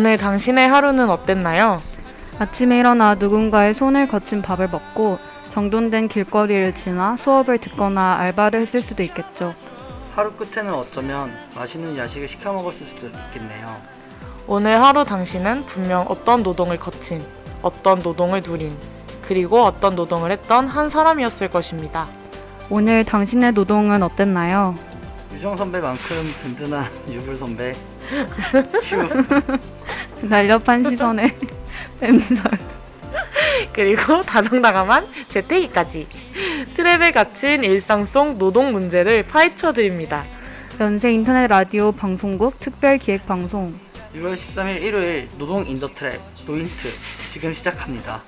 오늘 당신의 하루는 어땠나요? 아침에 일어나 누군가의 손을 거친 밥을 먹고 정돈된 길거리를 지나 수업을 듣거나 알바를 했을 수도 있겠죠. 하루 끝에는 어쩌면 맛있는 야식을 시켜 먹었을 수도 있겠네요. 오늘 하루 당신은 분명 어떤 노동을 거친, 어떤 노동을 누린, 그리고 어떤 노동을 했던 한 사람이었을 것입니다. 오늘 당신의 노동은 어땠나요? 유정 선배만큼 든든한 유불 선배. 휴. 날렵한 시선에 뺨설. 그리고 다정다감한 재택이까지 트랩에 갇힌 일상 속 노동 문제를 파헤쳐 드립니다. 연세 인터넷 라디오 방송국 특별 기획 방송 6월 13일 일요일 노동 in the trap 노인트 지금 시작합니다.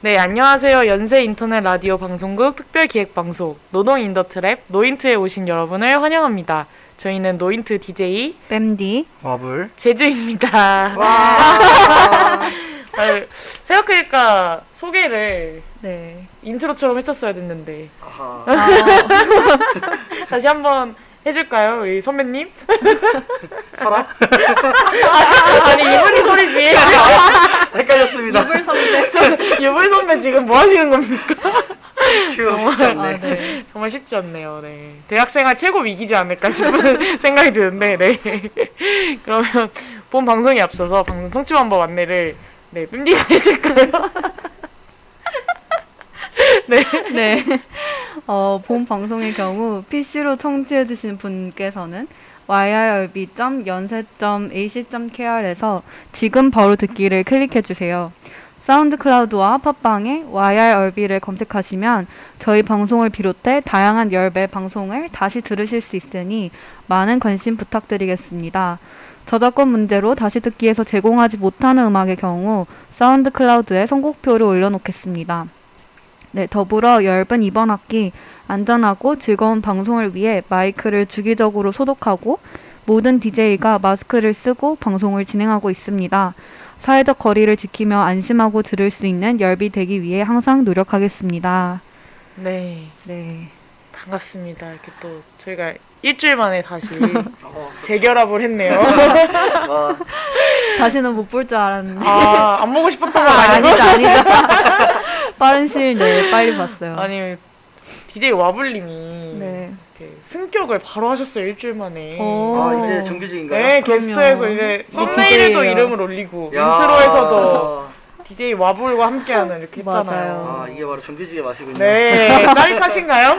네, 안녕하세요. 연세 인터넷 라디오 방송국 특별 기획 방송 노동 in the trap 노인트에 오신 여러분을 환영합니다. 저희는 노인트 DJ 뺨디 와불. 제주입니다. 아유, 생각해니까 소개를 네. 인트로처럼 했었어야 됐는데 아하. 다시 한번 해줄까요, 우리 선배님? 설아? 아니 이분이 설이지. 헷갈렸습니다. 선배. 유불 선배 지금 뭐 하시는 겁니까? 휴. 정말. 쉽지 아, 않네. 네. 정말 쉽지 않네요. 네. 대학생활 최고 위기지 않을까 싶은 생각이 드는데, 네. 그러면 본 방송에 앞서서 방송 청취 방법 안내를 네, 삠디가 해줄까요? 네. 네. 어, 본 방송의 경우 PC로 청취해 주신 분께서는 yrb.연세.ac.kr에서 지금 바로 듣기를 클릭해 주세요. SoundCloud와 팟빵에 YRB를 검색하시면 저희 방송을 비롯해 다양한 열배 방송을 다시 들으실 수 있으니 많은 관심 부탁드리겠습니다. 저작권 문제로 다시 듣기에서 제공하지 못하는 음악의 경우 SoundCloud에 선곡표를 올려놓겠습니다. 네, 더불어 열번 이번 학기 안전하고 즐거운 방송을 위해 마이크를 주기적으로 소독하고 모든 DJ가 마스크를 쓰고 방송을 진행하고 있습니다. 사회적 거리를 지키며 안심하고 들을 수 있는 열비 되기 위해 항상 노력하겠습니다. 네. 네. 반갑습니다. 이렇게 또 저희가 일주일 만에 다시 어, 재결합을 했네요. 와, 다시는 못 볼 줄 알았는데. 아, 안 보고 싶었던 건 아, 아니고. 아니다, 아니다. 빠른 시일 내에 빨리 봤어요. 아니, DJ 와블님이 네. 이렇게 승격을 바로 하셨어요, 일주일 만에. 오. 아 이제 정규직인가요? 네. 게스트에서 이제 썸네일에도 DJ예요. 이름을 올리고 야. 인트로에서도 DJ 와불과 함께하는 이렇게 했잖아요. 맞아요. 아 이게 바로 정규직의 맛이군요. 네, 짜릿하신가요?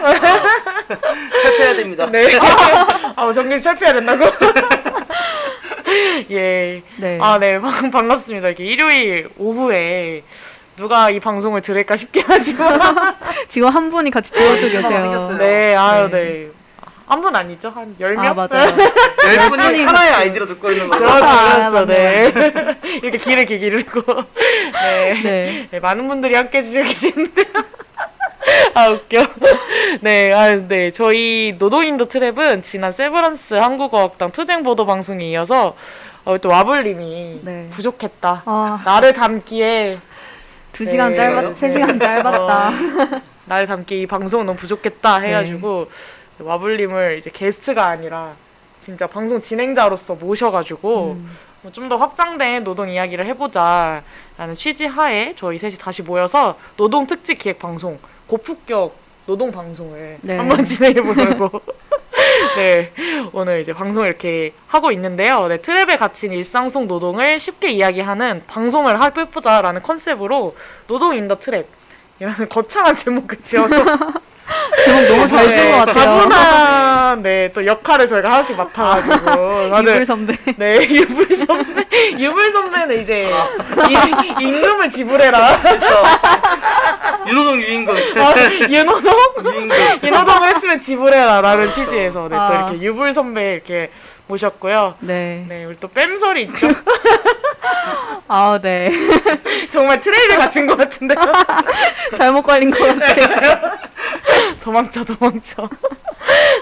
철폐해야 됩니다. 네. 아, 정규 살펴야 된다고? 예. 네. 아, 네. 반- 반갑습니다. 이렇게 일요일 오후에 누가 이 방송을 들을까 싶긴 하지만. 지금 한 분이 같이 들어주고 계세요. 생겼어요. 네, 아유, 네. 네. 한 분 아니죠? 한 10명? 아, 맞아요. 열 분이 분이 하나의 아이디로 듣고 있는 거죠. 그렇죠, 아, 그렇죠. 네. 이렇게 길을 기르고. 네. 네. 네, 많은 분들이 함께 해주시고 계시는데. 아, 웃겨. 네, 아, 네. 저희 노동인더 트랩은 지난 세브란스 한국어학당 투쟁 보도 방송에 이어서 어, 또 와블님이 네. 부족했다. 아, 나를 담기에, 두 시간 네. 짧았, 세 시간 짧았다. 나를 담기 이 방송은 너무 부족했다 네. 해가지고 와블님을 이제 게스트가 아니라 진짜 방송 진행자로서 모셔가지고 음. 좀더 확장된 노동 이야기를 해보자라는 취지 하에 저희 셋이 다시 모여서 노동 특집 기획 방송 고품격 노동 방송을 네. 한번 진행해 보려고 네 오늘 이제 방송을 이렇게 하고 있는데요. 네 트랩에 갇힌 일상 속 노동을 쉽게 이야기하는 방송을 해보자라는 컨셉으로 노동 인 더 트랩 이라는 거창한 제목을 지어서 제목 너무 잘 지은 것 같아요. 다분한 네 또 역할을 저희가 하나씩 맡아가지고 이불 선배. 네, 유불 선배. 유불 선배는 이제 이, 임금을 지불해라. 그렇죠. 윤호동 유인공. 아, 윤호동? 유인공. 윤호동을 했으면 지불해라라는 취지에서 네, 또 아. 이렇게 유불 선배 이렇게 모셨고요. 네. 네, 우리 또 뺨설이 있죠? 아, 네. 정말 트레일러 같은 것 같은데요? 잘못 걸린 것 같아요. 도망쳐, 도망쳐.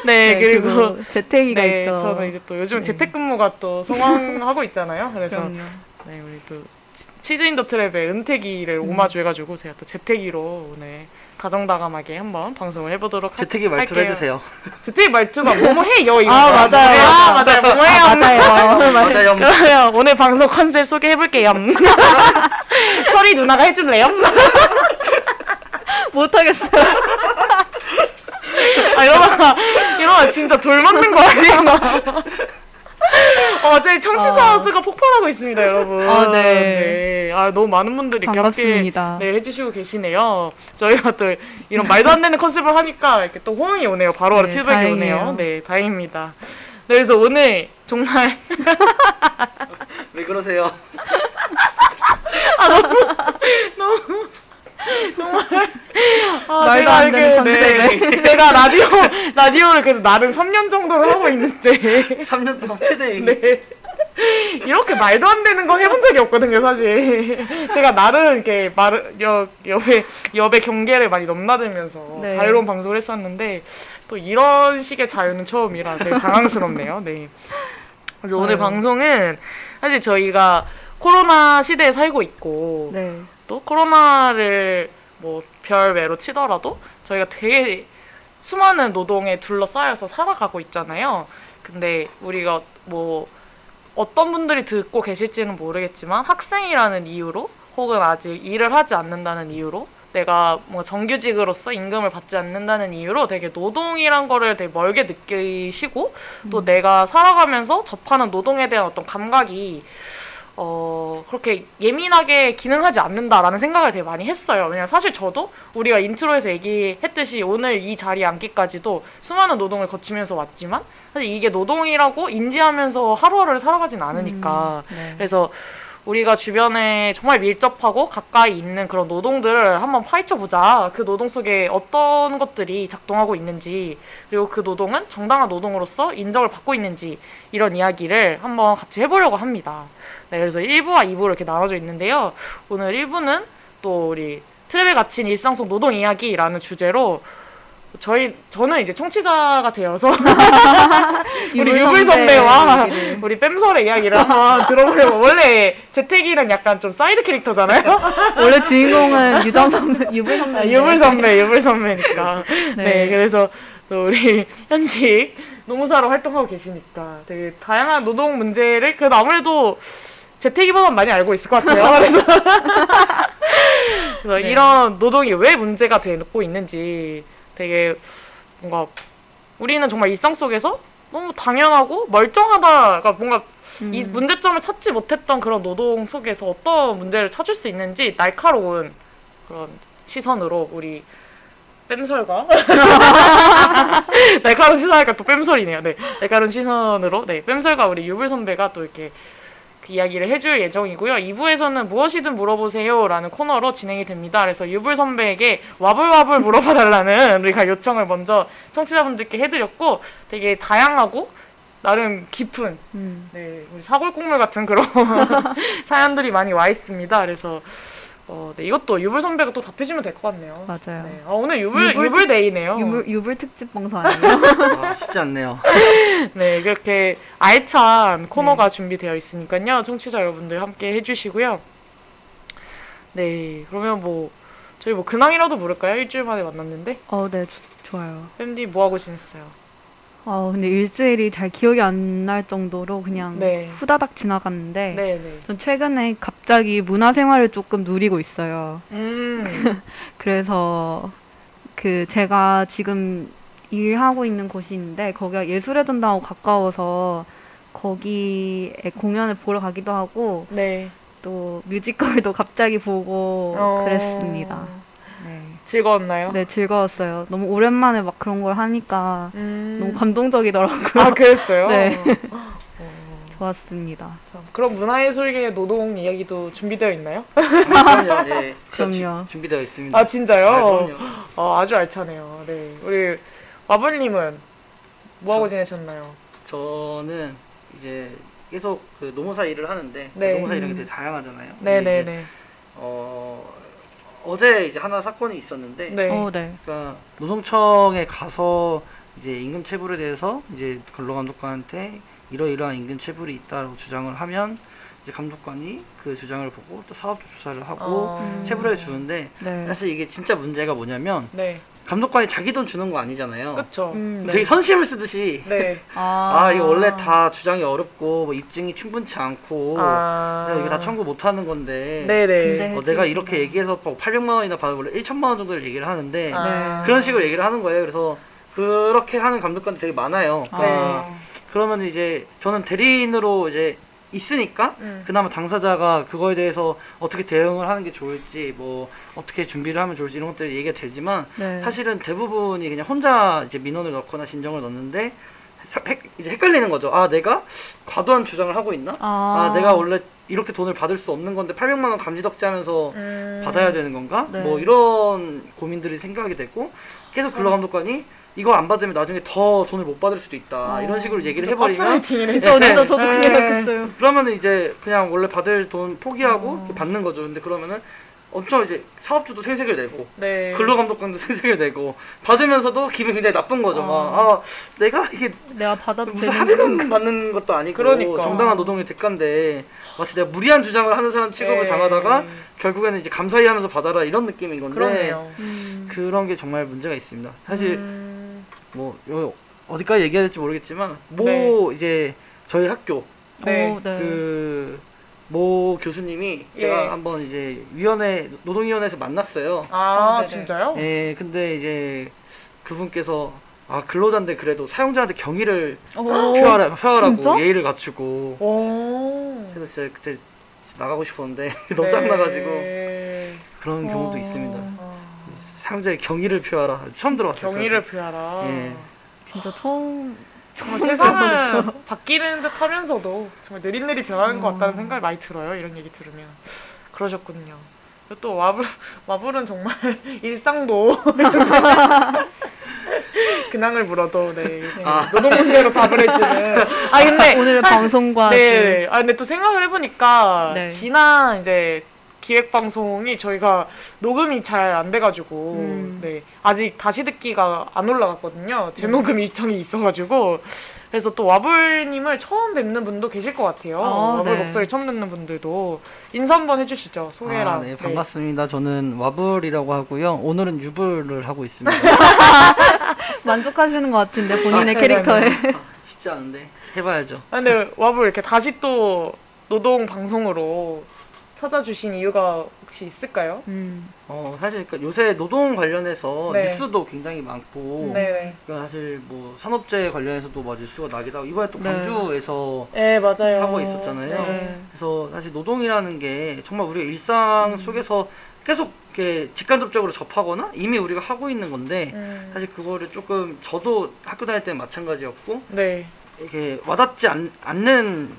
네, 그리고. 재택이가 네, 있죠. 저는 이제 또 요즘 네. 재택근무가 또 성행하고 있잖아요. 그래서 그럼요. 네, 우리 또 치- 치즈 인더 트랩의 은택이를 음. 오마주 해가지고 제가 또 재택이로 오늘 다정다감하게 한번 방송을 해보도록 할- 재택이 말투를 할게요. 해주세요. 재택기 말투가 뭐뭐 해요 이거 아, 맞아요. 아, 맞아요 뭐뭐 해요 맞아요. 맞아요. 그러면 오늘 방송 컨셉 소개해볼게요 설이 누나가 해줄래요? 못하겠어요. 아 이러다가 이러다 진짜 돌 맞는 거 아니야? 어, 갑자기 청취자 아. 수가 폭발하고 있습니다, 여러분. 아, 네. 네. 아, 너무 많은 분들이 이렇게 반갑습니다. 함께 네, 해주시고 계시네요. 저희가 또 이런 말도 안 되는 컨셉을 하니까 이렇게 또 호응이 오네요. 바로바로 네, 피드백이 다행이에요. 오네요. 네, 다행입니다. 네, 그래서 오늘 정말 왜 그러세요? 아, 말도 제가 안 되는 이렇게, 네, 제가 라디오 라디오를 그래도 나름 3년 정도를 하고 있는데 3년 동안 최대 네. 이렇게 말도 안 되는 건 해본 적이 없거든요, 사실. 제가 나름 이렇게 말, 여, 여배, 여배 경계를 많이 넘나들면서 네. 자유로운 방송을 했었는데, 또 이런 식의 자유는 처음이라 되게 당황스럽네요, 네. 그래서 오늘 아유. 방송은 사실 저희가 코로나 시대에 살고 있고, 네. 또 코로나를 뭐 별외로 치더라도 저희가 되게 수많은 노동에 둘러싸여서 살아가고 있잖아요. 근데 우리가 뭐 어떤 분들이 듣고 계실지는 모르겠지만 학생이라는 이유로 혹은 아직 일을 하지 않는다는 이유로 내가 뭐 정규직으로서 임금을 받지 않는다는 이유로 되게 노동이란 거를 되게 멀게 느끼시고 또 내가 살아가면서 접하는 노동에 대한 어떤 감각이 어, 그렇게 예민하게 기능하지 않는다라는 생각을 되게 많이 했어요. 왜냐면 사실 저도 우리가 인트로에서 얘기했듯이 오늘 이 자리에 앉기까지도 수많은 노동을 거치면서 왔지만 사실 이게 노동이라고 인지하면서 하루하루를 살아가진 않으니까 네. 그래서 우리가 주변에 정말 밀접하고 가까이 있는 그런 노동들을 한번 파헤쳐 보자. 그 노동 속에 어떤 것들이 작동하고 있는지, 그리고 그 노동은 정당한 노동으로서 인정을 받고 있는지, 이런 이야기를 한번 같이 해보려고 합니다. 네, 그래서 1부와 2부로 이렇게 나눠져 있는데요. 오늘 1부는 또 우리 트랩에 갇힌 일상 속 노동 이야기라는 주제로 저희 저는 이제 청취자가 되어서 우리 유불 선배와. 우리 뺨설의 이야기를 한번 들어보려고 원래 재택이랑 약간 좀 사이드 캐릭터잖아요. 원래 주인공은 유정 선배, 유불 선배. 아, 유불 선배, 유불 선배니까. 네. 네. 그래서 또 우리 현직 노무사로 활동하고 계시니까 되게 다양한 노동 문제를 그래도 아무래도 재택이보다 많이 알고 있을 것 같아요. 그래서, 그래서 네. 이런 노동이 왜 문제가 되고 있는지 되게 뭔가 우리는 정말 일상 속에서 너무 당연하고 멀쩡하다가 뭔가 음. 이 문제점을 찾지 못했던 그런 노동 속에서 어떤 문제를 찾을 수 있는지 날카로운 그런 시선으로 우리 뺨설과 날카로운 시선하니까 또 뺨설이네요. 네, 날카로운 시선으로 네 뺨설과 우리 유불 선배가 또 이렇게 그 이야기를 해줄 예정이고요. 2부에서는 무엇이든 물어보세요라는 코너로 진행이 됩니다. 그래서 유불 선배에게 와불와불 물어봐달라는 우리가 요청을 먼저 청취자분들께 해드렸고 되게 다양하고 나름 깊은 음. 네, 우리 사골국물 같은 그런 사연들이 많이 와 있습니다. 그래서 어, 네, 이것도 유불 선배가 또 답해주면 될 것 같네요. 맞아요. 네, 어, 오늘 유불 유불 유불, 데이네요. 유불, 유불 특집 방송 아니에요? 아, 쉽지 않네요. 네, 그렇게 알찬 코너가 네. 준비되어 있으니까요. 청취자 여러분들 함께 해주시고요. 네, 그러면 뭐 저희 뭐 근황이라도 물을까요? 일주일 만에 만났는데 어, 네, 조- 좋아요. 팬디 뭐 하고 지냈어요? 어, 근데 일주일이 잘 기억이 안 날 정도로 그냥 네. 후다닥 지나갔는데 네, 네. 전 최근에 갑자기 문화생활을 조금 누리고 있어요. 음, 그래서 그 제가 지금 일하고 있는 곳이 있는데 거기가 예술의 전당하고 가까워서 거기에 공연을 보러 가기도 하고 네. 또 뮤지컬도 갑자기 보고 어, 그랬습니다. 네. 즐거웠나요? 네, 즐거웠어요. 너무 오랜만에 막 그런 걸 하니까 음. 너무 감동적이더라고요. 아, 그랬어요? 네. 어. 좋았습니다. 그럼 문화예술계의 노동 이야기도 준비되어 있나요? 그럼요. 예. 그럼요. 준비되어 있습니다. 아 진짜요? 아, 그럼요. 어, 아주 알차네요. 네, 우리 와블님은 뭐 하고 지내셨나요? 저는 이제 계속 그 노무사 일을 하는데 네. 노무사 일이 음. 되게 다양하잖아요. 근데 이제, 네네네. 어, 어제 이제 하나 사건이 있었는데 네. 어, 네. 그러니까 노동청에 가서 이제 임금 체불에 대해서 이제 근로 감독관한테 이러이러한 임금 체불이 있다고 주장을 하면 이제 감독관이 그 주장을 보고 또 사업주 조사를 하고 어. 체불해 주는데 네. 사실 이게 진짜 문제가 뭐냐면 네, 감독관이 자기 돈 주는 거 아니잖아요. 그렇죠. 음, 네. 되게 선심을 쓰듯이 네. 아, 아 이거 원래 다 주장이 어렵고 뭐 입증이 충분치 않고 아. 내가 이거 다 청구 못 하는 건데 네네. 근데- 어, 내가 이렇게 얘기해서 800만 원이나 받아 원래 1천만 원 정도를 얘기를 하는데 아. 그런 식으로 얘기를 하는 거예요. 그래서 그렇게 하는 감독관이 되게 많아요. 아, 네. 그러면 이제 저는 대리인으로 이제 있으니까 음. 그나마 당사자가 그거에 대해서 어떻게 대응을 하는 게 좋을지 뭐 어떻게 준비를 하면 좋을지 이런 것들이 얘기가 되지만 네. 사실은 대부분이 그냥 혼자 이제 민원을 넣거나 진정을 넣는데 헷- 이제 헷갈리는 거죠. 아 내가 과도한 주장을 하고 있나? 아, 내가 원래 이렇게 돈을 받을 수 없는 건데 800만 원 감지덕지하면서 음. 받아야 되는 건가? 네. 뭐 이런 고민들이 생각이 되고 계속 근로감독관이 이거 안 받으면 나중에 더 돈을 못 받을 수도 있다 어. 이런 식으로 얘기를 좀 해버리면. 그래서 네. 그래서 저도 네. 생각했어요. 그러면 이제 그냥 원래 받을 돈 포기하고 어. 받는 거죠. 근데 그러면은 엄청 이제 사업주도 생색을 내고 네. 근로감독관도 생색을 내고 받으면서도 기분이 굉장히 나쁜 거죠. 어. 막 아, 내가 이게 내가 받아도 무슨 합의금 받는 것도 아니고 그러니까. 정당한 노동의 대가인데 마치 내가 무리한 주장을 하는 사람 취급을 네. 당하다가 결국에는 이제 감사히 하면서 받아라 이런 느낌인 건데 그렇네요. 음. 그런 게 정말 문제가 있습니다. 사실 음. 뭐 요- 어디까지 얘기해야 될지 모르겠지만 모 네. 이제 저희 학교 네. 오, 네. 그모 교수님이 예. 제가 한번 이제 위원회 노동위원회에서 만났어요. 아, 아, 네네. 진짜요? 예, 근데 이제 그분께서 아 근로자인데 그래도 사용자한테 경의를 오. 표하라, 표하라고 진짜? 예의를 갖추고 오. 그래서 진짜 그때 나가고 싶었는데 너무 짱나가지고 네. 그런 경우도 어. 있습니다. 아, 사용자의 경의를 표하라 처음 들어봤어요. 경의를 표하라. 예. 진짜 처음 정말 세상은 바뀌는 듯 하면서도 정말 느릿느릿 변하는 것 음. 같다는 생각이 많이 들어요. 이런 얘기 들으면. 그러셨군요. 또 와불, 와불은 정말 일상도 근황을 물어도 네, 이렇게 아. 노동 문제로 답을 해주는. 아 근데 오늘의 사실- 방송과 네. 아 근데 또 생각을 해보니까 네. 지난 이제 기획 방송이 저희가 녹음이 잘 안 돼가지고 음. 네 아직 다시 듣기가 안 올라갔거든요. 재녹음 일정이 있어가지고 그래서 또 와불님을 처음 뵙는 분도 계실 것 같아요. 아, 와불 네. 목소리 처음 듣는 분들도 인사 한번 해주시죠. 소개랑. 아, 네, 반갑습니다. 저는 와불이라고 하고요. 오늘은 유불을 하고 있습니다. 만족하시는 것 같은데 본인의 아, 캐릭터에. 네네네. 아, 쉽지 않은데 해봐야죠. 아, 근데 와불 이렇게 다시 또 노동 방송으로 찾아주신 이유가 혹시 있을까요? 음. 어 사실 그러니까 요새 노동 관련해서 네. 뉴스도 굉장히 많고 네네. 그러니까 사실 뭐 산업재해 관련해서도 뭐 뉴스가 나기도 하고 이번에 또 네. 광주에서 네 맞아요. 사고 있었잖아요. 네. 그래서 사실 노동이라는 게 정말 우리가 일상 속에서 계속 이렇게 직간접적으로 접하거나 이미 우리가 하고 있는 건데 음, 사실 그거를 조금 저도 학교 다닐 때는 마찬가지였고 네. 이게 와닿지 않, 않는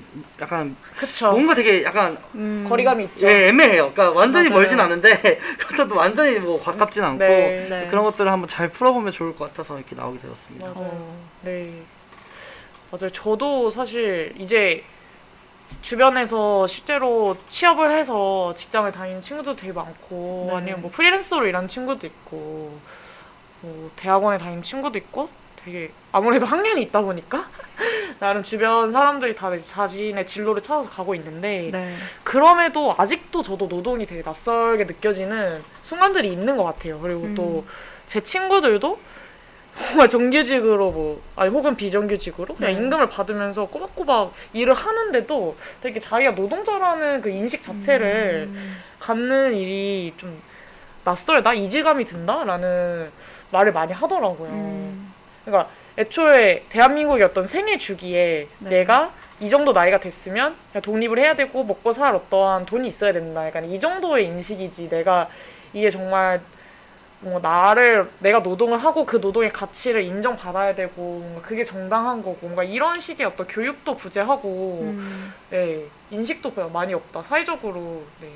약간 그쵸. 뭔가 되게 약간 음. 거리감이 있죠. 예, 애매해요. 그러니까 완전히 맞아요. 멀진 않은데 그렇다도 완전히 뭐 가깝진 않고 네. 네. 그런 것들을 한번 잘 풀어보면 좋을 것 같아서 이렇게 나오게 되었습니다. 맞아요. 어. 네. 맞아요. 저도 사실 이제 주변에서 실제로 취업을 해서 직장을 다니는 친구도 되게 많고 네. 아니면 뭐 프리랜서로 일하는 친구도 있고 뭐 대학원에 다니는 친구도 있고 되게 아무래도 학년이 있다 보니까 나름 주변 사람들이 다 자신의 진로를 찾아서 가고 있는데 네. 그럼에도 아직도 저도 노동이 되게 낯설게 느껴지는 순간들이 있는 것 같아요. 그리고 음. 또제 친구들도 정말 정규직으로 뭐 아니 혹은 비정규직으로 그냥 네. 임금을 받으면서 꼬박꼬박 일을 하는데도 되게 자기가 노동자라는 그 인식 자체를 음. 갖는 일이 좀 낯설다 이질감이 든다라는 말을 많이 하더라고요. 음. 그러니까 애초에 대한민국의 어떤 생애 주기에 네. 내가 이 정도 나이가 됐으면 독립을 해야 되고 먹고 살 어떠한 돈이 있어야 된다. 약간 이 정도의 인식이지 내가 이게 정말 뭐 나를 내가 노동을 하고 그 노동의 가치를 인정받아야 되고 뭔가 그게 정당한 거고 뭔가 이런 식의 어떤 교육도 부재하고 음. 네 인식도 별로 많이 없다 사회적으로 네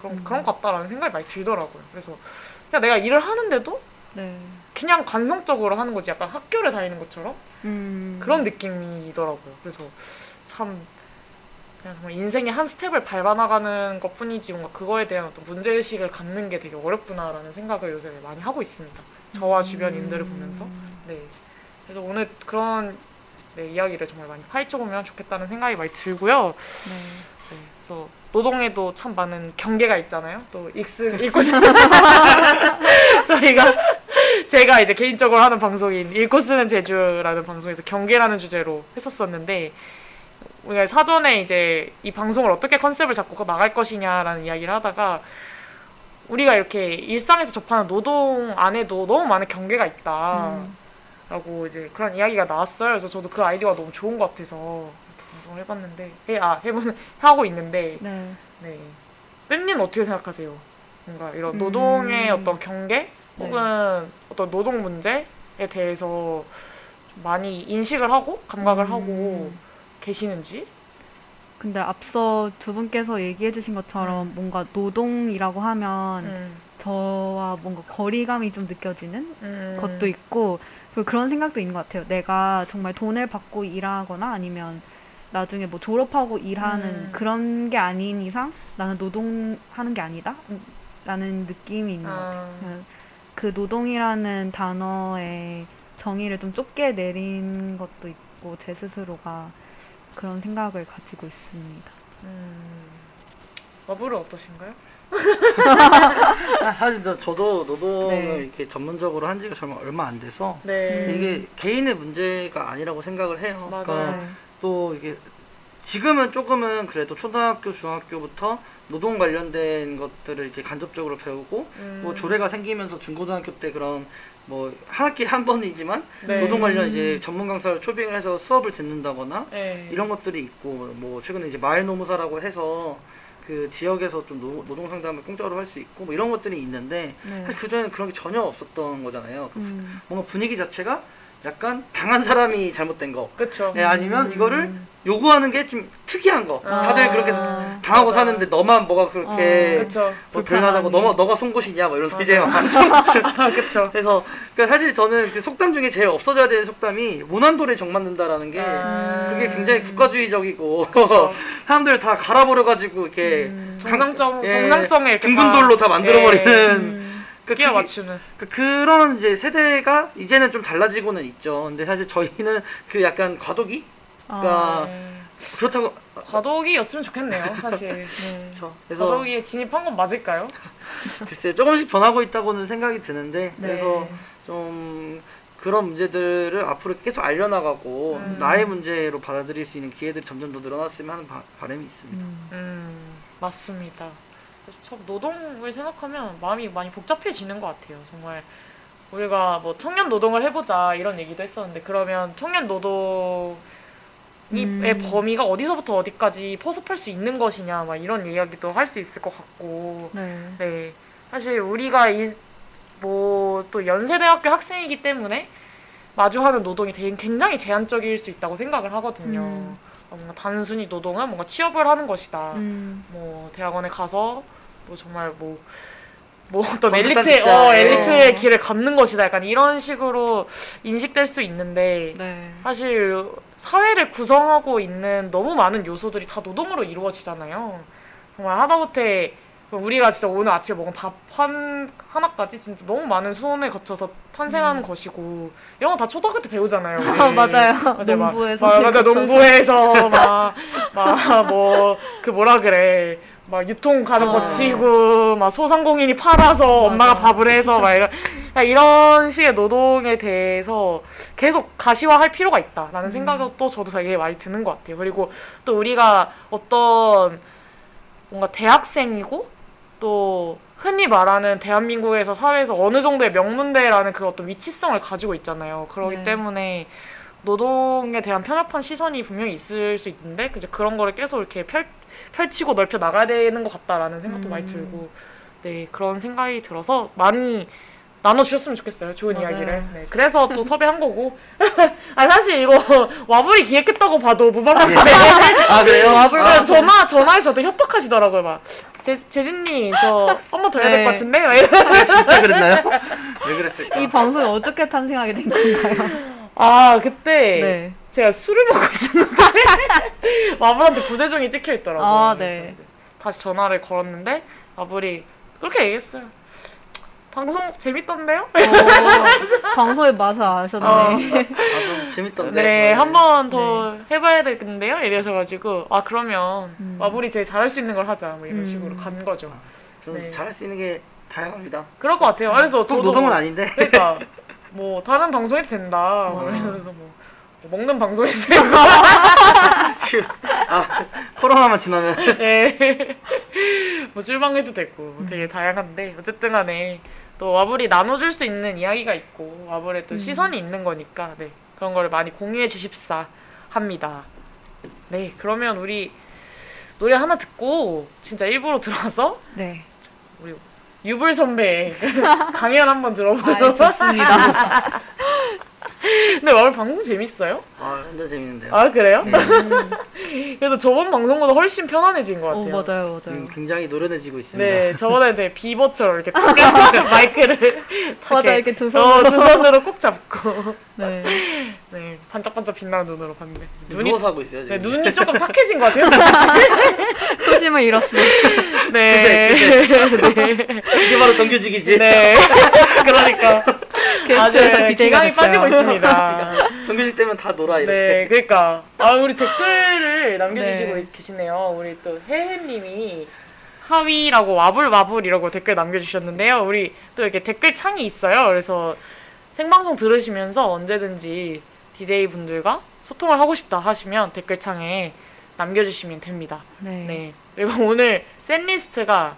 그런 음. 그런 것 같다라는 생각이 많이 들더라고요. 그래서 그냥 내가 일을 하는데도 네. 그냥 관성적으로 하는 거지 약간 학교를 다니는 것처럼 음. 그런 느낌이더라고요. 그래서 참 그냥 인생의 한 스텝을 밟아나가는 것뿐이지 뭔가 그거에 대한 어떤 문제 의식을 갖는 게 되게 어렵구나라는 생각을 요새 많이 하고 있습니다. 저와 주변인들을 보면서 네 그래서 오늘 그런 네, 이야기를 정말 많이 파헤쳐 보면 좋겠다는 생각이 많이 들고요. 네. 네, 그래서 노동에도 참 많은 경계가 있잖아요. 또 읽스 읽고 쓰는 저희가 제가 이제 개인적으로 하는 방송인 읽고 쓰는 제주라는 방송에서 경계라는 주제로 했었었는데 우리가 사전에 이제 이 방송을 어떻게 컨셉을 잡고 나갈 것이냐라는 이야기를 하다가 우리가 이렇게 일상에서 접하는 노동 안에도 너무 많은 경계가 있다. 음. 라고 이제 그런 이야기가 나왔어요. 그래서 저도 그 아이디어가 너무 좋은 것 같아서 방송을 해봤는데, 해, 아, 해보는, 하고 있는데, 네. 네. 뺀님 어떻게 생각하세요? 뭔가 이런 노동의 음. 어떤 경계? 네. 혹은 어떤 노동 문제에 대해서 좀 많이 인식을 하고, 감각을 음. 하고 계시는지? 근데 앞서 두 분께서 얘기해 주신 것처럼 뭔가 노동이라고 하면 음. 저와 뭔가 거리감이 좀 느껴지는 음. 것도 있고 그리고 그런 생각도 있는 것 같아요. 내가 정말 돈을 받고 일하거나 아니면 나중에 뭐 졸업하고 일하는 음. 그런 게 아닌 이상 나는 노동하는 게 아니다 음, 라는 느낌이 있는 것 같아요. 그 노동이라는 단어의 정의를 좀 좁게 내린 것도 있고 제 스스로가 그런 생각을 가지고 있습니다. 음. 마블은 어떠신가요? 아, 사실 저, 저도 노동을 네. 이렇게 전문적으로 한 지가 정말 얼마 안 돼서 네. 이게 개인의 문제가 아니라고 생각을 해요. 맞아요. 그러니까 또 이게 지금은 조금은 그래도 초등학교, 중학교부터 노동 관련된 것들을 이제 간접적으로 배우고 음. 뭐 조례가 생기면서 중고등학교 때 그런 뭐 한 학기 한 번이지만 네. 노동 관련 이제 전문 강사를 초빙을 해서 수업을 듣는다거나 네. 이런 것들이 있고 뭐 최근에 이제 마을 노무사라고 해서 그 지역에서 좀 노, 노동 상담을 공짜로 할 수 있고 뭐 이런 것들이 있는데 네. 사실 그 전에는 그런 게 전혀 없었던 거잖아요. 그 음. 뭔가 분위기 자체가 약간 당한 사람이 잘못된 거, 그쵸. 예, 아니면 음. 이거를 요구하는 게 좀 특이한 거. 아. 다들 그렇게 아. 당하고 맞아. 사는데 너만 뭐가 그렇게 그쵸. 뭐 불편하니. 너가 너가 송곳이냐 뭐 이런. 이제 막 아, 그쵸. 그래서 그러니까 사실 저는 그 속담 중에 제일 없어져야 되는 속담이 모난돌에 정 맞는다라는 게 아. 그게 굉장히 국가주의적이고. 사람들 다 갈아버려 가지고 이렇게 음. 정상점, 예, 이렇게 둥근 다, 돌로 다 만들어 버리는 음. 그 끼워 그게- 맞추는. 그 그런 이제 세대가 이제는 좀 달라지고는 있죠. 근데 사실 저희는 그 약간 과도기 그러니까 아, 네. 그렇다고 과도기였으면 좋겠네요, 사실. 네. 그래서 과도기에 진입한 건 맞을까요? 글쎄 조금씩 변하고 있다고는 생각이 드는데 네. 그래서 좀 그런 문제들을 앞으로 계속 알려나가고 음. 나의 문제로 받아들일 수 있는 기회들이 점점 더 늘어났으면 하는 바, 바람이 있습니다. 음. 음, 맞습니다. 그래서 참 노동을 생각하면 마음이 많이 복잡해지는 것 같아요. 정말 우리가 뭐 청년 노동을 해보자 이런 얘기도 했었는데 그러면 청년 노동의 음. 범위가 어디서부터 어디까지 포섭할 수 있는 것이냐 막 이런 이야기도 할 수 있을 것 같고 네. 네 사실 우리가 뭐 또 연세대학교 학생이기 때문에 마주하는 노동이 굉장히 제한적일 수 있다고 생각을 하거든요. 음. 뭔가 단순히 노동은 뭔가 취업을 하는 것이다. 음. 뭐 대학원에 가서 뭐 정말 뭐 뭐 어떤 번듯한 엘리트 어 직장에. 엘리트의 길을 걷는 것이다 약간 이런 식으로 인식될 수 있는데 네. 사실 사회를 구성하고 있는 너무 많은 요소들이 다 노동으로 이루어지잖아요. 정말 하다못해 우리가 진짜 오늘 아침에 먹은 밥 한 하나까지 진짜 너무 많은 손을 거쳐서 탄생하는 것이고 이런 거 다 초등학교 때 배우잖아요. 음. 아, 맞아요. 맞아요. 막- 농부에서 막, 맞아. 농구에서 막 막 뭐 그 뭐라 그래 막 유통 가는 어. 거치고 막 소상공인이 팔아서 엄마가. 밥을 해서 막 이런 그러니까 이런 식의 노동에 대해서 계속 가시화할 필요가 있다라는 음. 생각이 또 저도 되게 많이 드는 것 같아요. 그리고 또 우리가 어떤 뭔가 대학생이고 또 흔히 말하는 대한민국에서 사회에서 어느 정도의 명문대라는 그 어떤 위치성을 가지고 있잖아요. 그렇기 네. 때문에 노동에 대한 편협한 시선이 분명히 있을 수 있는데 이제 그런 거를 계속 이렇게 펼, 펼치고 넓혀 나가야 되는 것 같다라는 생각도 음. 많이 들고 네 그런 생각이 들어서 많이 나눠주셨으면 좋겠어요 좋은 맞아요. 이야기를 네 그래서 또 섭외한 거고 아 사실 이거 와불이 기획했다고 봐도 무방한데 아 그래요? 와불 아, 전화 전화해서 저한테 협박하시더라고요 막 재, 재준님 저 한번 더 해야 될 네. 것 같은데 막 이러면서 진짜 그랬나요? 왜 그랬을까? 이 방송이 어떻게 탄생하게 된 건가요? 아 그때 네. 제가 술을 먹고 있었는데 마블한테 부재중이 찍혀 있더라고요. 아, 네. 다시 전화를 걸었는데 마블이 그렇게 얘기했어요. 방송 재밌던데요? 어, 방송의 맛을 아셨네. 어. 아, 좀 재밌던데. 네, 어, 한번더 해봐야 되겠는데요? 이러셔가지고, 아, 그러면, 음. 와불이 제일 잘할 수 있는 걸 하자. 뭐 이런 음. 식으로 간 거죠. 좀 네. 잘할 수 있는 게 다양합니다. 그럴 것 같아요. 그래서 꼭 저도. 노동은 아닌데. 그러니까, 뭐, 다른 방송 해도 된다. 뭐 어. 그래서 뭐, 뭐 먹는 방송해도 된다. 아 코로나만 지나면 네. 뭐 술방 해도 되고 되게 다양한데 어쨌든 간에 또 와불이 나눠줄 수 있는 이야기가 있고 와불의 또 시선이 있는 거니까 네 그런 걸 많이 공유해 주십사 합니다. 네 그러면 우리 노래 하나 듣고 진짜 일부러 들어가서 네. 우리 유불 선배의 강연 한번 아, 들어보도록 좋습니다. 근데 와불 방송 재밌어요? 아 완전 재밌는데요. 아 그래요? 네. 그래도 저번 방송보다 훨씬 편안해진 것 어, 같아요. 맞아요, 맞아요. 지금 굉장히 노련해지고 있습니다. 네, 저번에 네, 비버처럼 이렇게 탁 마이크를 맞아, 이렇게 두 어, 손으로. 두 손으로 꼭 잡고 네. 네, 반짝반짝 빛나는 눈으로 봤는데 눈이 누워서 하고 있어요 네, 지금. 눈이 조금 탁해진 것 같아요. 초심을 잃었어요. 네, 네, 이게 바로 정규직이지. 네. 그러니까 아주 DJ가 기강이 빠지고 됐어요. 있습니다. 정규직 때면 다 놀아 이렇게. 네, 그러니까 아 우리 댓글을 남겨주시고 네. 계시네요. 우리 또 혜혜님이 하위라고 와불와불이라고 댓글 남겨주셨는데요. 우리 또 이렇게 댓글 창이 있어요. 그래서 생방송 들으시면서 언제든지 DJ 분들과 소통을 하고 싶다 하시면 댓글 창에 남겨주시면 됩니다. 네. 네. 그리고 오늘 샌 리스트가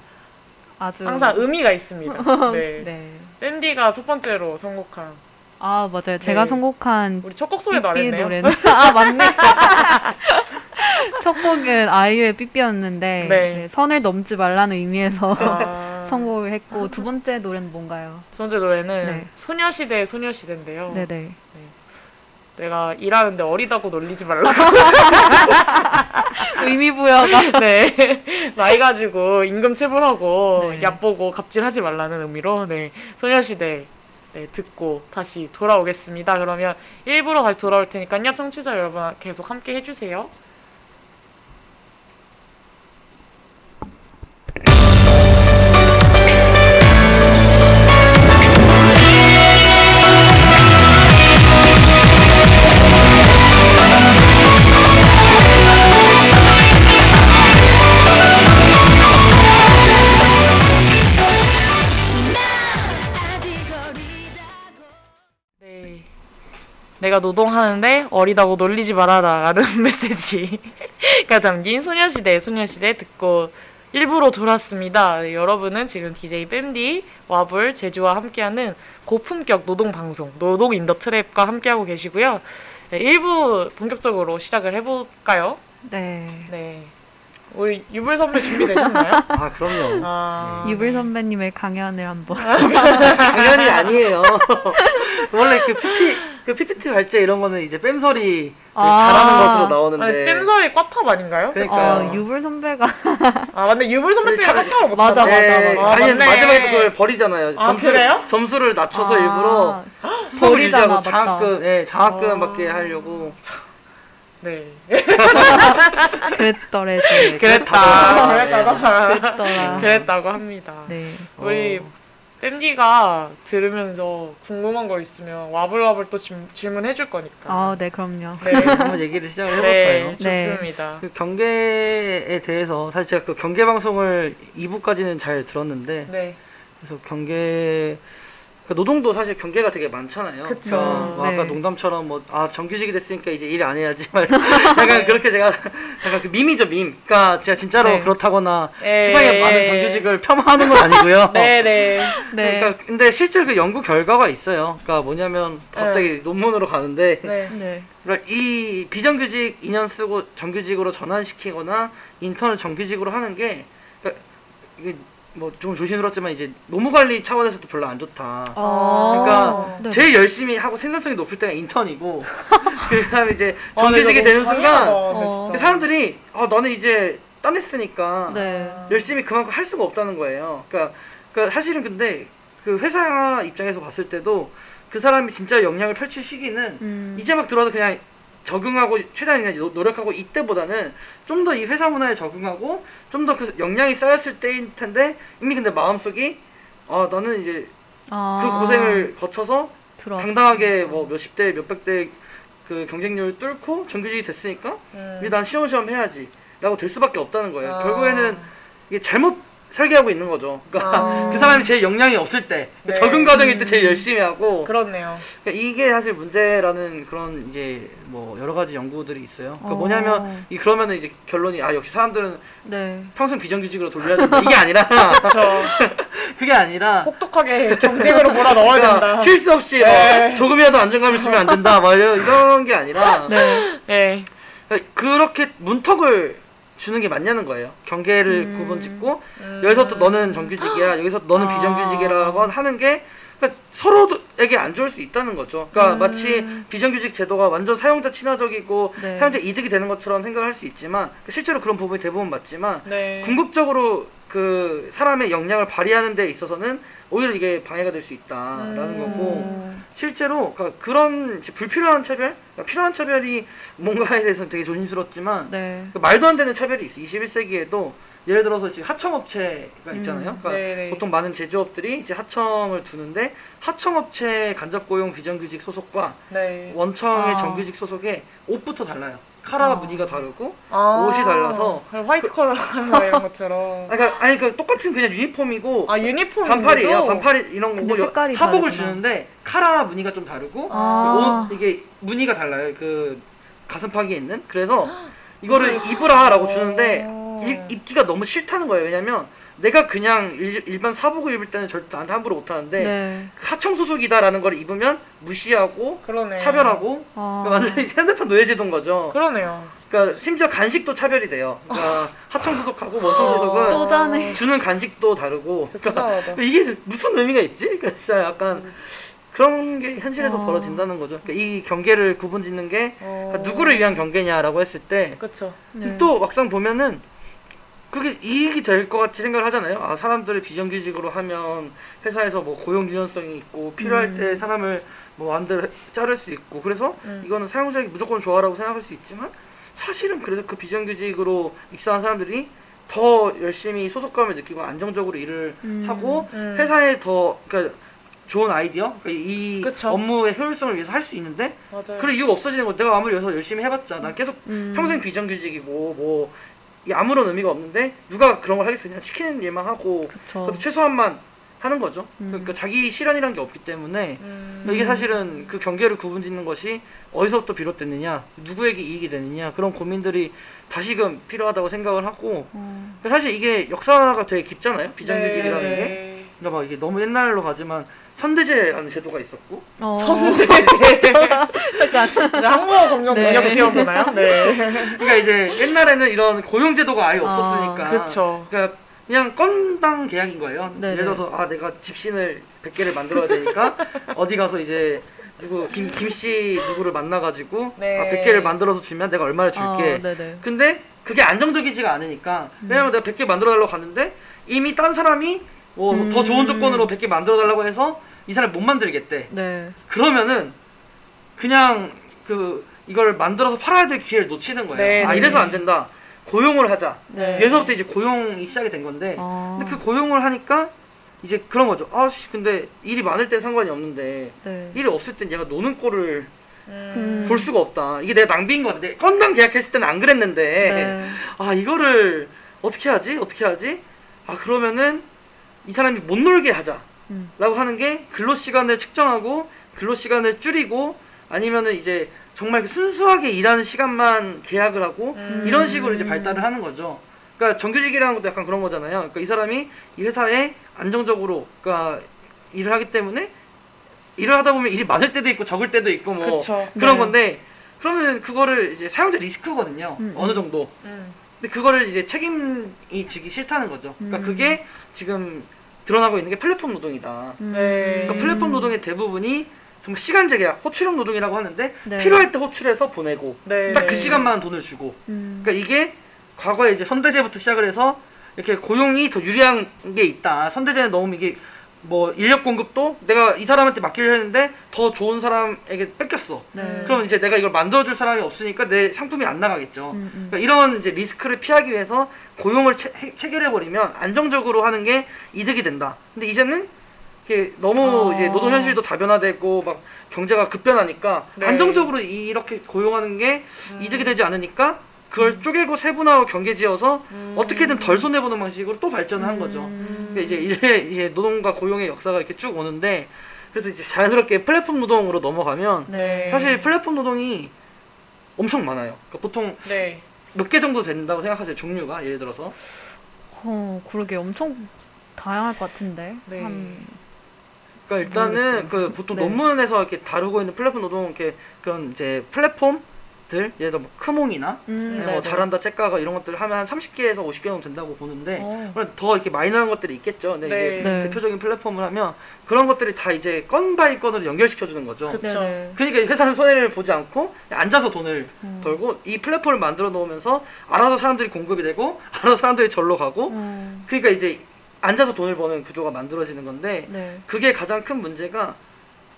아주. 항상 의미가 있습니다. 네. 네. 밴디가 첫 번째로 선곡한 아, 맞아요. 제가 네. 선곡한 우리 첫 곡 소개도 안 했네요. 노래는 아 맞네. 첫 곡은 아이유의 삐삐였는데 네. 네, 선을 넘지 말라는 의미에서 아, 선곡을 했고 두 번째 노래는 뭔가요? 두 번째 노래는 네. 소녀시대 소녀시대인데요. 네네. 내가 일하는데 어리다고 놀리지 말라. 의미 부여가 네. 나이 가지고 임금 체불하고 네. 얕보고 갑질하지 말라는 의미로 네. 소녀시대 네, 듣고 다시 돌아오겠습니다. 그러면 일부러 다시 돌아올 테니까요. 청취자 여러분 계속 함께 해주세요. 내가 노동하는데 어리다고 놀리지 말아라 라는 메시지가 담긴 소녀시대 소녀시대 듣고 일부로 돌아왔습니다. 네, 여러분은 지금 DJ 뺨디 와불 제주와 함께하는 고품격 노동 방송 노동 in the trap과 함께하고 계시고요. 네, 1부 본격적으로 시작을 해볼까요? 네. 네. 우리 유불 선배 준비되셨나요? 아 그럼요. 아, 유불 선배님의 강연을 한번 당연히 아니에요. 원래 그 PP 그 PPT 발제 이런 거는 이제 뺨소리 아. 잘하는 것으로 나오는데. 땜소리 꽈탑 아닌가요? 그러니까. 어, 유불 선배가 아 근데 유불 선배 때문에 참- 꽈탑을 못하네. 맞아, 맞아, 네, 맞아. 아, 아니 맞네. 마지막에 또 그걸 버리잖아요. 아, 점수를 그래요? 점수를 낮춰서 아, 일부러 버리잖아, 유지하고. 장학금, 예, 장학금 아. 받게 하려고. 네. 그랬더래 그랬다. 네. 그랬더라. 그랬다고 합니다. 네. 우리 어. 밴디가 들으면서 궁금한 거 있으면 와불와불 또 질, 질문해 줄 거니까. 아, 네, 그럼요. 네. 한번 얘기를 시작을 해볼까요? 네, 네. 좋습니다. 그 경계에 대해서 사실 제가 그 경계 방송을 2부까지는 잘 들었는데 네. 그래서 경계 그 노동도 사실 경계가 되게 많잖아요. 그쵸. 그러니까 뭐 아까 네. 농담처럼 뭐 아 정규직이 됐으니까 이제 일 안 해야지 말 약간 그렇게 제가 약간 그 밈이죠 밈. 그러니까 제가 진짜로 네. 그렇다거나 네. 세상에 많은 정규직을 폄하하는 건 아니고요. 네, 네. 네. 그러니까 근데 실제로 그 연구 결과가 있어요. 그러니까 뭐냐면 갑자기 논문으로 가는데 네. 네. 그러니까 이 비정규직 2년 쓰고 정규직으로 전환시키거나 인턴을 정규직으로 하는 게 그러니까 뭐 좀 조심스럽지만 이제 노무 관리 차원에서도 별로 안 좋다. 어. 그러니까 네. 제일 열심히 하고 생산성이 높을 때가 인턴이고 그다음에 이제 아, 정규직이 되는 순간 잔인하다, 어. 진짜. 사람들이 아 나는 이제 따냈으니까 네. 열심히 그만큼 할 수가 없다는 거예요. 그러니까, 그러니까 사실은 근데 그 회사 입장에서 봤을 때도 그 사람이 진짜 역량을 펼칠 시기는 음. 이제 막 들어도 그냥 적응하고 최대한 그냥 노- 노력하고 이때보다는 좀 더 이 회사 문화에 적응하고 좀 더 그 역량이 쌓였을 때일 텐데 이미 근데 마음속이 아 나는 이제 아. 그 고생을 거쳐서 들어. 당당하게 뭐 몇십 대 몇백 대 그 경쟁률을 뚫고 정규직이 됐으니까 음. 이제 난 시험 시험 해야지 라고 될 수밖에 없다는 거예요. 아. 결국에는 이게 잘못 설계하고 있는 거죠. 그러니까 아. 그 사람이 제일 역량이 없을 때 네. 적응 과정일 때 제일 열심히 하고 그렇네요. 그러니까 이게 사실 문제라는 그런 이제 뭐 여러 가지 연구들이 있어요. 그러니까 어. 뭐냐면 이 그러면은 이제 결론이 아 역시 사람들은 네. 평생 비정규직으로 돌려야 된다 이게 아니라. 그게 아니라 혹독하게 경쟁으로 몰아 넣어야 그러니까 된다. 쉴수 없이 네. 뭐 조금이라도 안정감을 주면 안 된다 막 이런, 이런 게 아니라 네. 네. 그러니까 그렇게 문턱을 주는 게 맞냐는 거예요. 경계를 음. 구분 짓고 음. 여기서부터 너는 정규직이야 여기서 너는 아. 비정규직이라고 하는 게 그러니까 서로에게 안 좋을 수 있다는 거죠. 그러니까 음. 마치 비정규직 제도가 완전 사용자 친화적이고 네. 사용자 이득이 되는 것처럼 생각할 수 있지만 실제로 그런 부분이 대부분 맞지만 네. 궁극적으로 그 사람의 역량을 발휘하는 데 있어서는 오히려 이게 방해가 될 수 있다라는 음. 거고 실제로 그러니까 그런 불필요한 차별, 그러니까 필요한 차별이 뭔가에 대해서는 되게 조심스럽지만 네. 그 말도 안 되는 차별이 있어. 21세기에도 예를 들어서 지금 하청업체가 있잖아요. 음. 그러니까 네네. 보통 많은 제조업들이 이제 하청을 두는데 하청업체 간접고용 비정규직 소속과 네. 원청의 아. 정규직 소속의 옷부터 달라요. 카라 아. 무늬가 다르고 아. 옷이 달라서 화이트 컬러 하는 거 이런 것처럼. 아니, 그러니까, 아니 그 똑같은 그냥 유니폼이고 아 유니폼 반팔이에요. 반팔 이런 근데 거고 여- 색깔이 하복을 다르구나. 주는데 카라 무늬가 좀 다르고 아. 옷 이게 무늬가 달라요. 그 가슴팍에 있는. 그래서 이거를 무슨 입으라라고 오. 주는데 일- 입기가 너무 싫다는 거예요. 왜냐면 내가 그냥 일, 반 사복을 입을 때는 절대 나한테 함부로 못 하는데 네. 하청 소속이다라는 걸 입으면 무시하고 그러네. 차별하고 아. 그러니까 완전히 핸드폰 노예제도인 거죠. 그러네요. 그러니까 심지어 간식도 차별이 돼요. 그러니까 하청 소속하고 원청 소속은 어. 쪼잔해. 주는 간식도 다르고 그러니까. 이게 무슨 의미가 있지? 그러니까 진짜 약간 그런 게 현실에서 어. 벌어진다는 거죠. 그러니까 이 경계를 구분짓는 게 어. 그러니까 누구를 위한 경계냐라고 했을 때또 그쵸. 네. 막상 보면은 그게 이익이 될 것 같이 생각을 하잖아요. 아 사람들을 비정규직으로 하면 회사에서 뭐 고용 유연성이 있고 필요할 음. 때 사람을 뭐 해- 자를 수 있고 그래서 음. 이거는 사용자에게 무조건 좋아라고 생각할 수 있지만 사실은 그래서 그 비정규직으로 입사한 사람들이 더 열심히 소속감을 느끼고 안정적으로 일을 음. 하고 음. 회사에 더 그러니까 좋은 아이디어, 그러니까 이 그쵸. 업무의 효율성을 위해서 할 수 있는데 맞아요. 그런 이유가 없어지는 거. 내가 아무리 여기서 열심히 해봤자 난 계속 음. 평생 비정규직이고 뭐 이게 아무런 의미가 없는데 누가 그런 걸 하겠어? 그냥 시키는 일만 하고. 그것도 최소한만 하는 거죠. 음. 그러니까 자기 실현이란 게 없기 때문에 음. 이게 사실은 그 경계를 구분짓는 것이 어디서부터 비롯됐느냐, 누구에게 이익이 되느냐 그런 고민들이 다시금 필요하다고 생각을 하고 어. 사실 이게 역사가 되게 깊잖아요. 비정규직이라는 게. 네. 그러니까 막 이게 너무 옛날로 가지만 선대제라는 제도가 있었고 어. 잠깐. 이제 한국어 검정 네. 능력 시험 보나요? 네. 그러니까 이제 옛날에는 이런 고용 제도가 아예 없었으니까 그쵸. 그러니까 그냥 건당 계약인 거예요. 네네. 예를 들어서 아 내가 집신을 100개를 만들어야 되니까 어디 가서 이제 누구 김 김씨 누구를 만나 가지고 네. 아 100개를 만들어서 주면 내가 얼마를 줄게. 어, 네네. 근데 그게 안정적이지가 않으니까 왜냐면 내가 100개 만들어 달라고 갔는데 이미 딴 사람이 뭐더 음. 좋은 조건으로 100개 만들어 달라고 해서 이 사람이 못 만들겠대. 네. 그러면은 그냥 그 이걸 만들어서 팔아야 될 기회를 놓치는 거예요. 네, 아 네. 이래서 안 된다. 고용을 하자. 네. 여기서부터 이제 고용이 시작이 된 건데 어. 근데 그 고용을 하니까 이제 그런 거죠. 아씨 근데 일이 많을 땐 상관이 없는데 네. 일이 없을 땐 얘가 노는 꼴을 음. 볼 수가 없다. 이게 내가 낭비인 것 같아. 내 건당 계약했을 때는 안 그랬는데 네. 아 이거를 어떻게 하지? 어떻게 하지? 아 그러면은 이 사람이 못 놀게 하자. 음. 라고 하는 게 근로 시간을 측정하고 근로 시간을 줄이고 아니면은 이제 정말 그 순수하게 일하는 시간만 계약을 하고 음. 이런 식으로 이제 발달을 하는 거죠. 그러니까 정규직이라는 것도 약간 그런 거잖아요. 그러니까 이 사람이 이 회사에 안정적으로 그러니까 일을 하기 때문에 일을 하다 보면 일이 많을 때도 있고 적을 때도 있고 뭐 그쵸. 그런 네. 건데 그러면 그거를 이제 사용자 리스크거든요. 음, 어느 정도. 음. 근데 그거를 이제 책임이 지기 싫다는 거죠. 그러니까 음. 그게 지금 드러나고 있는 게 플랫폼 노동이다. 음. 네. 그러니까 플랫폼 노동의 대부분이 정말 시간제 계약, 호출형 노동이라고 하는데 네. 필요할 때 호출해서 보내고 네. 딱그 시간만 돈을 주고. 음. 그러니까 이게 과거에 이제 선대제부터 시작을 해서 이렇게 고용이 더 유리한 게 있다. 선대제는 너무 이게 뭐 인력 공급도 내가 이 사람한테 맡기려 했는데 더 좋은 사람에게 뺏겼어. 네. 그럼 이제 내가 이걸 만들어줄 사람이 없으니까 내 상품이 안 나가겠죠. 음, 음. 그러니까 이런 이제 리스크를 피하기 위해서 고용을 체, 해- 체결해 버리면 안정적으로 하는 게 이득이 된다. 근데 이제는 이게 너무 아. 이제 노동 현실도 다변화되고 막 경제가 급변하니까 네. 안정적으로 이렇게 고용하는 게 음. 이득이 되지 않으니까 그걸 쪼개고 세분화하고 경계지어서 음. 어떻게든 덜 손해 보는 방식으로 또 발전을 한 거죠. 음. 그러니까 이제 이래 이제 노동과 고용의 역사가 이렇게 쭉 오는데 그래서 이제 자연스럽게 플랫폼 노동으로 넘어가면 네. 사실 플랫폼 노동이 엄청 많아요. 그러니까 보통 네. 몇개 정도 된다고 생각하세요. 종류가 예를 들어서 어, 그러게 엄청 다양할 것 같은데. 네. 한 그러니까 일단은 모르겠어요. 그 보통 네. 논문에서 이렇게 다루고 있는 플랫폼 노동 이렇게 그런 이제 플랫폼 들 예를 들어 뭐 크몽이나 음, 뭐 네네. 잘한다 째깍악어 이런 것들 하면 한 30개에서 50개 정도 된다고 보는데 어. 물론 더 이렇게 마이너한 것들이 있겠죠. 근데 네. 이게 네. 대표적인 플랫폼을 하면 그런 것들이 다 이제 건 by 건으로 연결시켜 주는 거죠. 그- 네네. 그러니까 회사는 손해를 보지 않고 앉아서 돈을 음. 벌고 이 플랫폼을 만들어 놓으면서 알아서 사람들이 공급이 되고 알아서 사람들이 절로 가고 음, 그러니까 이제 앉아서 돈을 버는 구조가 만들어지는 건데 네. 그게 가장 큰 문제가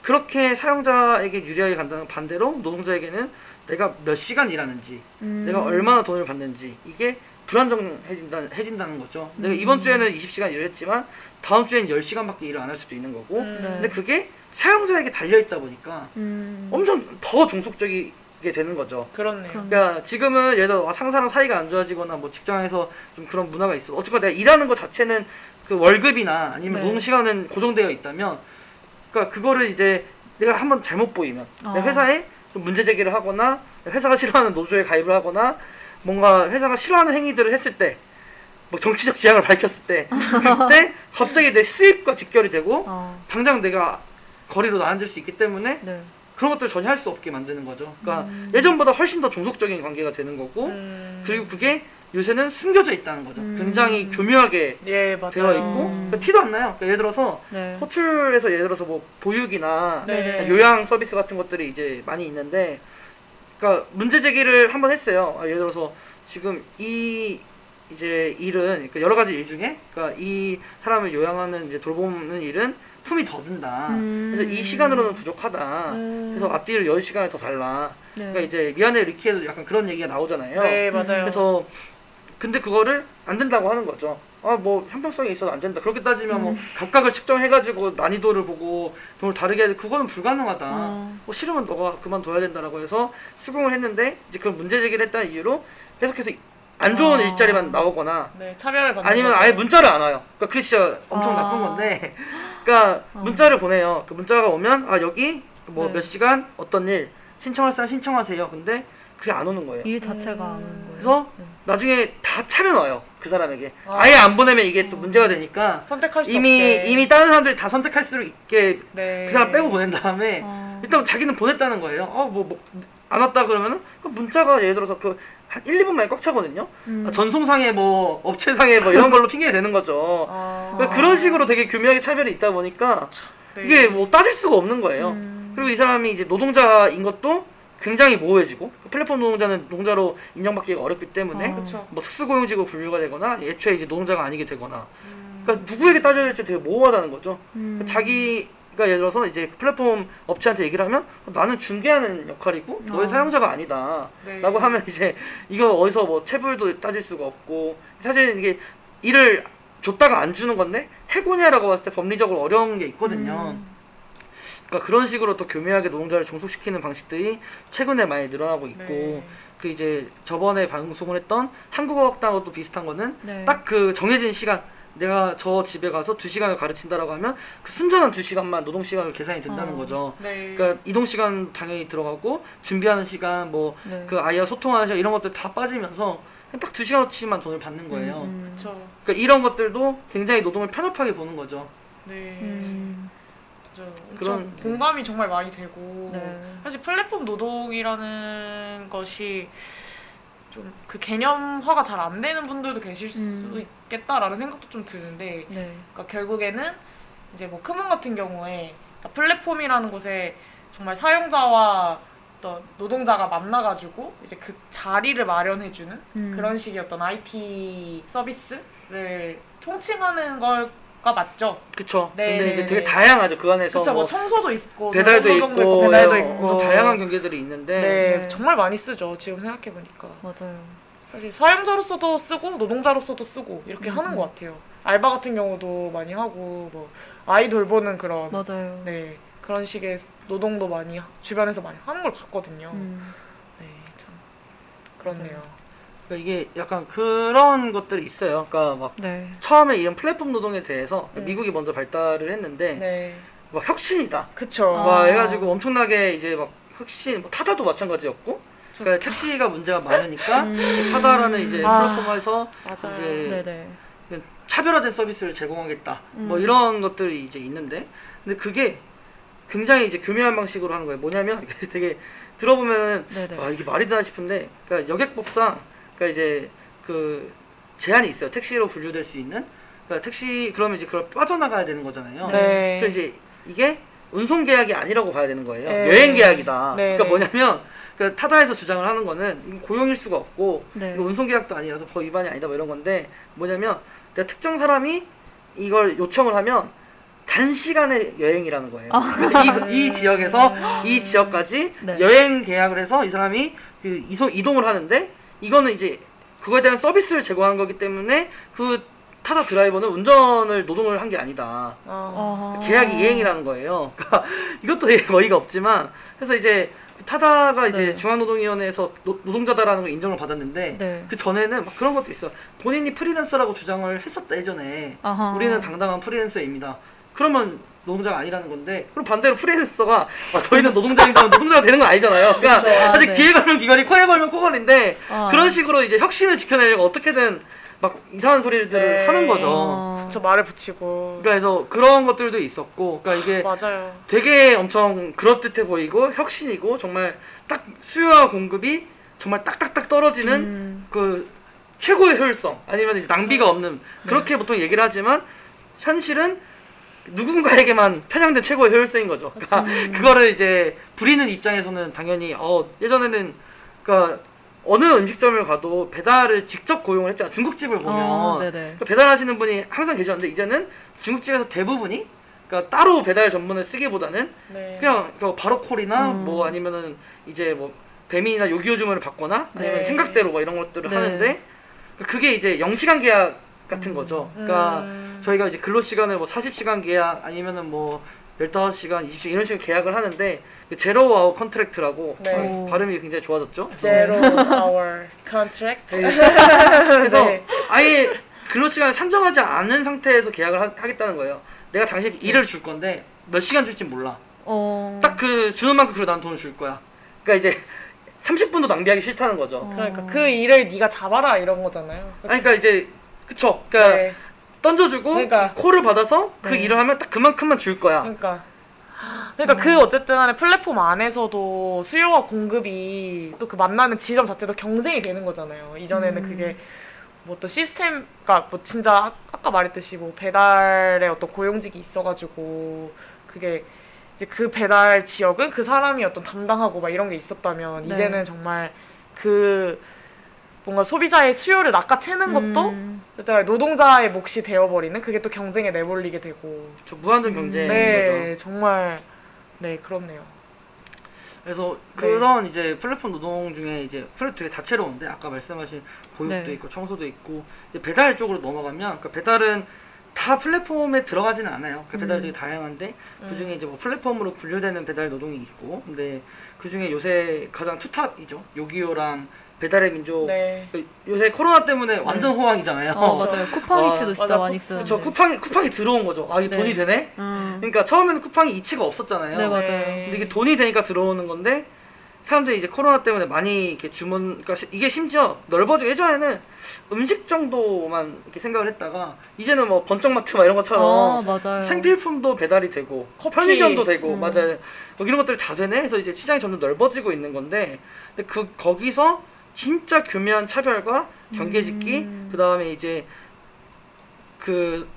그렇게 사용자에게 유리하게 간다는 반대로 노동자에게는 내가 몇 시간 일하는지 음. 내가 얼마나 돈을 받는지 이게 불안정해진다, 해진다는 거죠. 내가 음. 이번 주에는 20시간 일을 했지만 다음 주에는 10시간밖에 일을 안 할 수도 있는 거고 음. 네. 근데 그게 사용자에게 달려 있다 보니까 음. 엄청 더 종속적이 게 되는 거죠. 그렇네요. 그러니까 지금은 예를 들어 상사랑 사이가 안 좋아지거나 뭐 직장에서 좀 그런 문화가 있어. 어쨌건 내가 일하는 것 자체는 그 월급이나 아니면 네. 노동 시간은 고정되어 있다면, 그러니까 그거를 이제 내가 한번 잘못 보이면 어. 내 회사에 좀 문제 제기를 하거나 회사가 싫어하는 노조에 가입을 하거나 뭔가 회사가 싫어하는 행위들을 했을 때. 뭐 정치적 지향을 밝혔을 때 그때 갑자기 내 수입과 직결이 되고 어. 당장 내가 거리로 나앉을 수 있기 때문에 네. 그런 것들을 전혀 할 수 없게 만드는 거죠. 그러니까 음. 예전보다 훨씬 더 종속적인 관계가 되는 거고 음. 그리고 그게 요새는 숨겨져 있다는 거죠. 음. 굉장히 교묘하게 예. 되어 있고 음. 그러니까 티도 안 나요. 그러니까 예를 들어서 네. 호출에서 예를 들어서 뭐 보육이나 네. 요양 서비스 같은 것들이 이제 많이 있는데 그러니까 문제 제기를 한번 했어요. 아, 예를 들어서 지금 이 이제 일은 그러니까 여러 가지 일 중에 그러니까 이 사람을 요양하는 이제 돌보는 일은 품이 더 든다. 음. 그래서 이 시간으로는 부족하다. 음. 그래서 앞뒤를 10시간을 더 달라. 네. 그러니까 이제 미안해 리키에도 약간 그런 얘기가 나오잖아요. 네 맞아요. 그래서 근데 그거를 안 된다고 하는 거죠. 아 뭐 형평성이 있어도 안 된다. 그렇게 따지면 음. 뭐 각각을 측정해가지고 난이도를 보고 돈을 다르게 해야 돼. 그거는 불가능하다. 어. 뭐 싫으면 너가 그만둬야 된다라고 해서 수긍을 했는데 이제 그런 문제 제기를 했다는 이유로 계속해서 안 좋은 아. 일자리만 나오거나 네 차별을 받는 아니면 거죠. 아예 문자를 안 와요. 그러니까 그게 진짜 엄청 아. 나쁜 건데, 그러니까 어. 문자를 보내요. 그 문자가 오면 아 여기 뭐 네. 몇 시간 어떤 일 신청할 사람 신청하세요. 근데 그게 안 오는 거예요. 일 자체가 음. 안 오는 거예요. 그래서 네. 나중에 다 차면 와요. 그 사람에게 아. 아예 안 보내면 이게 또 문제가 되니까 선택할 수 이미 없게. 이미 다른 사람들이 다 선택할 수 있게 네. 그 사람 빼고 보낸 다음에 어. 일단 자기는 보냈다는 거예요. 어뭐 안 왔다 그러면은 그 문자가 예를 들어서 그 한 1, 2분 만에 꽉 차거든요. 음. 전송상에 뭐 업체상에 뭐 이런 걸로 핑계를 대는 거죠. 아. 그러니까 그런 식으로 되게 교묘하게 차별이 있다 보니까 네. 이게 뭐 따질 수가 없는 거예요. 음. 그리고 이 사람이 이제 노동자인 것도 굉장히 모호해지고 그 플랫폼 노동자는 노동자로 인정받기가 어렵기 때문에 어. 그렇죠. 뭐 특수고용직으로 분류가 되거나 애초에 이제 노동자가 아니게 되거나 음. 그러니까 누구에게 따져야 될지 되게 모호하다는 거죠. 음. 자기가 예를 들어서 이제 플랫폼 업체한테 얘기를 하면 나는 중개하는 역할이고 너의 어. 사용자가 아니다. 네. 라고 하면 이제 이거 어디서 뭐 체불도 따질 수가 없고 사실 이게 일을 줬다가 안 주는 건데 해고냐라고 봤을 때 법리적으로 어려운 게 있거든요. 음. 그러니까 그런 식으로 또 교묘하게 노동자를 종속시키는 방식들이 최근에 많이 늘어나고 있고 네. 그 이제 저번에 방송을 했던 한국어학당하고도 비슷한 거는 네. 딱그 정해진 시간 내가 저 집에 가서 두 시간을 가르친다라고 하면 그 순전한 두 시간만 노동 시간으로 계산이 된다는 어. 거죠. 네. 그러니까 이동 시간 당연히 들어가고 준비하는 시간 뭐 네. 그 아이와 소통하는 시간 이런 것들 다 빠지면서 딱 두 시간어치만 돈을 받는 거예요. 음, 음. 그렇죠. 그러니까 이런 것들도 굉장히 노동을 편협하게 보는 거죠. 네. 음. 맞아요. 그런- 공감이 정말 많이 되고 네. 사실 플랫폼 노동이라는 것이 좀 그 개념화가 잘 안 되는 분들도 계실 수 음. 있겠다라는 생각도 좀 드는데 네. 그러니까 결국에는 이제 뭐 크몬 같은 경우에 그러니까 플랫폼이라는 곳에 정말 사용자와 어떤 노동자가 만나가지고 이제 그 자리를 마련해주는 음. 그런 식의 어떤 IT 서비스를 통칭하는 걸 가 맞죠? 그쵸? 네, 근데 네, 이제 네. 되게 다양하죠. 그 안에서 그쵸, 뭐 뭐 청소도 있고 배달도 노동노동도 있고, 배달도 어, 있고 다양한 경계들이 있는데 네, 네. 정말 많이 쓰죠. 지금 생각해 보니까. 맞아요. 사실 사용자로서도 쓰고 노동자로서도 쓰고 이렇게 음, 하는 음. 것 같아요. 알바 같은 경우도 많이 하고 뭐 아이 돌보는 그런 맞아요. 네 그런 식의 노동도 많이 하- 주변에서 많이 하는 걸 봤거든요. 음, 네, 참 그렇네요. 그러니까 이게 약간 그런 것들이 있어요. 그러니까 막 네. 처음에 이런 플랫폼 노동에 대해서 음. 미국이 먼저 발달을 했는데 네, 막 혁신이다. 그쵸. 아. 막 해가지고 엄청나게 이제 막 혁신, 뭐 타다도 마찬가지였고, 저- 그러니까 택시가 문제가 많으니까 음. 타다라는 이제 아. 플랫폼에서 맞아요. 이제 네네. 차별화된 서비스를 제공하겠다. 뭐 음. 이런 것들이 이제 있는데, 근데 그게 굉장히 이제 교묘한 방식으로 하는 거예요. 뭐냐면 되게 들어보면은 네네. 와 이게 말이 되나 싶은데, 그러니까 여객법상 그러니까 이제 그 제한이 있어요. 택시로 분류될 수 있는. 그러니까 택시 그러면 이제 그걸 빠져나가야 되는 거잖아요. 네. 그래서 이제 이게 운송 계약이 아니라고 봐야 되는 거예요. 네. 여행 계약이다. 네, 그러니까 네. 뭐냐면 그 타다에서 주장을 하는 거는 고용일 수가 없고 네. 운송 계약도 아니라서 법 위반이 아니다 뭐 이런 건데 뭐냐면 내가 특정 사람이 이걸 요청을 하면 단시간의 여행이라는 거예요. 그러니까 이, 이 지역에서 이 지역까지 네. 여행 계약을 해서 이 사람이 그 이송, 이동을 하는데 이거는 이제 그거에 대한 서비스를 제공하는 거기 때문에 그 타다 드라이버는 운전을 노동을 한 게 아니다. 어. 계약이 이행이라는 거예요. 그러니까 이것도 어이가 없지만 그래서 이제 타다가 이제 네. 중앙노동위원회에서 노, 노동자다라는 걸 인정을 받았는데 네. 그 전에는 막 그런 것도 있어. 본인이 프리랜서라고 주장을 했었다 예전에. 아하. 우리는 당당한 프리랜서입니다. 그러면 노동자가 아니라는 건데 그럼 반대로 프리랜서가 아, 저희는 노동자인가 하면 노동자가 되는 건 아니잖아요. 그러니까 그렇죠. 아, 사실 네. 귀에 걸면 귀걸이, 코에 걸면 코걸인데 아. 그런 식으로 이제 혁신을 지켜내려고 어떻게든 막 이상한 소리들을 네. 하는 거죠. 어. 저 말을 붙이고. 그래서 그런 것들도 있었고, 그러니까 이게 맞아요. 되게 엄청 그럴듯해 보이고 혁신이고 정말 딱 수요와 공급이 정말 딱딱딱 떨어지는 음. 그 최고의 효율성 아니면 이제 낭비가 없는 네. 그렇게 보통 얘기를 하지만 현실은 누군가에게만 편향된 최고의 효율성인 거죠. 그러니까 음. 그거를 이제 부리는 입장에서는 당연히 어 예전에는 그러니까 어느 음식점을 가도 배달을 직접 고용을 했잖아. 중국집을 보면 어, 네네. 그러니까 배달하시는 분이 항상 계셨는데 이제는 중국집에서 대부분이 그러니까 따로 배달 전문을 쓰기보다는 네. 그냥 그 바로콜이나 음. 뭐 아니면은 이제 뭐 배민이나 요기요 주문을 받거나 아니면 네. 생각대로 뭐 이런 것들을 네. 하는데 그게 이제 영시간 계약 같은 거죠. 그러니까 음. 저희가 이제 근로 시간을 뭐 40시간 계약 아니면은 뭐 15시간, 20시간 이런 식으로 계약을 하는데 그 zero hour contract라고 네. 어, 발음이 굉장히 좋아졌죠. Zero hour contract. 네. 그래서 네. 아예 근로 시간을 산정하지 않은 상태에서 계약을 하, 겠다는 거예요. 내가 당신 일을 줄 건데 몇 시간 줄지 몰라. 어. 딱그 주는 만큼 그래 난 돈을 줄 거야. 그러니까 이제 30분도 낭비하기 싫다는 거죠. 그러니까 그 일을 네가 잡아라 이런 거잖아요. 아니 그러니까 이제 그쵸. 그러니까 네. 던져주고 그러니까. 콜을 받아서 그 네. 일을 하면 딱 그만큼만 줄 거야. 그러니까 그러니까 그 어쨌든 간에 플랫폼 안에서도 수요와 공급이 또 그 만나는 지점 자체도 경쟁이 되는 거잖아요. 이전에는 음. 그게 뭐 어떤 시스템, 그러니까 뭐 진짜 아- 아까 말했듯이 뭐 배달의 어떤 고용직이 있어가지고 그게 이제 그 배달 지역은 그 사람이 어떤 담당하고 막 이런 게 있었다면 네. 이제는 정말 그 뭔가 소비자의 수요를 낚아채는 것도 음. 어쨌든 노동자의 몫이 되어버리는 그게 또 경쟁에 내몰리게 되고 저 무한정 경쟁인 네, 거죠. 정말 네 그렇네요. 그래서 네. 그런 이제 플랫폼 노동 중에 이제 플랫 되게 다채로운데 아까 말씀하신 보육도 네. 있고 청소도 있고 이제 배달 쪽으로 넘어가면 그러니까 배달은 다 플랫폼에 들어가지는 않아요. 그 배달이 음. 되게 다양한데 그 음. 중에 이제 뭐 플랫폼으로 분류되는 배달 노동이 있고 근데 그 중에 요새 가장 투탑이죠. 요기요랑 배달의 민족. 네. 요새 코로나 때문에 완전 호황이잖아요. 어. 맞아요. 쿠팡이츠도 아, 진짜 맞아. 많이 쿠- 쓰는데. 그렇죠. 쿠팡이 쿠팡이 들어온 거죠. 아, 이게 네. 돈이 되네. 음. 그러니까 처음에는 쿠팡이 이치가 없었잖아요. 네 맞아요. 근데 이게 돈이 되니까 들어오는 건데 사람들이 이제 코로나 때문에 많이 이렇게 주문 그러니까 시- 이게 심지어 넓어지고 예전에는 음식 정도만 이렇게 생각을 했다가 이제는 뭐 번쩍마트 막 이런 것처럼 아 맞아요. 생필품도 배달이 되고 커피. 편의점도 되고 음. 맞아요 뭐 이런 것들이 다 되네 해서 이제 시장이 점점 넓어지고 있는 건데 근데 그 거기서 진짜 교묘한 차별과 경계짓기 음. 그 다음에 이제 그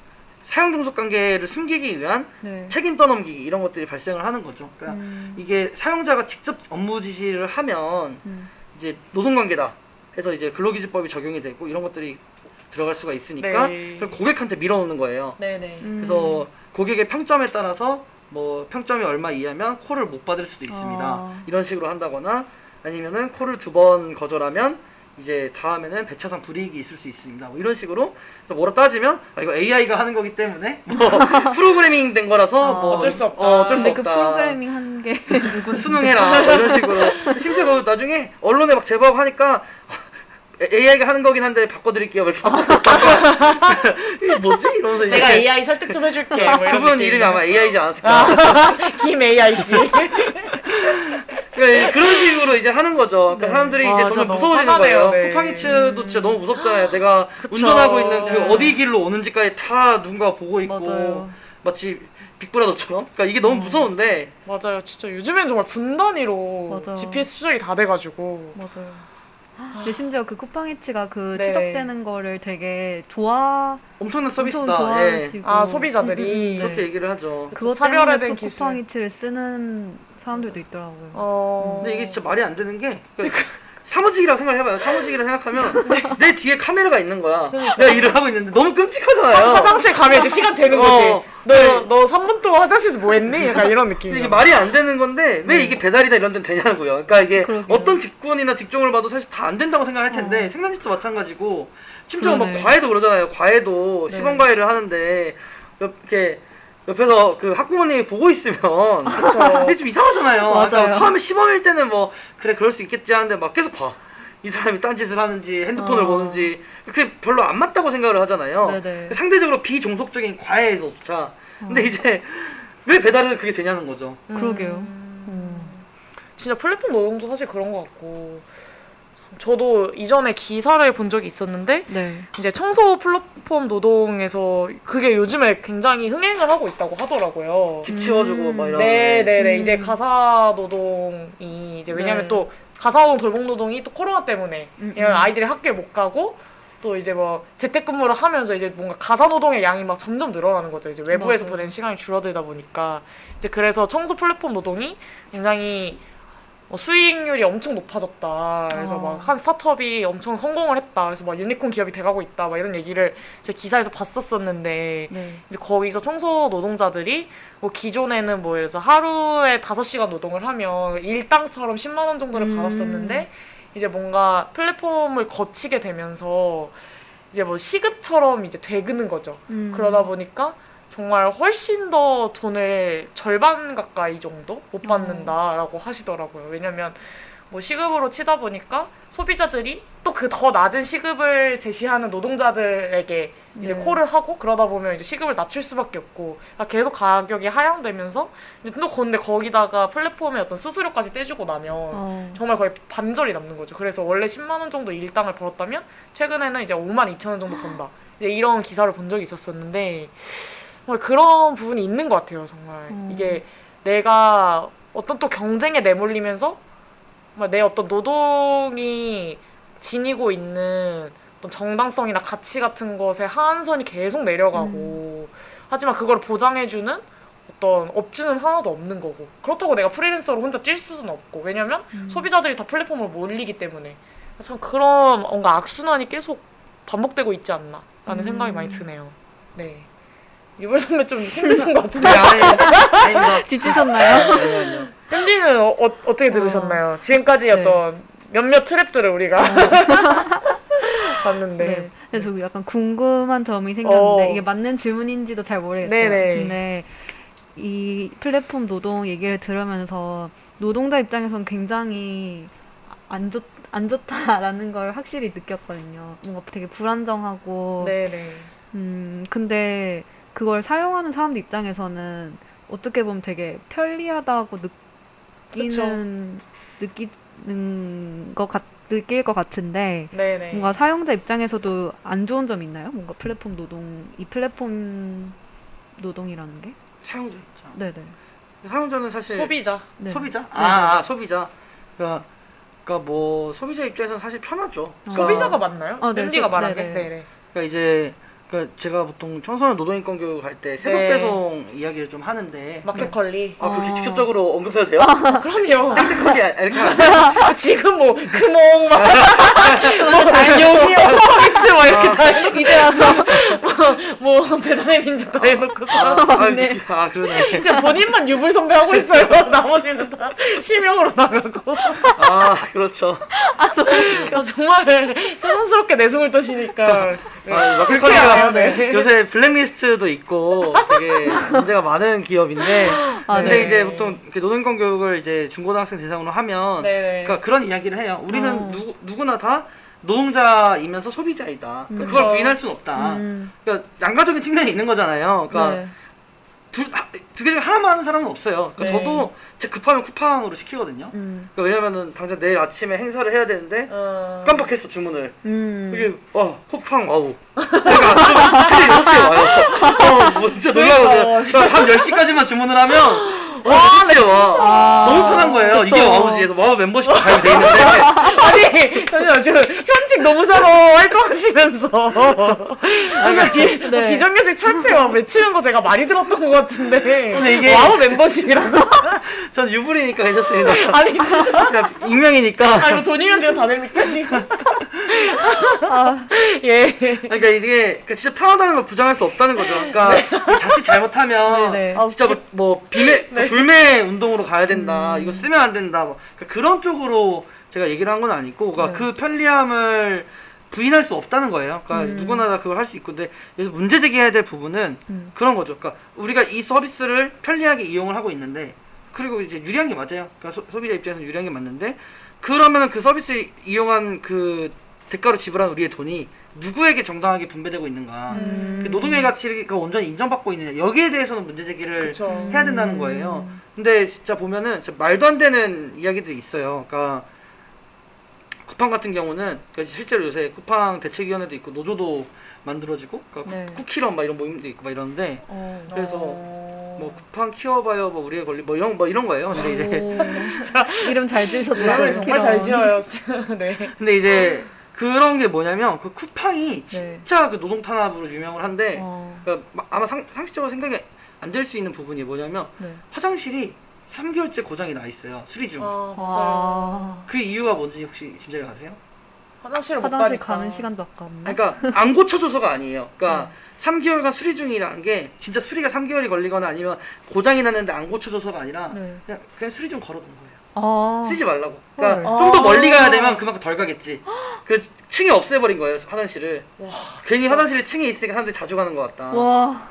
사용 종속 관계를 숨기기 위한 네. 책임 떠넘기기 이런 것들이 발생을 하는 거죠. 그러니까 음. 이게 사용자가 직접 업무 지시를 하면 음. 이제 노동 관계다 해서 이제 근로기준법이 적용이 되고 이런 것들이 들어갈 수가 있으니까 네. 그걸 고객한테 밀어놓는 거예요. 네네. 음. 그래서 고객의 평점에 따라서 뭐 평점이 얼마 이하면 콜을 못 받을 수도 있습니다. 아. 이런 식으로 한다거나 아니면은 콜을 두 번 거절하면 이제 다음에는 배차상 불이익이 있을 수 있습니다. 뭐 이런 식으로 그래서 뭐라 따지면 아, 이거 AI가 하는 거기 때문에 뭐 프로그래밍 된 거라서 어. 뭐 어쩔 수 없다. 어, 어쩔 수 근데 없다. 그 프로그래밍 한 게 수능해라 뭐 이런 식으로 심지어 그 나중에 언론에 막 제보하니까 AI가 하는 거긴 한데 바꿔드릴게요. 뭐 이렇게 바꿨어. 이게 뭐지? 이러면서 이제 내가 AI 설득 좀 해줄게. 뭐 이런 그분. 이름이 아마 AI지 않았을까. 김 AI 씨. 그러니까 그런 식으로 이제 하는 거죠. 그러니까 네. 사람들이 아, 이제 너무 무서워지는 거예요. 네. 쿠팡이츠도 진짜 너무 무섭잖아요. 내가 그쵸. 운전하고 있는 그 네. 어디 길로 오는지까지 다 누군가 보고 있고 맞아요. 마치 빅브라더처럼. 그러니까 이게 너무 음. 무서운데 맞아요. 진짜 요즘엔 정말 분 단위로 맞아. GPS 추적이 다 돼가지고. 맞아요. 근데 심지어 그 쿠팡이츠가 그 네. 추적되는 거를 되게 좋아 엄청난 엄청 서비스다. 예. 좋아하시고 아 소비자들이. 음. 그렇게 얘기를 하죠. 그것 차별화된 때문에 또 기술. 쿠팡이츠를 쓰는 사람들도 있더라고요. 어. 근데 이게 진짜 말이 안 되는 게 그러니까 사무직이라고 생각해봐요. 사무직이라고 생각하면 내 뒤에 카메라가 있는 거야. 내가 일을 하고 있는데 너무 끔찍하잖아요. 화장실 가면 이제 시간 재는 거지. 어, 너, 네. 너 3분 동안 화장실에서 뭐 했니? 약간 이런 느낌이야. 이게 말이 안 되는 건데 왜 이게 배달이나 이런 데는 되냐고요. 그러니까 이게 그러게요. 어떤 직군이나 직종을 봐도 사실 다 안 된다고 생각할 텐데 생산직도 마찬가지고 심지어 막 그러네. 과외도 그러잖아요. 과외도 네. 시범 과외를 하는데 이렇게 옆에서 그 학부모님이 보고 있으면 그쵸. 이게 좀 이상하잖아요. 맞아요. 그러니까 처음에 시범일 때는 뭐 그래 그럴 수 있겠지 하는데 막 계속 봐. 이 사람이 딴짓을 하는지 핸드폰을 어. 보는지 그게 별로 안 맞다고 생각을 하잖아요. 네네. 상대적으로 비종속적인 과외에서조차. 근데 이제 왜 배달은 그게 되냐는 거죠. 그러게요. 음. 음. 진짜 플랫폼 노동도 사실 그런 것 같고. 저도 이전에 기사를 본 적이 있었는데 네. 이제 청소 플랫폼 노동에서 그게 요즘에 굉장히 흥행을 하고 있다고 하더라고요. 집 치워주고 음. 막 이런. 네, 네, 네. 음. 이제 가사 노동이 이제 왜냐면 네. 또 가사 노동 돌봄 노동이 또 코로나 때문에 음, 음. 아이들이 학교에 못 가고 또 이제 뭐 재택근무를 하면서 이제 뭔가 가사 노동의 양이 막 점점 늘어나는 거죠. 이제 외부에서 맞아요. 보낸 시간이 줄어들다 보니까 이제 그래서 청소 플랫폼 노동이 굉장히 어, 수익률이 엄청 높아졌다. 그래서 어. 막한 스타트업이 엄청 성공을 했다. 그래서 막 유니콘 기업이 돼가고 있다. 막 이런 얘기를 제 기사에서 봤었었는데 네. 이제 거기서 청소 노동자들이 뭐 기존에는 뭐 예를 들어서 하루에 5시간 노동을 하면 일당처럼 10만 원 정도를 음. 받았었는데 이제 뭔가 플랫폼을 거치게 되면서 이제 뭐 시급처럼 이제 되그는 거죠. 음. 그러다 보니까 정말 훨씬 더 돈을 절반 가까이 정도 못 받는다라고 하시더라고요. 왜냐면 뭐 시급으로 치다 보니까 소비자들이 또 그 더 낮은 시급을 제시하는 노동자들에게 이제 네. 콜을 하고 그러다 보면 이제 시급을 낮출 수밖에 없고 그러니까 계속 가격이 하향되면서 이제 또 근데 거기다가 플랫폼의 어떤 수수료까지 떼주고 나면 어. 정말 거의 반절이 남는 거죠. 그래서 원래 10만 원 정도 일당을 벌었다면 최근에는 이제 5만 2천 원 정도 번다. 이제 이런 기사를 본 적이 있었었는데 정말 그런 부분이 있는 것 같아요. 정말 음. 이게 내가 어떤 또 경쟁에 내몰리면서 내 어떤 노동이 지니고 있는 어떤 정당성이나 가치 같은 것에 하한선이 계속 내려가고 하지만 그걸 보장해주는 어떤 업주는 하나도 없는 거고 그렇다고 내가 프리랜서로 혼자 뛸 수는 없고 왜냐면 음. 소비자들이 다 플랫폼을 몰리기 때문에 참 그런 뭔가 악순환이 계속 반복되고 있지 않나라는 음. 생각이 많이 드네요. 네. 유벌 선배 좀 힘드신 것 같은데 네, 아니. 지치셨나요? 아니요, 아니요. 햄디는 어, 어, 어떻게 들으셨나요? 지금까지 네. 어떤 몇몇 트랩들을 우리가 봤는데 네. 그래서 저 약간 궁금한 점이 생겼는데 어. 이게 맞는 질문인지도 잘 모르겠어요. 네네. 근데 이 플랫폼 노동 얘기를 들으면서 노동자 입장에서는 굉장히 안, 좋, 안 좋다라는 걸 확실히 느꼈거든요. 뭔가 되게 불안정하고 네네 음 근데 그걸 사용하는 사람들 입장에서는 어떻게 보면 되게 편리하다고 느끼는 느끼는 것 같, 느낄 것 같은데 네네 뭔가 사용자 입장에서도 안 좋은 점이 있나요? 뭔가 플랫폼 노동 이 플랫폼 노동이라는 게? 사용자 입장. 네네. 사용자는 사실 소비자 네. 소비자? 아, 아, 소비자. 그러니까, 그러니까 뭐 소비자 입장에서는 사실 편하죠. 그러니까, 소비자가 맞나요? 어, 네, 소- 말한 네네. 게 네네 그러니까 이제 그러니까 제가 보통 청소년 노동인권 교육 할 때 새벽 네. 배송 이야기를 좀 하는데 마켓컬리 아 그렇게 아. 직접적으로 언급해도 돼요? 그럼요 땡땡거리 이렇게 하면 안 돼요? 아, 지금 뭐 크몽 막 뭐, 여기 어머니츠 막 이렇게 다 이제 와서 뭐 배달의 민족 다 해놓고서 아, 아 그러네. 진짜 본인만 유불 선배 하고 있어요. 나머지는 다 실명으로 나가고. 아 그렇죠. 아, 정말 새삼스럽게 내숭을 떠시니까. 아, 그렇게 마켓컬리가 해요, 네. 요새 블랙리스트도 있고 되게 문제가 많은 기업인데 아, 근데 네. 이제 보통 노동권 교육을 이제 중고등학생 대상으로 하면 네네. 그러니까 그런 이야기를 해요. 우리는 어. 누구, 누구나 다 노동자이면서 소비자이다. 그러니까 그걸 그쵸. 부인할 수는 없다. 음. 그러니까 양가적인 측면이 있는 거잖아요. 그러니까 네. 두개 중에 하나만 하는 사람은 없어요. 그러니까 네. 저도 진짜 급하면 쿠팡으로 시키거든요. 음. 그러니까 왜냐면은 당장 내일 아침에 행사를 해야 되는데 어... 깜빡했어 주문을. 음. 이게 와 쿠팡 와우. 내가 새벽 6시에 와요. 어, 뭐 진짜 놀라거든요. 그러니까. 한 10시까지만 주문을 하면 와, 와, 6시에 와. 아. 너무 편한 거예요. 그쵸. 이게 와우지. 그래서 와우 멤버십도 가입돼 있는데 아니 잠시만 지금 현직 노무사로 활동하시면서 뭔가 비, 뭐 네. 비정규직 철폐 막 외치는 거 제가 많이 들었던 것 같은데 근데 이게- 와우 멤버십이라고 전 유불이니까 괜찮습니다. 아니 진짜 그냥 익명이니까. 아 이거 돈이면 지금 다 냅니까 지금 아, 예 그러니까 이게 그 진짜 편하다는 걸 부정할 수 없다는 거죠. 그러니까 이 자칫 잘못하면 네네. 진짜 뭐, 뭐 비매 불매 운동으로 가야 된다. 이거 쓰면 안 된다. 뭐 그러니까 그런 쪽으로 제가 얘기를 한 건 아니고, 그러니까 그 편리함을 부인할 수 없다는 거예요. 그러니까 누구나 다 그걸 할 수 있고, 근데 여기서 문제 제기해야 될 부분은 음. 그런 거죠. 그러니까 우리가 이 서비스를 편리하게 이용을 하고 있는데, 그리고 이제 유리한 게 맞아요. 그러니까 소, 소비자 입장에서 유리한 게 맞는데, 그러면은 그 서비스 이용한 그 대가로 지불한 우리의 돈이 누구에게 정당하게 분배되고 있는가? 음. 그 노동의 가치가 온전히 인정받고 있느냐? 여기에 대해서는 문제 제기를 그쵸 해야 된다는 거예요. 근데 진짜 보면은 진짜 말도 안 되는 이야기들이 있어요. 그러니까 쿠팡 같은 경우는 그러니까 실제로 요새 쿠팡 대책위원회도 있고 노조도 만들어지고 그러니까 네. 쿠- 쿠키런 막 이런 모임도 있고 막 이러는데 어. 그래서 어... 뭐 쿠팡 키워봐요 뭐 우리의 권리 뭐 이런 뭐 이런 거예요. 근데 이제 오, 진짜 이름 잘 지으셨다. 이름을 정말 잘 지어요 네 근데 이제 그런 게 뭐냐면 그 쿠팡이 네. 진짜 그 노동 탄압으로 유명을 한데 어, 그러니까 마- 아마 상, 상식적으로 생각이 안 될 수 있는 부분이 뭐냐면 네. 화장실이 3개월째 고장이 나 있어요. 수리 중. 아 맞아요 아, 그 이유가 뭔지 혹시 짐작이 가세요? 화장실을 못 화장실 가니까 가는 시간도 아깝네. 그러니까 안 고쳐줘서가 아니에요. 그러니까 3개월간 수리 중이라는 게 진짜 수리가 3개월이 걸리거나 아니면 고장이 났는데 안 고쳐줘서가 아니라 네. 그냥, 그냥 수리 좀 걸어둔 거예요. 아, 쓰지 말라고. 그러니까 헐. 좀더 멀리 가야 아. 되면 그만큼 덜 가겠지. 그 층이 없애버린 거예요 화장실을. 와 괜히 화장실에 층이 있으니까 사람들이 자주 가는 것 같다. 와,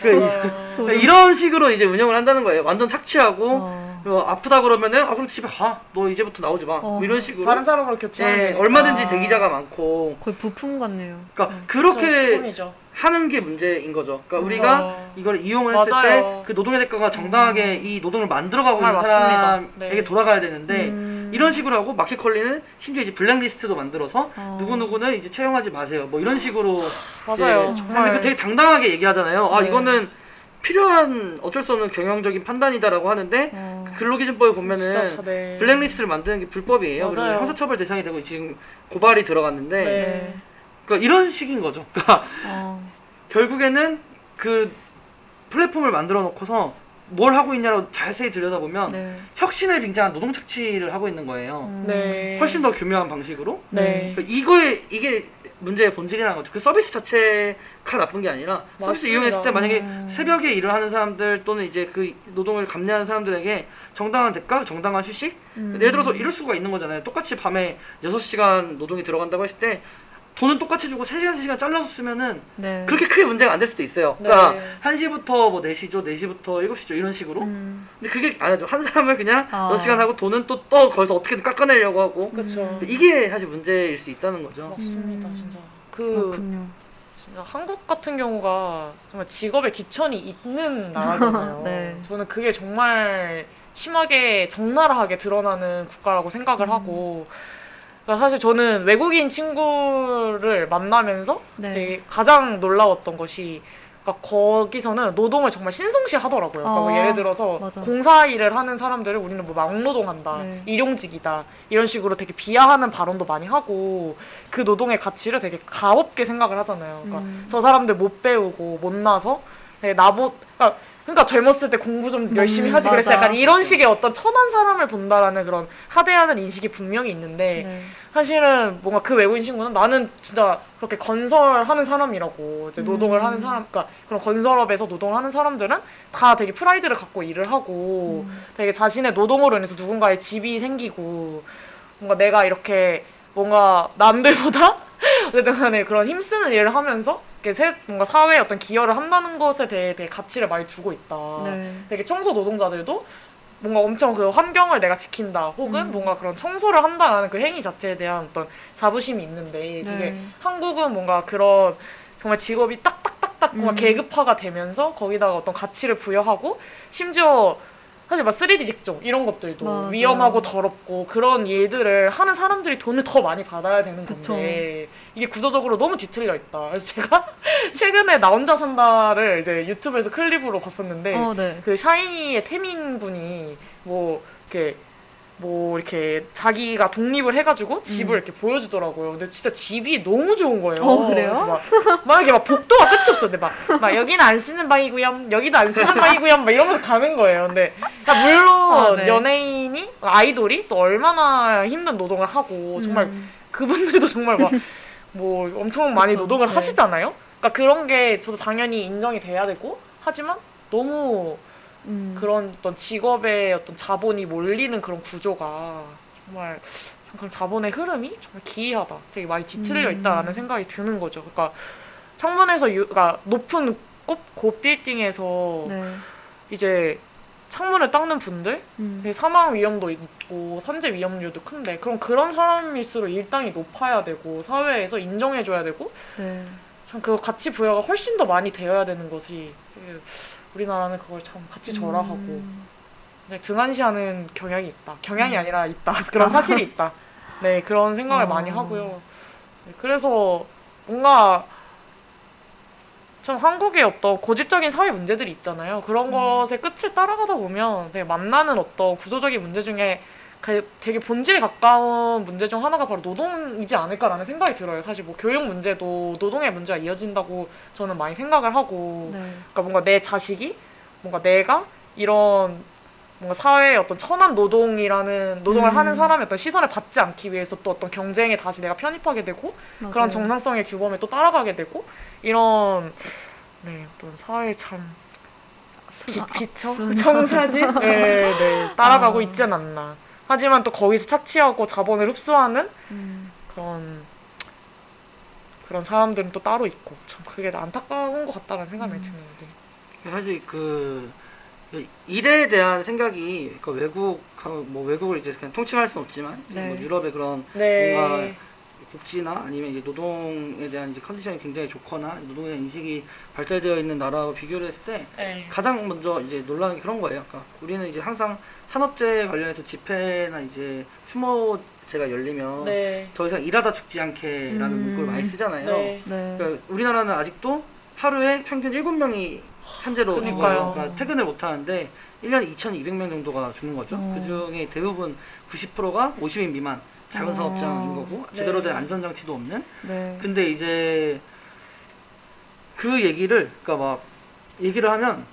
그 이- 맞아요. 소름. 이런 식으로 이제 운영을 한다는 거예요. 완전 착취하고 어. 뭐 아프다 그러면은 아 그럼 집에 가. 너 이제부터 나오지 마. 어. 뭐 이런 식으로. 다른 사람으로 교체하는 예, 되니까. 얼마든지 대기자가 많고. 거의 부품 같네요. 그러니까 그렇게 품이죠. 하는 게 문제인 거죠. 그러니까. 우리가 이걸 이용을 했을 맞아요. 때그 노동의 대가가 정당하게 이 노동을 만들어가고 정말 있는 맞습니다. 사람에게 네. 돌아가야 되는데 음. 이런 식으로 하고 마켓컬리는 심지어 이제 블랙리스트도 만들어서 어. 누구 누구는 이제 채용하지 마세요. 뭐 이런 식으로 맞아요. 이제 정말. 하는데 그 되게 당당하게 얘기하잖아요. 아 네. 이거는 필요한 어쩔 수 없는 경영적인 판단이다라고 하는데 어. 그 근로기준법에 진짜 보면은 저- 네. 블랙리스트를 만드는 게 불법이에요. 그리고 맞아요. 형사처벌 대상이 되고 지금 고발이 들어갔는데 네. 그러니까 이런 식인 거죠. 그러니까 어. 결국에는 그 플랫폼을 만들어 놓고서 뭘 하고 있냐고 자세히 들여다보면 네. 혁신을 빙자한 노동 착취를 하고 있는 거예요. 음. 네. 훨씬 더 교묘한 방식으로. 네. 그러니까 이거에 이게 문제의 본질이라는 거죠. 그 서비스 자체가 나쁜 게 아니라 서비스 맞습니다. 이용했을 때 만약에 음. 새벽에 일을 하는 사람들 또는 이제 그 노동을 감내하는 사람들에게 정당한 대가, 정당한 휴식? 음. 예를 들어서 이럴 수가 있는 거잖아요. 똑같이 밤에 6시간 노동이 들어간다고 했을 때 돈은 똑같이 주고 3시간, 3시간 잘라서 쓰면은 네. 그렇게 크게 문제가 안 될 수도 있어요. 그러니까 네. 1시부터 뭐 4시죠, 4시부터 7시죠 이런 식으로. 음. 근데 그게 아니죠. 한 사람을 그냥 아. 6시간 하고 돈은 또, 또 거기서 어떻게든 깎아내려고 하고. 그렇죠. 이게 사실 문제일 수 있다는 거죠. 맞습니다, 음. 진짜. 그 그렇군요. 진짜 한국 같은 경우가 정말 직업의 기천이 있는 나라잖아요. 네. 저는 그게 정말 심하게 적나라하게 드러나는 국가라고 생각을 음. 하고. 그러니까 사실 저는 외국인 친구를 만나면서 네. 되게 가장 놀라웠던 것이 그러니까 거기서는 노동을 정말 신성시 하더라고요. 그러니까 뭐 아, 예를 들어서 맞아. 공사 일을 하는 사람들을 우리는 뭐 막노동한다, 네. 일용직이다 이런 식으로 되게 비하하는 발언도 많이 하고 그 노동의 가치를 되게 가볍게 생각을 하잖아요. 그러니까 음. 저 사람들 못 배우고 못 나서 네, 나보 그러니까 그러니까 젊었을 때 공부 좀 열심히 음, 하지 그래서 맞아. 약간 이런 식의 어떤 천한 사람을 본다라는 그런 하대하는 인식이 분명히 있는데 네. 사실은 뭔가 그 외국인 친구는 나는 진짜 그렇게 건설하는 사람이라고 이제 노동을 음. 하는 사람, 그러니까 그런 건설업에서 노동을 하는 사람들은 다 되게 프라이드를 갖고 일을 하고 음. 되게 자신의 노동으로 인해서 누군가의 집이 생기고 뭔가 내가 이렇게 뭔가 남들보다 어쨌든 간에 그런 힘쓰는 일을 하면서 뭔가 사회에 어떤 기여를 한다는 것에 대해 되게 가치를 많이 두고 있다. 네. 되게 청소 노동자들도 뭔가 엄청 그 환경을 내가 지킨다 혹은 음. 뭔가 그런 청소를 한다라는 그 행위 자체에 대한 어떤 자부심이 있는데 되게 네. 한국은 뭔가 그런 정말 직업이 딱딱딱딱 음. 계급화가 되면서 거기다가 어떤 가치를 부여하고 심지어 사실 막 3D 직종 이런 것들도 맞아요. 위험하고 더럽고 그런 일들을 하는 사람들이 돈을 더 많이 받아야 되는 건데 이게 구조적으로 너무 뒤틀려 있다. 그래서 제가 최근에 나 혼자 산다를 이제 유튜브에서 클립으로 봤었는데 어, 네. 그 샤이니의 태민 군이 뭐 이렇게 뭐 이렇게 자기가 독립을 해가지고 집을 이렇게 보여주더라고요. 근데 진짜 집이 너무 좋은 거예요. 음. 어, 그래요? 막, 막 이렇게 막 복도가 끝이 없어. 근데 막, 막 여기는 안 쓰는 방이고요. 여기도 안 쓰는 방이고요. 막 이러면서 가는 거예요. 근데 그러니까 물론 아, 네. 연예인이 아이돌이 또 얼마나 힘든 노동을 하고 정말 음. 그분들도 정말 막 뭐 엄청 많이 그쵸. 노동을 네. 하시잖아요. 그러니까 그런 게 저도 당연히 인정이 돼야 되고 하지만 너무 음. 그런 어떤 직업의 어떤 자본이 몰리는 그런 구조가 정말 참 그런 자본의 흐름이 정말 기이하다. 되게 많이 뒤틀려 음. 있다라는 생각이 드는 거죠. 그러니까 창문에서 유, 그러니까 높은 고, 고빌딩에서 네. 이제 창문을 닦는 분들 음. 사망 위험도 있고 산재 위험률도 큰데 그럼 그런 사람일수록 일당이 높아야 되고 사회에서 인정해줘야 되고 네. 참 그 가치 부여가 훨씬 더 많이 되어야 되는 것이 되게 우리나라는 그걸 참 같이 절하하고 음. 네, 등한시하는 경향이 있다. 경향이 아니라 있다. 그런 사실이 있다. 네 그런 생각을 어. 많이 하고요. 네, 그래서 뭔가 참 한국의 어떤 고질적인 사회 문제들이 있잖아요. 그런 것의 끝을 따라가다 보면 되게 만나는 어떤 구조적인 문제 중에 그 되게 본질에 가까운 문제 중 하나가 바로 노동이지 않을까라는 생각이 들어요. 사실 뭐 교육 문제도 노동의 문제가 이어진다고 저는 많이 생각을 하고 네. 그러니까 뭔가 내 자식이 뭔가 내가 이런 뭔가 사회의 어떤 천한 노동이라는 노동을 음. 하는 사람의 어떤 시선을 받지 않기 위해서 또 어떤 경쟁에 다시 내가 편입하게 되고 맞아요. 그런 정상성의 규범에 또 따라가게 되고 이런 네 어떤 사회 참 비, 비처 순- 청사진 네, 네 따라가고 아. 있진 않나 하지만 또 거기서 착취하고 자본을 흡수하는 음. 그런 그런 사람들은 또 따로 있고 참 그게 안타까운 것 같다는 생각이 음. 드는데 사실 그 일에 대한 생각이 그 외국 뭐 외국을 이제 그냥 통칭할 수는 없지만 이제 네. 뭐 유럽의 그런 네 뭔가 복지나 아니면 이제 노동에 대한 이제 컨디션이 굉장히 좋거나 노동에 대한 인식이 발달되어 있는 나라와 비교를 했을 때 네. 가장 먼저 이제 놀라는 게 그런 거예요. 그러니까 우리는 이제 항상 산업재해 관련해서 집회나 이제 추모제가 열리면 네. 더 이상 일하다 죽지 않게라는 음. 문구를 많이 쓰잖아요. 네. 네. 그러니까 우리나라는 아직도 하루에 평균 7명이 산재로. 죽어요. 그러니까 퇴근을 못 하는데 1년에 2,200명 정도가 죽는 거죠. 어. 그 중에 대부분 90%가 50인 미만 작은 어. 사업장인 거고 제대로 된 네. 안전장치도 없는. 네. 근데 이제 그 얘기를 그러니까 막 얘기를 하면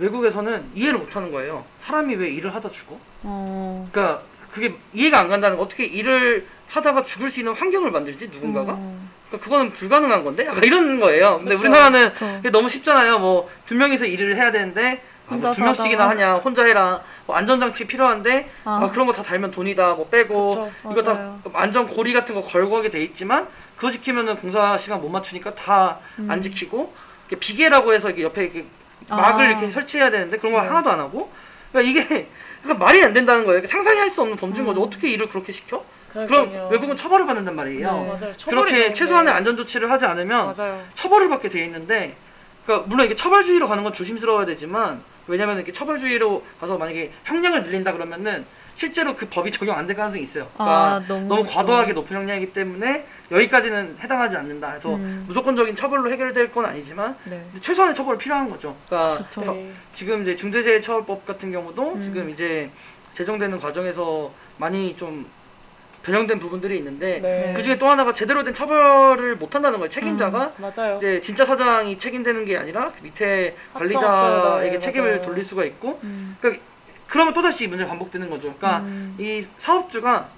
외국에서는 이해를 못 하는 거예요. 사람이 왜 일을 하다 죽어? 어. 그러니까 그게 이해가 안 간다는 거 어떻게 일을 하다가 죽을 수 있는 환경을 만들지 누군가가? 어. 그러니까 그거는 불가능한 건데 약간 이런 거예요. 근데 그쵸. 우리나라는 그쵸. 너무 쉽잖아요. 뭐 두 명이서 일을 해야 되는데 아, 뭐두 명씩이나. 하냐 혼자 해라. 뭐 안전장치 필요한데 아. 아, 그런 거 다 달면 돈이다. 뭐 빼고 그쵸. 이거 다. 안전 고리 같은 거 걸고 하게 돼 있지만 그거 지키면은 공사 시간 못 맞추니까 다안 음. 지키고 비계라고 해서 이렇게 옆에 이렇게 막을 아. 이렇게 설치해야 되는데 그런 거 네. 하나도 안 하고 그러니까 이게 그러니까 말이 안 된다는 거예요. 상상이 할 수 없는 범죄인 거죠. 음. 어떻게 일을 그렇게 시켜? 그럼 외국은 처벌을 받는단 말이에요. 네. 맞아요. 처벌이 그렇게. 최소한의 안전 조치를 하지 않으면 맞아요. 처벌을 받게 돼 있는데 그러니까 물론 이게 처벌주의로 가는 건 조심스러워야 되지만 왜냐면 이렇게 처벌주의로 가서 만약에 형량을 늘린다 그러면은 실제로 그 법이 적용 안 될 가능성이 있어요. 그러니까 아, 너무, 너무 과도하게 높은 형량이기 때문에 여기까지는 해당하지 않는다. 그래서 음. 무조건적인 처벌로 해결될 건 아니지만 네. 최소한의 처벌이 필요한 거죠. 그러니까 네. 지금 이제 중대재해처벌법 같은 경우도 음. 지금 이제 제정되는 과정에서 많이 좀 변형된 부분들이 있는데 네. 그 중에 또 하나가 제대로 된 처벌을 못 한다는 거예요. 책임자가 맞아요. 이제 진짜 사장이 책임되는 게 아니라 그 밑에 관리자에게 네, 책임을 맞아요. 돌릴 수가 있고 음. 그러니까 그러면 또다시 이 문제가 반복되는 거죠. 그러니까 음. 이 사업주가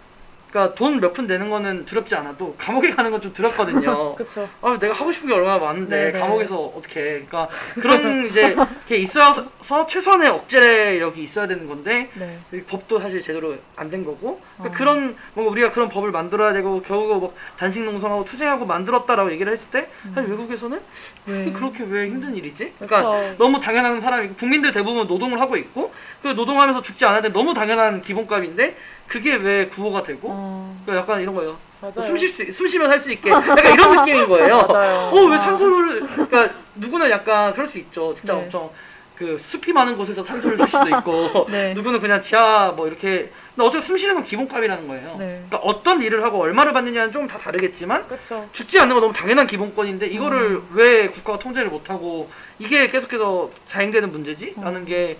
그러니까 돈 몇 푼 내는 거는 두렵지 않아도 감옥에 가는 건 좀 두렵거든요. 그쵸. 아, 내가 하고 싶은 게 얼마나 많은데 네네. 감옥에서 어떻게 해. 그러니까 그런 이제 게 있어서 최소한의 억제력이 있어야 되는 건데 네. 이 법도 사실 제대로 안 된 거고 그러니까 어. 그런 뭔가 우리가 그런 법을 만들어야 되고 겨우 뭐 단식 농성하고 투쟁하고 만들었다라고 얘기를 했을 때 사실 외국에서는 왜? 그게 그렇게 왜 힘든 일이지? 그러니까 그쵸. 너무 당연한 사람이고 국민들 대부분 노동을 하고 있고 그 노동하면서 죽지 않아야 돼 너무 당연한 기본값인데 그게 왜 구호가 되고 어. 그러니까 약간 이런 거예요. 맞아요. 숨쉴 수, 숨 쉬면 살수 있게 약간 이런 느낌인 거예요. 맞아요. 어왜 아. 산소를 그러니까 누구는 약간 그럴 수 있죠. 진짜 네. 엄청 그 숲이 많은 곳에서 산소를 쉴 수도 있고 네. 누구는 그냥 지하 뭐 이렇게 근데 어차피 숨 쉬는 건 기본값이라는 거예요. 네. 그러니까 어떤 일을 하고 얼마를 받느냐는 좀 다 다르겠지만 그쵸. 죽지 않는 건 너무 당연한 기본권인데 이거를 음. 왜 국가가 통제를 못하고 이게 계속해서 자행되는 문제지? 어. 라는 게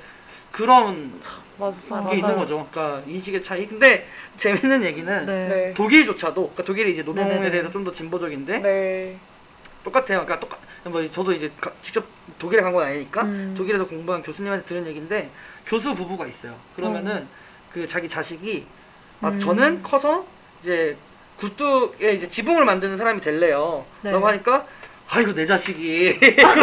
그런 맞아. 게게 있는 거죠. 그러니까 인식의 차이. 근데 재밌는 얘기는 네. 네. 독일조차도 그러니까 독일이 이제 노동에 네네네. 대해서 좀 더 진보적인데 네. 똑같아요. 그러니까 똑같 뭐 저도 이제 가- 직접 독일에 간 건 아니니까 음. 독일에서 공부한 교수님한테 들은 얘기인데 교수 부부가 있어요. 그러면은 어. 그 자기 자식이 아 음. 저는 커서 이제 굴뚝에 이제 지붕을 만드는 사람이 될래요. 네. 라고 하니까 아이고 내 자식이 공부를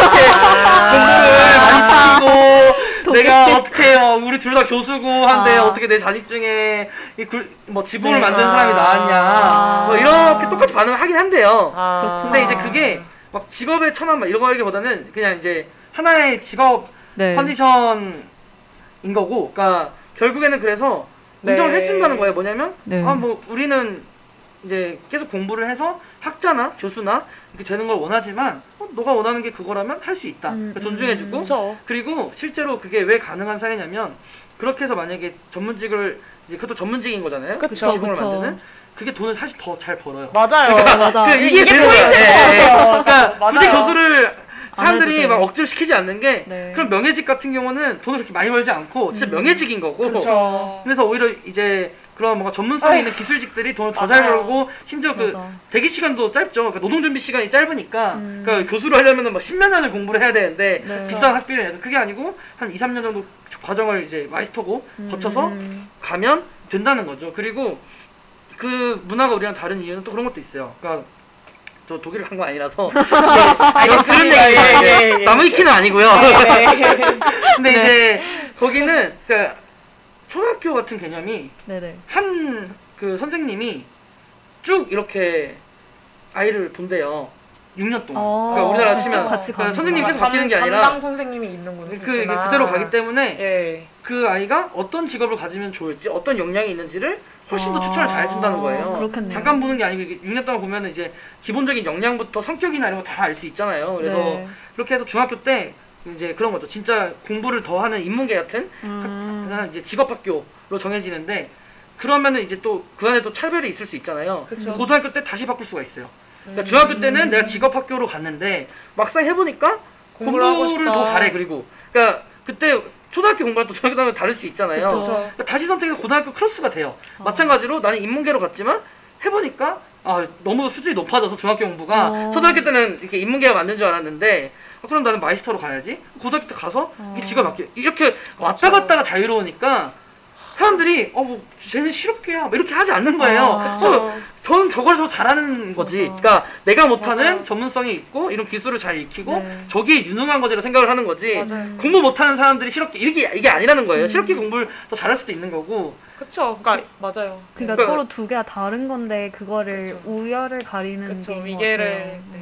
많이 시키고 독일. 내가 어떻게 해요 우리 둘 다 교수고 한데 아. 어떻게 내 자식 중에 이 굴, 뭐 지붕을 네. 만드는 사람이 나왔냐 아. 뭐 이렇게 똑같이 반응을 하긴 한대요. 아. 근데 이제 그게 막 직업의 천함 막 이런 거기보다는 그냥 이제 하나의 직업 네. 컨디션인 거고, 그러니까 결국에는 그래서 네. 인정을 해준다는 거예요. 뭐냐면 네. 아뭐 우리는 이제 계속 공부를 해서 학자나 교수나 이렇게 되는 걸 원하지만 어, 너가 원하는 게 그거라면 할 수 있다. 음, 그러니까 존중해주고 그쵸. 그리고 실제로 그게 왜 가능한 사례냐면 그렇게 해서 만약에 전문직을 이제 그것도 전문직인 거잖아요. 그 그쵸, 지붕을 그쵸. 만드는 그게 돈을 사실 더 잘 벌어요. 맞아요. 맞아. 그 이게, 이게 예, 것 예. 같아요. 그러니까 맞아요. 굳이 교수를 사람들이 해도 돼. 막 억지로 시키지 않는 게 네. 그런 명예직 같은 경우는 돈을 그렇게 많이 벌지 않고 진짜 음. 명예직인 거고 그쵸. 그래서 오히려 이제 그런 뭔가 전문성 있는 기술직들이 돈을 더 잘. 벌고 심지어 그 맞아. 대기 시간도 짧죠. 그러니까 노동 준비 시간이 짧으니까 음. 그러니까 교수를 하려면은 막 십몇 년을 공부를 해야 되는데 네. 비싼 학비를 내서 그게 아니고 한 2, 3년 정도 과정을 이제 마이스터고 거쳐서 음. 가면 된다는 거죠. 그리고 그 문화가 우리랑 다른 이유는 또 그런 것도 있어요. 그러니까 저 독일을 간거 아니라서 이거 들은. 얘기예요. 예, 예, 예. 남의 키는 아니고요. 근데 네. 이제 거기는 그러니까 초등학교 같은 개념이 네네. 한 그 선생님이 쭉 이렇게 아이를 본대요. 6년 동안. 어, 그러니까 우리나라 직접 치면 같이 그러니까 가는구나. 선생님이 계속 바뀌는 게 아니라 담당 선생님이 있는군. 그 이게 그대로 가기 때문에 예. 그 아이가 어떤 직업을 가지면 좋을지 어떤 역량이 있는지를 훨씬 더 아, 추천을 잘 해준다는 거예요. 그렇겠네요. 잠깐 보는 게 아니고 이게 6년 동안 보면 이제 기본적인 역량부터 성격이나 이런 거 다 알 수 있잖아요. 그래서 네. 그렇게 해서 중학교 때 이제 그런 거죠. 진짜 공부를 더 하는 인문계 같은 음. 그냥 이제 직업학교로 정해지는데 그러면은 이제 또 그 안에 또 차별이 있을 수 있잖아요. 그쵸. 고등학교 때 다시 바꿀 수가 있어요. 음. 그러니까 중학교 때는 내가 직업학교로 갔는데 막상 해보니까 공부를 하고 공부를. 더 잘해. 그리고 그러니까 그때 초등학교 공부랑 또 중학교 공부랑 다를 수 있잖아요. 그러니까 다시 선택해서 고등학교 크로스가 돼요. 어. 마찬가지로 나는 인문계로 갔지만 해보니까 아 너무 수준이 높아져서 중학교 공부가 어. 초등학교 때는 이렇게 인문계가 맞는 줄 알았는데 아, 그럼 나는 마이스터로 가야지. 고등학교 때 가서 이게 어. 지가 맞게 이렇게 왔다 갔다가 자유로우니까 사람들이 어 뭐 쟤는 실업계야 뭐 이렇게 하지 않는 거예요. 아. 어, 저는 저걸 더 잘하는 거지. 맞아. 그러니까 내가 못하는 맞아요. 전문성이 있고 이런 기술을 잘 익히고 네. 저기에 유능한 거지라 생각을 하는 거지. 맞아요. 공부 못하는 사람들이 실업계 이게 이게 아니라는 거예요. 음. 실업계 공부를 더 잘할 수도 있는 거고. 그쵸. 그러니까 맞아요. 그러니까 그러니까- 서로 두 개가 다른 건데 그거를 그쵸. 우열을 가리는 그쵸. 것 위계를. 같아요. 네.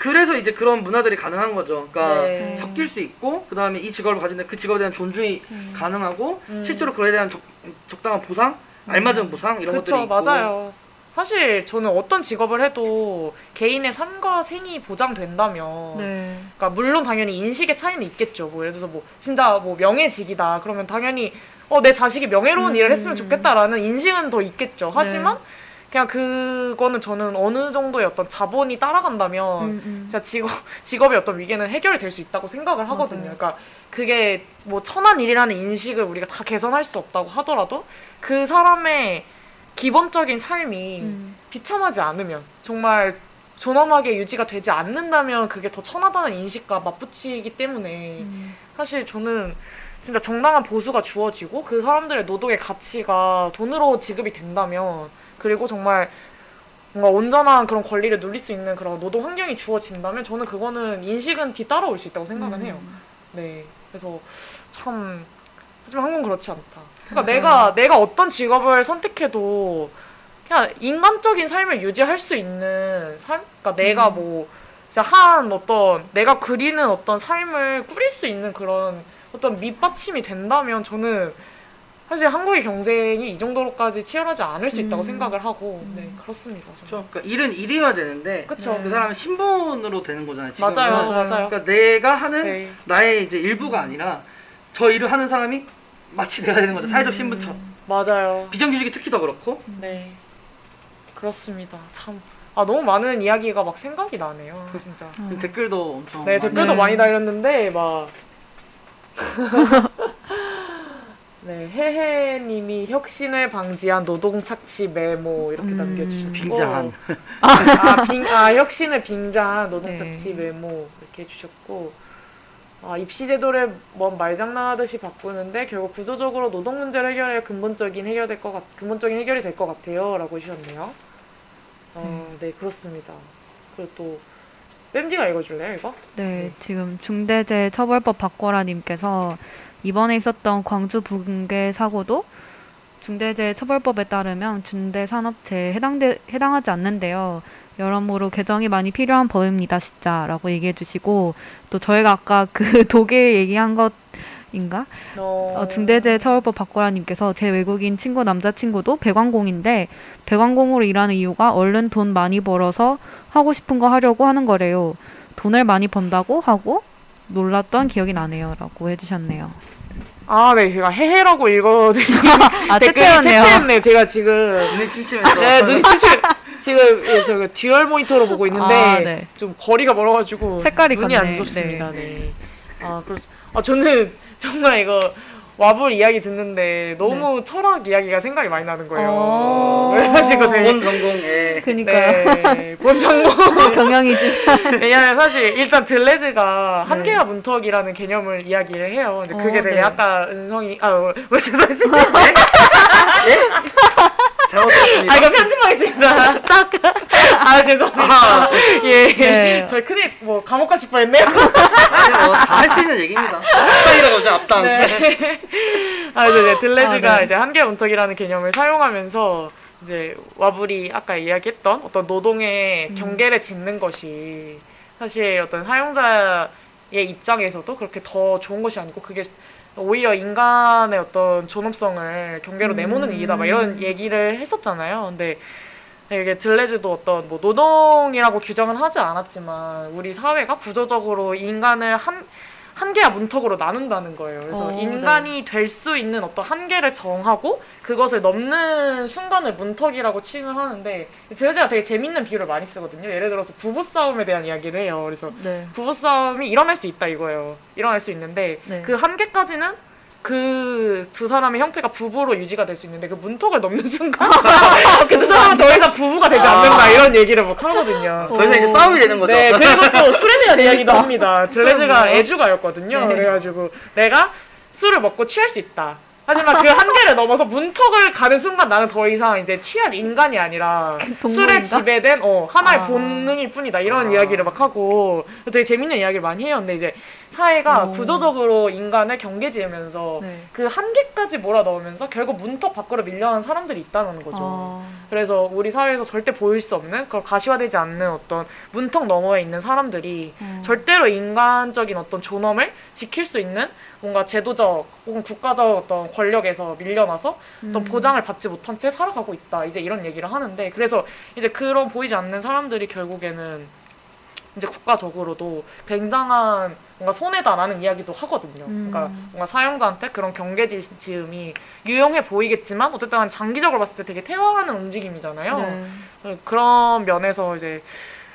그- 그래서 이제 그런 문화들이 가능한 거죠. 그러니까 네. 섞일 수 있고 그 다음에 이 직업을 가진 그 직업에 대한 존중이 음. 가능하고 음. 실제로 그에 대한 적, 적당한 보상, 알맞은 보상 이런 것들이 그쵸. 있고. 맞아요. 사실 저는 어떤 직업을 해도 개인의 삶과 생이 보장된다면 네. 그러니까 물론 당연히 인식의 차이는 있겠죠. 뭐 예를 들어서 뭐 진짜 뭐 명예직이다. 그러면 당연히 어 내 자식이 명예로운 음, 일을 했으면 음. 좋겠다라는 인식은 더 있겠죠. 하지만 네. 그냥 그거는 저는 어느 정도의 어떤 자본이 따라간다면 음, 음. 진짜 직업 직업의 어떤 위계는 해결이 될 수 있다고 생각을 하거든요. 맞아요. 그러니까 그게 뭐 천한 일이라는 인식을 우리가 다 개선할 수 없다고 하더라도 그 사람의 기본적인 삶이 음. 비참하지 않으면 정말 존엄하게 유지가 되지 않는다면 그게 더 천하다는 인식과 맞붙이기 때문에 음. 사실 저는 진짜 정당한 보수가 주어지고 그 사람들의 노동의 가치가 돈으로 지급이 된다면 그리고 정말 뭔가 온전한 그런 권리를 누릴 수 있는 그런 노동 환경이 주어진다면 저는 그거는 인식은 뒤따라올 수 있다고 생각은 해요. 음. 네. 그래서 참 하지만 한국은 그렇지 않다. 그러니까 내가 내가 어떤 직업을 선택해도 그냥 인간적인 삶을 유지할 수 있는 삶? 그러니까 내가 음. 뭐 진짜 한 어떤 내가 그리는 어떤 삶을 꾸릴 수 있는 그런 어떤 밑받침이 된다면 저는 사실 한국의 경쟁이 이 정도로까지 치열하지 않을 수 있다고 음. 생각을 하고 네 그렇습니다. 저는. 그렇죠. 그러니까 일은 일이어야 되는데 그쵸. 그 사람은 신분으로 되는 거잖아요. 지금은. 맞아요, 맞아요. 그러니까 내가 하는 네. 나의 이제 일부가 아니라 저 일을 하는 사람이 마치 내가 되는 거죠. 사회적 신분처럼. 맞아요. 비정규직이 특히 더 그렇고. 네. 그렇습니다. 참. 아, 너무 많은 이야기가 막 생각이 나네요. 진짜. 음. 댓글도 엄청 네, 많이 댓글도 네. 많이 달렸는데, 막. 네, 해해님이 혁신을 방지한 노동 착취 메모 이렇게 음. 남겨주셨고. 빙자한. 아, 빙, 아, 혁신을 빙자한 노동 네. 착취 메모 이렇게 해주셨고. 아, 입시 제도를 뭔 말장난하듯이 바꾸는데 결국 구조적으로 노동 문제를 해결해야 근본적인 해결될 것 같, 근본적인 해결이 될 것 같아요라고 해주셨네요. 어, 네 그렇습니다. 그리고 또 뺨지가 읽어줄래요 이거? 네, 네. 지금 중대재해처벌법 바꿔라님께서 이번에 있었던 광주 붕괴 사고도 중대재해처벌법에 따르면 중대산업재해에 해당되, 해당하지 않는데요. 여러모로 개정이 많이 필요한 법입니다, 진짜 라고 얘기해 주시고 또 저희가 아까 그 독일 얘기한 것인가? 어, 어, 중대재해처벌법 바꿔라님께서 제 외국인 친구 남자친구도 배관공인데 배관공으로 일하는 이유가 얼른 돈 많이 벌어서 하고 싶은 거 하려고 하는 거래요. 돈을 많이 번다고 하고 놀랐던 기억이 나네요 라고 해주셨네요. 아, 네 제가 해해라고 읽어드리니 아 댓글이 채채였네요. 채채였네. 제가 지금 눈이 침침해서. 네 눈이 침침. 지금 예, 저기 dual 모니터로 보고 있는데 아, 네. 좀 거리가 멀어가지고 색깔이 눈이 같네. 안 좋습니다. 네. 아 그렇. 아 저는 정말 이거 와불 이야기 듣는데 너무 철학 이야기가 생각이 많이 나는 거예요. 네. 어. 그래가지고 되게 본 전공에 그니까요. 네, 본 전공. 경영이지. 왜냐면 사실 일단 들레즈가 네. 한계와 문턱이라는 개념을 이야기를 해요. 이제 그게 어, 되게 네. 아까 은성이 아왜 죄송하시 잘못했습니다. 아 이거 편집하겠습니다. 짝. 아 죄송합니다. 예. 네. 저희 큰일 뭐 감옥 가실 뻔했네요. 다할 수 있는 얘기입니다. 앞당이라고 하죠. 앞당. 네. 아 이제 네, 들레즈가 아, 네. 이제 한계 문턱이라는 개념을 사용하면서 이제 와불이 아까 이야기했던 어떤 노동의 음. 경계를 짓는 것이 사실 어떤 사용자의 입장에서도 그렇게 더 좋은 것이 아니고 그게 오히려 인간의 어떤 존엄성을 경계로 내모는 음. 일이다 막 이런 얘기를 했었잖아요. 근데 이게 들레즈도 어떤 뭐 노동이라고 규정은 하지 않았지만 우리 사회가 구조적으로 인간을 한 한계와 문턱으로 나눈다는 거예요. 그래서 어, 인간이 될수 있는 어떤 한계를 정하고 그것을 넘는 순간을 문턱이라고 칭을 하는데 들레즈가 되게 재밌는 비유를 많이 쓰거든요. 예를 들어서 부부 싸움에 대한 이야기를 해요. 그래서 네. 부부 싸움이 일어날 수 있다 이거예요. 일어날 수 있는데 네. 그 한계까지는 그 두 사람의 형태가 부부로 유지가 될 수 있는데 그 문턱을 넘는 순간 그 두 사람은 더 이상 부부가 되지 않는다 이런 얘기를 막 하거든요. 더 이상 이제 오. 싸움이 되는 거죠. 네 그리고 또 술에 대한 이야기도 합니다. 싸움이요? 애주가였거든요. 네. 그래가지고 내가 술을 먹고 취할 수 있다. 하지만 그 한계를 넘어서 문턱을 가는 순간 나는 더 이상 이제 취한 인간이 아니라 술에 동물인가? 지배된 어 하나의 아. 본능일 뿐이다 이런 아. 이야기를 막 하고 되게 재밌는 이야기를 많이 해요. 근데 이제 사회가 오. 구조적으로 인간을 경계지으면서 네. 그 한계까지 몰아넣으면서 결국 문턱 밖으로 밀려나는 사람들이 있다는 거죠. 어, 그래서 우리 사회에서 절대 보일 수 없는 그걸 가시화되지 않는 어떤 문턱 너머에 있는 사람들이 어. 절대로 인간적인 어떤 존엄을 지킬 수 있는 뭔가 제도적 혹은 국가적 어떤 권력에서 밀려나서 어떤 음. 보장을 받지 못한 채 살아가고 있다. 이제 이런 얘기를 하는데 그래서 이제 그런 보이지 않는 사람들이 결국에는 이제 국가적으로도 굉장한 뭔가 손해다라는 이야기도 하거든요. 음. 그러니까 뭔가 사용자한테 그런 경계 지- 지음이 유용해 보이겠지만 어쨌든 간에 장기적으로 봤을 때 되게 태화하는 움직임이잖아요. 네. 그런 면에서 이제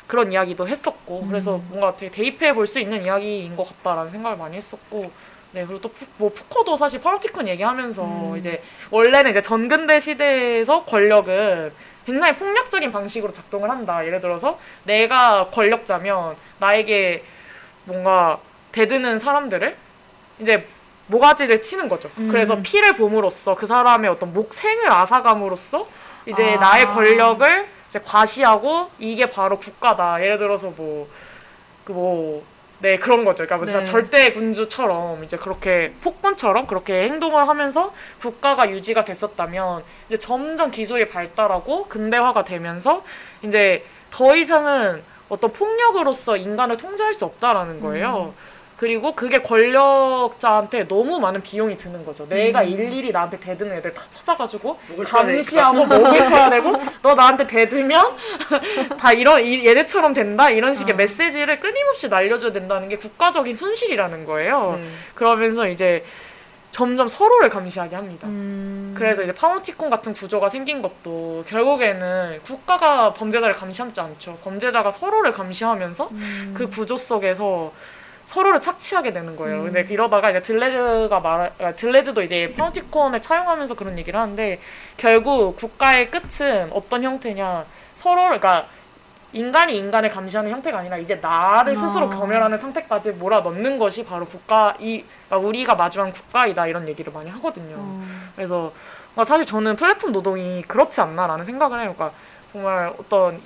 그런 이야기도 했었고 음. 그래서 뭔가 되게 대입해 볼 수 있는 이야기인 것 같다라는 생각을 많이 했었고 네 그리고 또뭐 푸코도 사실 파운티콘 얘기하면서 음. 이제 원래는 이제 전근대 시대에서 권력은 굉장히 폭력적인 방식으로 작동을 한다. 예를 들어서 내가 권력자면 나에게 뭔가 대드는 사람들을 이제 모가지를 치는 거죠. 음. 그래서 피를 봄으로써 그 사람의 어떤 목 생을 앗아감으로써 이제 아. 나의 권력을 이제 과시하고 이게 바로 국가다. 예를 들어서 뭐 그뭐 네 그런 거죠. 그러니까 뭐 네. 절대 군주처럼 이제 그렇게 폭군처럼 그렇게 행동을 하면서 국가가 유지가 됐었다면 이제 점점 기술이 발달하고 근대화가 되면서 이제 더 이상은 어떤 폭력으로서 인간을 통제할 수 없다라는 거예요. 그리고 그게 권력자한테 너무 많은 비용이 드는 거죠. 내가 일일이 나한테 대드는 애들 다 찾아가지고. 감시하고 목을 쳐야 되고 너 나한테 대들면 다 이런 이- 얘네처럼 된다 이런 식의 어. 메시지를 끊임없이 날려줘야 된다는 게 국가적인 손실이라는 거예요. 네. 그러면서 이제 점점 서로를 감시하게 합니다. 음. 그래서 이제 파운티콘 같은 구조가 생긴 것도 결국에는 국가가 범죄자를 감시하지 않죠. 범죄자가 서로를 감시하면서 음. 그 구조 속에서 서로를 착취하게 되는 거예요. 음. 근데 이러다가 이제 들레즈가 말, 아, 들레즈도 이제 파운티콘을 차용하면서 그런 얘기를 하는데 결국 국가의 끝은 어떤 형태냐 서로 그러니까 인간이 인간을 감시하는 형태가 아니라 이제 나를 스스로 아. 검열하는 상태까지 몰아넣는 것이 바로 국가 이 그러니까 우리가 마주한 국가이다 이런 얘기를 많이 하거든요. 어. 그래서 그러니까 사실 저는 플랫폼 노동이 그렇지 않나라는 생각을 해요. 그러니까 정말 어떤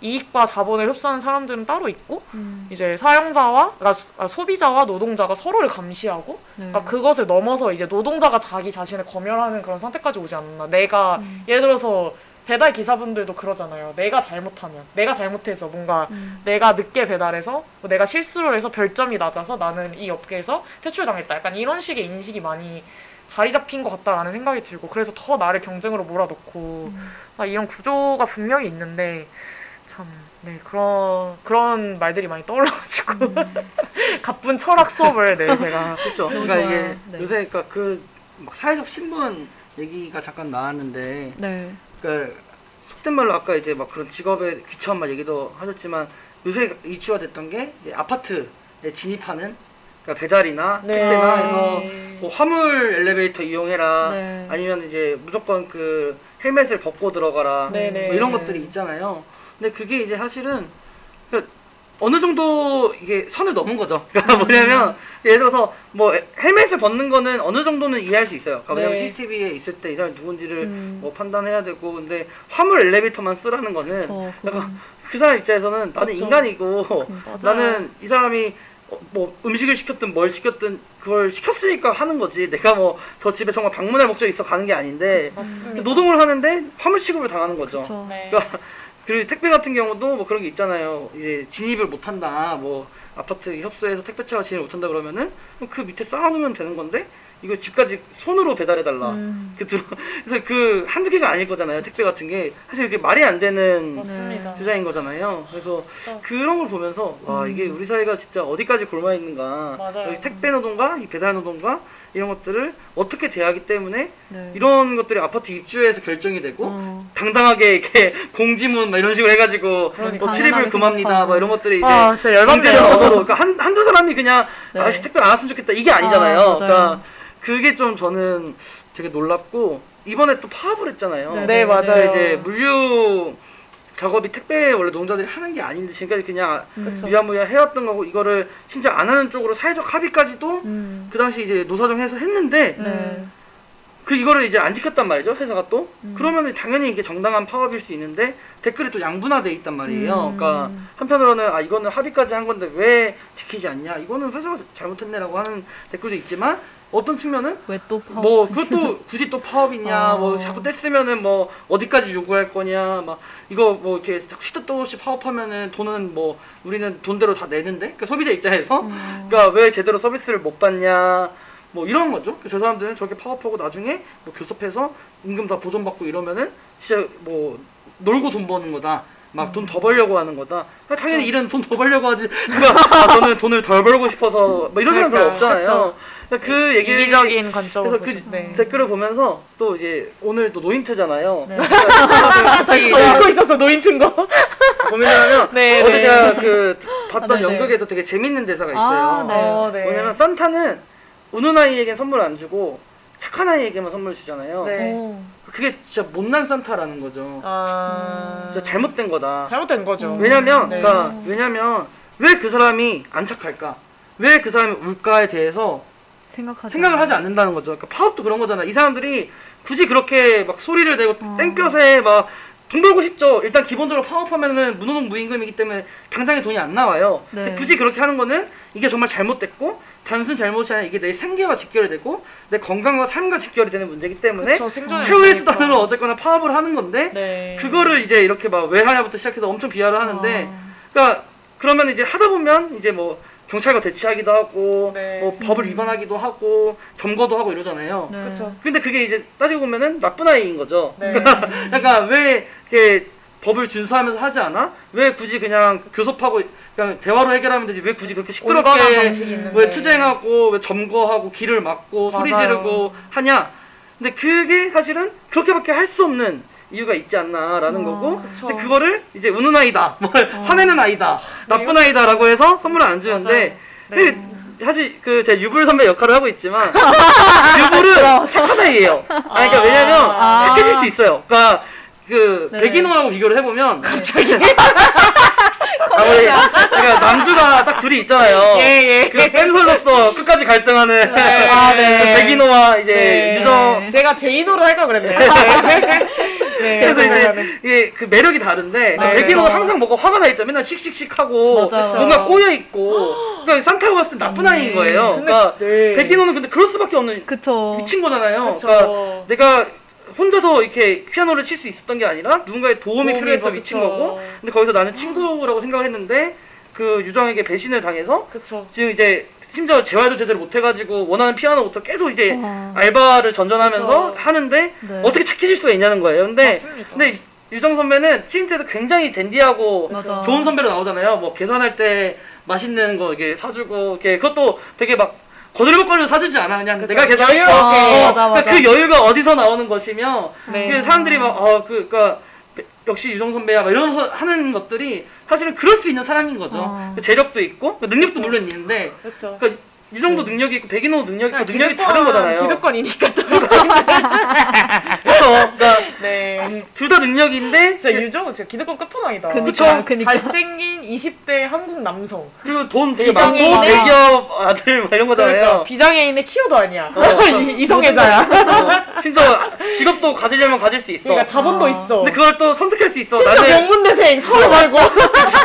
이익과 자본을 흡수하는 사람들은 따로 있고 음. 이제 사용자와 그러니까 소- 아, 소비자와 노동자가 서로를 감시하고 네. 그러니까 그것을 넘어서 이제 노동자가 자기 자신을 검열하는 그런 선택까지 오지 않나. 내가 음. 예를 들어서 배달 기사분들도 그러잖아요. 내가 잘못하면 내가 잘못해서 뭔가 음. 내가 늦게 배달해서 뭐 내가 실수를 해서 별점이 낮아서 나는 이 업계에서 퇴출당했다. 약간 이런 식의 인식이 많이 자리 잡힌 것 같다라는 생각이 들고 그래서 더 나를 경쟁으로 몰아넣고 아, 이런 구조가 분명히 있는데 참 네 그런 그런 말들이 많이 떠올라가지고 가쁜 철학 수업을 네 제가 그렇죠. 그러니까 좋아요. 이게 네. 요새 그러니까 그막 사회적 신분 얘기가 잠깐 나왔는데 네. 그러니까 속된 말로 아까 이제 막 그런 직업의 귀처한 말 얘기도 하셨지만 요새 이슈화 됐던 게 이제 아파트에 진입하는 그러니까 배달이나 네. 택배나 해서 뭐 화물 엘리베이터 이용해라 네. 아니면 이제 무조건 그 헬멧을 벗고 들어가라 네네. 뭐 이런 네. 것들이 있잖아요. 근데 그게 이제 사실은 그 어느 정도 이게 선을 넘은 거죠. 그러니까 뭐냐면 예를 들어서 뭐 헬멧을 벗는 거는 어느 정도는 이해할 수 있어요. 그러니까 왜냐면 네. CCTV에 있을 때 이 사람이 누군지를 음. 뭐 판단해야 되고 근데 화물 엘리베이터만 쓰라는 거는 어, 약간 그 사람 입장에서는 나는 그렇죠. 인간이고 맞아요. 나는 이 사람이 어, 뭐 음식을 시켰든 뭘 시켰든 그걸 시켰으니까 하는 거지. 내가 뭐 저 집에 정말 방문할 목적이 있어 가는 게 아닌데 맞습니다. 노동을 하는데 화물 취급을 당하는 거죠. 그렇죠. 네. 그러니까 그리고 택배 같은 경우도 뭐 그런 게 있잖아요. 이제 진입을 못 한다. 뭐 아파트 협소해서 택배차가 진입 못 한다 그러면은 그 밑에 쌓아 놓으면 되는 건데 이거 집까지 손으로 배달해 달라. 음. 그 들어 그래서 그 한두 개가 아닐 거잖아요. 택배 같은 게 사실 그게 말이 안 되는 맞습니다. 디자인 거잖아요. 그래서 진짜. 그런 걸 보면서 와 음. 이게 우리 사회가 진짜 어디까지 골마 있는가. 맞아요. 여기 택배 노동과 이 배달 노동과 이런 것들을 어떻게 대하기 때문에 네. 이런 것들이 아파트 입주에서 결정이 되고 어. 당당하게 이렇게 공지문 막 이런 식으로 해가지고 그러니까. 뭐 출입을 금합니다 생각하고. 뭐 이런 것들이 이제 아 진짜 정제된 열받네요. 언어로 그러니까 한 한두 사람이 그냥 네. 아씨 택배 안 왔으면 좋겠다 이게 아니잖아요. 아, 맞아요. 그러니까 그게 좀 저는 되게 놀랍고 이번에 또 파업을 했잖아요. 네, 네 맞아요. 그러니까 이제 물류 작업이 택배 원래 농자들이 하는 게 아닌데 지금까지 그냥 그쵸. 무야무야 해왔던 거고 이거를 심지어 안 하는 쪽으로 사회적 합의까지도 음. 그 당시 이제 노사정해서 했는데 네. 그 이거를 이제 안 지켰단 말이죠 회사가 또? 음. 그러면 당연히 이게 정당한 파업일 수 있는데 댓글이 또 양분화돼 있단 말이에요. 음. 그러니까 한편으로는 아 이거는 합의까지 한 건데 왜 지키지 않냐? 이거는 회사가 잘못했네라고 하는 댓글도 있지만 어떤 측면은 왜또 뭐 그것도 굳이 또 파업이냐? 어. 뭐 자꾸 뗐으면은 뭐 어디까지 요구할 거냐? 막 이거 뭐 이렇게 자꾸 시도 또 없이 파업하면은 돈은 뭐 우리는 돈대로 다 내는데? 그 소비자 입장에서? 음. 그러니까 왜 제대로 서비스를 못 받냐 뭐 이런 거죠. 저 사람들은 저렇게 파업하고 나중에 뭐 교섭해서 임금 다 보존받고 이러면은 진짜 뭐 놀고 돈 버는 거다. 막 돈 더 벌려고 하는 거다. 아, 당연히 일은 돈 더 벌려고 하지. 누가 아, 저는 돈을 덜 벌고 싶어서 뭐 이런 사람 별로 그러니까, 없잖아요. 그러니까 그 얘기를 이기적인 관점으로 그래서 그 네. 댓글을 보면서 또 이제 오늘 또 노인트잖아요. 네. 그러니까 저 읽고 있었어 노인튼 거. 고민하면 네, 어제 네. 제가 그 봤던 아, 네네. 연극에서 되게 재밌는 대사가 있어요. 아, 네. 어, 네. 뭐냐면 산타는 우는 아이에겐 선물 안 주고 착한 아이에게만 선물 주잖아요. 네. 오. 그게 진짜 못난 산타라는 거죠. 아 진짜 잘못된 거다. 잘못된 거죠. 왜냐면 네. 그러니까 왜냐면 왜 그 사람이 안 착할까? 왜 그 사람이 울까에 대해서 생각하지 생각을 않아요. 하지 않는다는 거죠. 그러니까 파업도 그런 거잖아. 이 사람들이 굳이 그렇게 막 소리를 내고 어. 땡볕에 막 돈 벌고 싶죠. 일단 기본적으로 파업하면은 무노동 무임금이기 때문에 당장에 돈이 안 나와요. 네. 근데 굳이 그렇게 하는 거는 이게 정말 잘못됐고 단순 잘못이 아니라 이게 내 생계와 직결이 되고 내 건강과 삶과 직결이 되는 문제이기 때문에 그쵸, 최후의. 수단으로 어쨌거나 파업을 하는 건데 네. 그거를 이제 이렇게 막 왜 하냐부터 시작해서 엄청 비하를 하는데 어. 그러니까 그러면 이제 하다 보면 이제 뭐 경찰과 대치하기도 하고 네. 뭐 법을 위반하기도 하고 점거도 하고 이러잖아요. 네. 그쵸. 근데 그게 이제 따지고 보면은 나쁜 아이인 거죠. 네. 그러니까 왜 이렇게 법을 준수하면서 하지 않아? 왜 굳이 그냥 교섭하고 그냥 대화로 해결하면 되지? 왜 굳이 그렇게 시끄럽게. 왜 투쟁하고 왜 점거하고 길을 막고 소리 맞아요. 지르고 하냐? 근데 그게 사실은 그렇게밖에 할 수 없는 이유가 있지 않나라는 어, 거고 그쵸. 근데 그거를 이제 우는 아이다, 뭐 화내는 아이다, 나쁜 이거 아이다라고 해서 선물을 안 주는데. 네. 그 사실 그 제가 유불 선배 역할을 하고 있지만 유불은 착한 아이예요. 아 그러니까 왜냐면 아. 착해질 수 있어요. 그러니까 그 네. 백인호하고 비교를 해보면 갑자기 아, 우리 그러니까 남주가 딱 둘이 있잖아요. 예, 예. 그 뺨솔로서 끝까지 갈등하는 아, 네. 그 백인호와 이제 네. 유정 제가 제인호를 할까 그랬네요. 네. 그래서 죄송합니다. 이제 이게 그 매력이 다른데 네. 백인호는 항상 뭐가 화가 나 있죠. 맨날 씩씩씩하고 맞아요. 뭔가 꼬여 있고 그러니까 산타가 봤을 때 나쁜 아이인 거예요. 근데 그러니까 네. 백인호는 근데 그럴 수밖에 없는 그쵸. 미친 거잖아요. 그쵸. 그러니까 내가 혼자서 이렇게 피아노를 칠 수 있었던 게 아니라 누군가의 도움이 도움이 필요했던 뭐, 미친 그쵸. 거고 근데 거기서 나는 친구라고 생각을 했는데 그 유정에게 배신을 당해서 그쵸. 지금 이제 심지어 재활도 제대로 못 해가지고 원하는 피아노부터 계속 이제 어. 알바를 전전하면서 그쵸. 하는데 네. 어떻게 착해질 수가 있냐는 거예요. 근데 맞습니다. 근데 유정 선배는 시인 때도 굉장히 댄디하고 맞아. 좋은 선배로 나오잖아요. 뭐 계산할 때 맛있는 거 이게 사주고 이렇게 그것도 되게 막 거들먹거리도 사주지 않아 그냥. 내가 계산할게. 여유롭게. 어, 맞아, 맞아. 그러니까 그 여유가 어디서 나오는 것이며 네. 그 사람들이 막어그 그러니까 역시 유정 선배야 막 이러면서 하는 것들이 사실은 그럴 수 있는 사람인 거죠. 어. 그 재력도 있고 그 능력도 물론 있는데 그쵸. 그러니까 유정도 능력이 있고 백인호 능력이 있고 그냥 능력이 다른 거잖아요. 기득권이니까 또 있는. 그렇죠. 그러니까 네. 둘다 능력인데 진짜 유정은 진짜 기득권 끝판왕이다. 그니까, 그니까. 잘생긴 20대 한국 남성. 그리고 돈 되게 많고 비장애인의- 대기업 아들 막 이런 거잖아요. 그러니까 비장애인의 키워도 아니야. 어. 이성애자야. 어, 심지어 직업도 가지려면 가질 수 있어. 그러니까 자본도 아. 있어. 근데 그걸 또 선택할 수 있어. 심지어 나는 명문대생 서울 살고.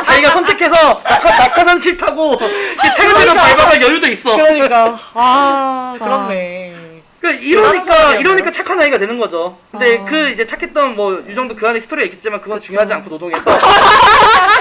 자기가 선택해서 낙하, 낙하산 싫다고 차근차근 그러니까. 밟아갈 여유도 있어. 그러니까 아 그렇네. 그 이러니까 이러니까 착한 아이가 되는 거죠. 근데 어. 그 이제 착했던 뭐 유정도 그 안에 스토리가 있겠지만 그건 중요하지 않고 노동에서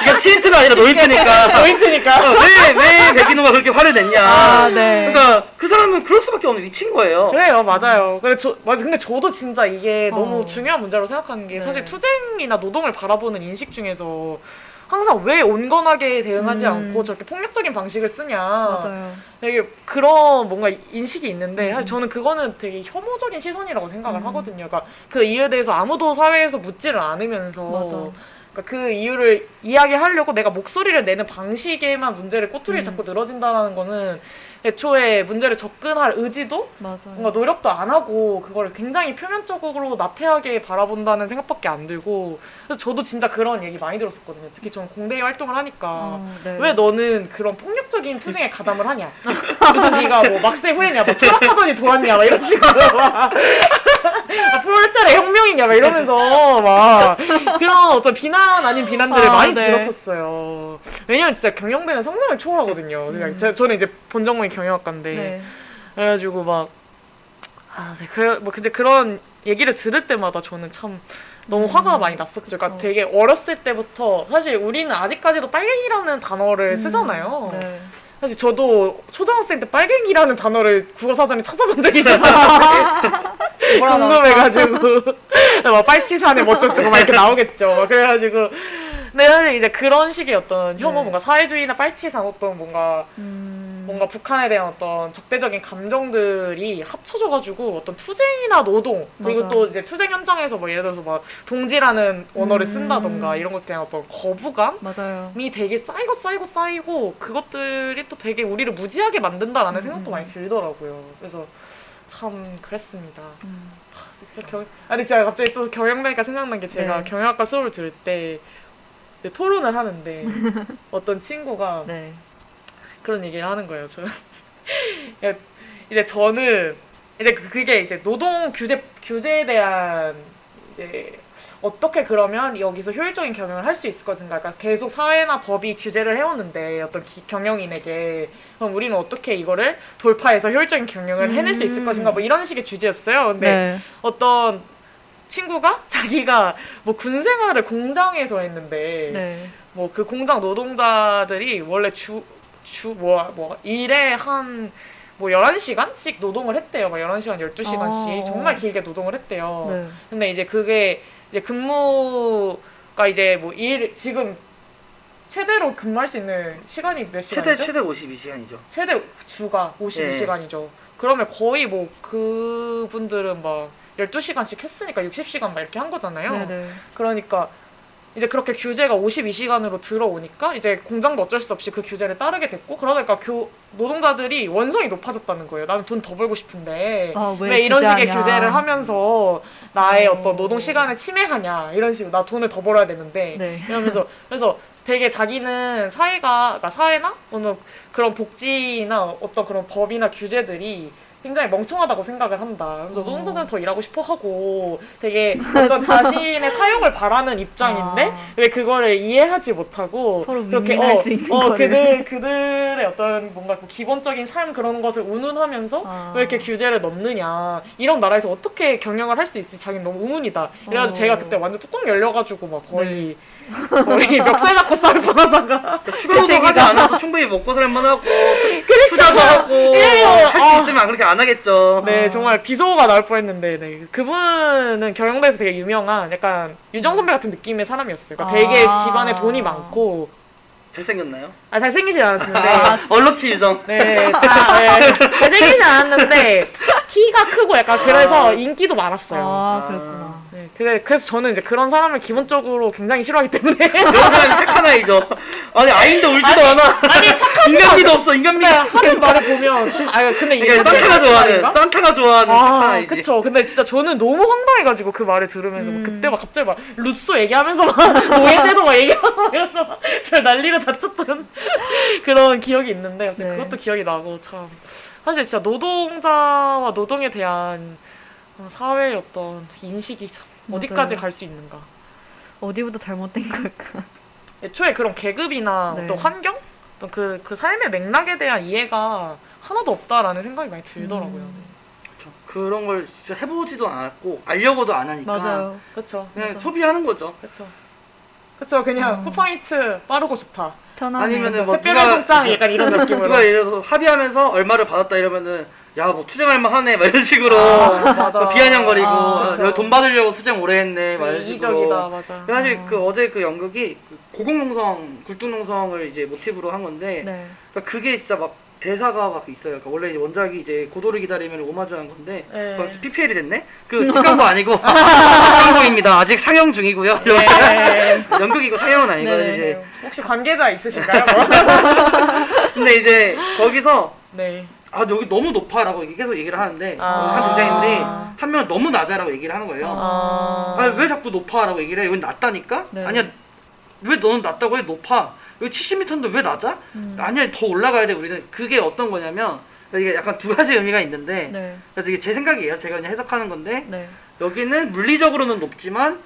이건 치인트가 아니라 노인트니까. 포인트니까. 왜왜 백인호가 그렇게 화를 냈냐. 아, 네. 그러니까 그 사람은 그럴 수밖에 없는 위치인 거예요. 그래요, 맞아요. 그래 저 맞아. 근데 저도 진짜 이게 어. 너무 중요한 문제로 생각하는 게 네. 사실 투쟁이나 노동을 바라보는 인식 중에서 항상 왜 온건하게 대응하지 음. 않고 저렇게 폭력적인 방식을 쓰냐. 맞아요. 되게 그런 뭔가 인식이 있는데 사실 저는 그거는 되게 혐오적인 시선이라고 생각을 음. 하거든요. 그러니까 그 이유에 대해서 아무도 사회에서 묻지를 않으면서 맞아. 그러니까 그 이유를 이야기하려고 내가 목소리를 내는 방식에만 문제를 꼬투리를 음. 잡고 늘어진다는 거는 애초에 문제를 접근할 의지도 맞아요. 뭔가 노력도 안 하고 그거를 굉장히 표면적으로 나태하게 바라본다는 생각밖에 안 들고 그래서 저도 진짜 그런 얘기 많이 들었었거든요. 특히 저는 공대에 활동을 하니까 어, 네. 왜 너는 그런 폭력적인 투쟁에 가담을 하냐? 그래서 네가 뭐 막세 후예냐? 막 철학하더니 돌았냐? 막 이런 식으로 막 아, 프롤레타리아 혁명이냐? 막 이러면서 막 그런 어떤 비난 아닌 비난들을 아, 많이 네. 들었었어요. 왜냐면 진짜 경영대는 상상을 초월하거든요. 그러니까 제- 저는 이제 본 전공이 경영학과인데 네. 그래가지고 막 아, 네, 그래 뭐 근데 그런 얘기를 들을 때마다 저는 참 너무 화가 많이 났었죠. 그러니까 어. 되게 어렸을 때부터 사실 우리는 아직까지도 빨갱이라는 단어를 음, 쓰잖아요. 네. 사실 저도 초등학생 때 빨갱이라는 단어를 국어 사전에 찾아본 적이 있었어요. 궁금해가지고 막 빨치산에 뭐 어쩌고 막 이렇게 나오겠죠. 막 그래가지고 근데 사실 이제 그런 식의 어떤 혐오 네. 뭔가 사회주의나 빨치산 어떤 뭔가 음. 뭔가 북한에 대한 어떤 적대적인 감정들이 합쳐져가지고 어떤 투쟁이나 노동 그리고 맞아. 또 이제 투쟁 현장에서 뭐 예를 들어서 막 동지라는 언어를 음. 쓴다던가 이런 것에 대한 어떤 거부감 맞아요. 이 되게 쌓이고 쌓이고 쌓이고 그것들이 또 되게 우리를 무지하게 만든다라는 음. 생각도 많이 들더라고요. 그래서 참 그랬습니다. 음. 진짜 경, 아니 진짜 갑자기 또 경영대니까 생각난 게 제가 네. 경영학과 수업을 들을 때 토론을 하는데 어떤 친구가 네. 그런 얘기를 하는 거예요. 저는 이제 저는 이제 그- 그게 이제 노동 규제 규제에 대한 이제 어떻게 그러면 여기서 효율적인 경영을 할 수 있을 것인가? 그러니까 계속 사회나 법이 규제를 해오는데 어떤 기- 경영인에게 그럼 우리는 어떻게 이거를 돌파해서 효율적인 경영을 해낼 수 있을 음. 것인가? 뭐 이런 식의 주제였어요. 근데 네. 어떤 친구가 자기가 뭐 군 생활을 공장에서 했는데 네. 뭐그 공장 노동자들이 원래 주 주 뭐뭐 일에 한 뭐 11시간씩 노동을 했대요. 막 11시간, 12시간씩. 어. 정말 길게 노동을 했대요. 네. 근데 이제 그게 이제 근무가 이제 뭐 일 지금 최대로 근무할 수 있는 시간이 몇 최대 시간이죠? 최대 52시간이죠. 최대 주가 52시간이죠. 그러면 거의 뭐 그분들은 막 12시간씩 했으니까 60시간 막 이렇게 한 거잖아요. 네. 네. 그러니까 이제 그렇게 규제가 52시간으로 들어오니까 이제 공장도 어쩔 수 없이 그 규제를 따르게 됐고 그러니까 교 노동자들이 원성이 높아졌다는 거예요. 나는 돈 더 벌고 싶은데 아, 왜, 왜, 이런 식의. 규제를 하면서 나의 어. 어떤 노동 시간을 침해하냐 이런 식으로 나 돈을 더 벌어야 되는데 네. 이러면서 그래서 되게 자기는 사회가 그러니까 사회나 어느 그런 복지나 어떤 그런 법이나 규제들이 굉장히 멍청하다고 생각을 한다. 그래서 어. 노동자들은 더 일하고 싶어 하고 되게 어떤 자신의 사용을 바라는 입장인데 아. 왜 그거를 이해하지 못하고 그렇게 어, 어. 그들 그들의 어떤 뭔가 그 기본적인 삶 그런 것을 운운하면서 아. 왜 이렇게 규제를 넣느냐 이런 나라에서 어떻게 경영을 할 수 있을지 자기는 너무 의문이다. 그래가지고 어. 제가 그때 완전 뚜껑 열려가지고 막 거의 거의 멱살 잡고 싸울 뻔하다가 추가 노동하지 않아도 충분히 먹고 살만하고 투자도 하고 예, 할수 아. 있으면 그렇게 안 하겠죠. 네 정말 비속어가 나올 뻔했는데 네. 그분은 경영대에서 되게 유명한 약간 유정 선배 같은 느낌의 사람이었어요. 그러니까 되게 아. 집안에 돈이 많고 잘생겼나요? 아 잘생기진 않았는데 아, 얼럭키 유정. 네, 자, 네. 잘생기진 않았는데 키가 크고 약간 그래서 인기도 많았어요. 아, 그렇구나. 네, 그래, 그래서 저는 이제 그런 사람을 기본적으로 굉장히 싫어하기 때문에 여기는 착한 아이죠. 아니 아이인데 울지도 아니, 않아. 아니 착하지 인간미도 없어 인간미. 그냥 하는 말을 보면 좀, 아 근데 이게 그러니까 산타가 착한 좋아하는? 산타가 좋아하는 착한 아, 아이지. 그쵸. 근데 진짜 저는 너무 황당해가지고 그 말을 들으면서 막 음. 그때 막 갑자기 막 루소 얘기하면서 막 노예제도 막 얘기하고 이러면서 막저 난리를 다쳤던 그런 기억이 있는데 갑자기 네. 그것도 기억이 나고 참 사실 진짜 노동자와 노동에 대한 어, 사회의 어떤 인식이 참 어디까지. 갈 수 있는가. 어디보다 잘못된 걸까? 애초에 그런 계급이나 네. 어떤 환경, 어떤 그, 그 삶의 맥락에 대한 이해가 하나도 없다라는 생각이 많이 들더라고요. 음. 그렇죠. 그런 걸 진짜 해보지도 않았고 알려고도 안 하니까 맞아요. 그렇죠. 그냥 맞아. 소비하는 거죠. 그쵸. 그쵸, 그냥 음. 쿠팡이츠 빠르고 좋다. 편하네. 아니면은 뭐 샛별 누가- 송장 약간 이런 느낌으로. 누가 예를 들어서 합의하면서 얼마를 받았다 이러면은 야 뭐 투쟁할 만 하네 막 이런 식으로 아, 맞아. 뭐 비아냥거리고 아, 아, 그쵸. 돈 받으려고 투쟁 오래 했네 막 이런 이기적이다, 식으로 맞아. 사실 어. 그 어제 그 연극이 그 고공농성 굴뚝농성을 이제 모티브로 한 건데 네. 그러니까 그게 진짜 막 대사가 막 있어요. 그러니까 원래 이제 원작이 이제 고도를 기다리면 오마주한 건데 네. 그거 PPL이 됐네. 그 특강고 아니고 특강고입니다. 아직 상영 중이고요. 네. 연극이고 상영은 아니고요. 네. 이제 혹시 관계자 있으신가요? 근데 이제 거기서 네. 아 여기 너무 높아라고 계속 얘기를 하는데 아. 한 등장인물이 한명 너무 낮아라고 얘기를 하는 거예요. 아. 아 왜 자꾸 높아라고 얘기를 해? 여기 낮다니까? 네. 아니야 왜 너는 낮다고 해? 높아. 여기 70m인데 왜 낮아? 음. 아니야 더 올라가야 돼 우리는 그게 어떤 거냐면 이게 약간 두 가지 의미가 있는데 네. 그래서 이게 제 생각이에요. 제가 그냥 해석하는 건데 네. 여기는 물리적으로는 높지만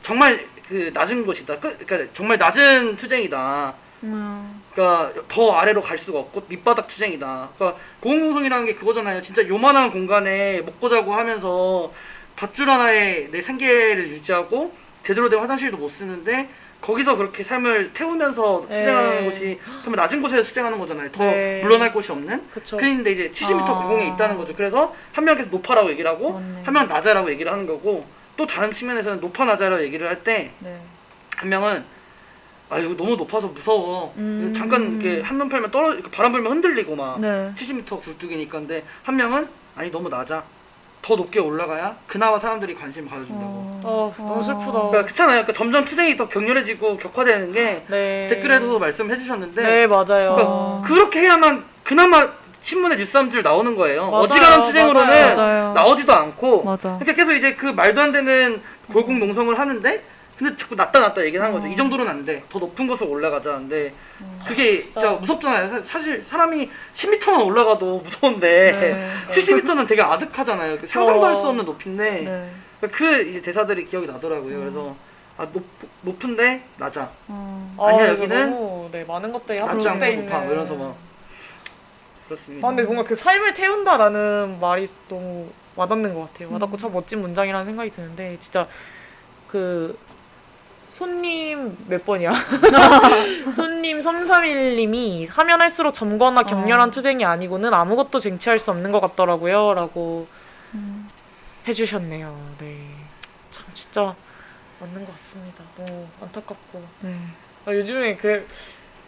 정말 그 낮은 곳이다. 끝, 그러니까 정말 낮은 투쟁이다. 음. 그러니까 더 아래로 갈 수가 없고 밑바닥 투쟁이다. 그러니까 고공농성이라는 게 그거잖아요. 진짜 요만한 공간에 먹고 자고 하면서 밧줄 하나에 내 생계를 유지하고 제대로 된 화장실도 못 쓰는데 거기서 그렇게 삶을 태우면서 네. 투쟁하는 곳이 정말 낮은 곳에서 투쟁하는 거잖아요. 더 네. 물러날 곳이 없는. 그런데 이제 70m 아. 고공에 있다는 거죠. 그래서 한 명께서 높아라고 얘기를 하고. 한 명은 낮아라고 얘기를 하는 거고 또 다른 측면에서는 높아 낮아라고 얘기를 할 때한 네. 명은 아 이거 너무 높아서 무서워. 음. 잠깐 이렇게 한눈 팔면 떨어 이렇게 바람 불면 흔들리고 막 네. 70m 굴뚝이니까 근데 한 명은 아니 너무 낮아. 더 높게 올라가야 그나마 사람들이 관심 가져준다고. 어. 아 너무 슬프다. 그러니까 그렇잖아요. 그러니까 점점 투쟁이 더 격렬해지고 격화되는 게 네. 댓글에서도 말씀해 주셨는데 네 맞아요. 그러니까 그렇게 해야만 그나마 신문에 뉴스 한줄 나오는 거예요. 맞아요, 어지간한 투쟁으로는 맞아요. 맞아요. 나오지도 않고 맞아. 그러니까 계속 이제 그 말도 안 되는 골국 농성을 하는데 근데 자꾸 낮다 낮다 얘기를 하는 거죠. 어. 이 정도는 안 돼. 더 높은 곳을 올라가자는데 그게 진짜. 무섭잖아요. 사- 사실 사람이 10m만 올라가도 무서운데 네. 70m는 되게 아득하잖아요. 그 상상도 할 수 없는 높이인데 네. 그 이제 대사들이 기억이 나더라고요. 그래서 아 높, 높은데 낮아. 어. 아니야, 이거 여기는 너무, 네 많은 것들이 낮지 합쳐져 않고 높아. 뭐 이러면서 막 그렇습니다. 아 근데 뭔가 그 삶을 태운다라는 말이 너무 와닿는 것 같아요. 와닿고 참 멋진 문장이라는 생각이 드는데 진짜 그 손님 몇 번이야? 손님 331님이 하면 할수록 점거나 격렬한 어. 투쟁이 아니고는 아무것도 쟁취할 수 없는 것 같더라고요. 라고 음. 해주셨네요. 네. 참 진짜 맞는 것 같습니다. 너무 안타깝고. 네. 아, 요즘에 그,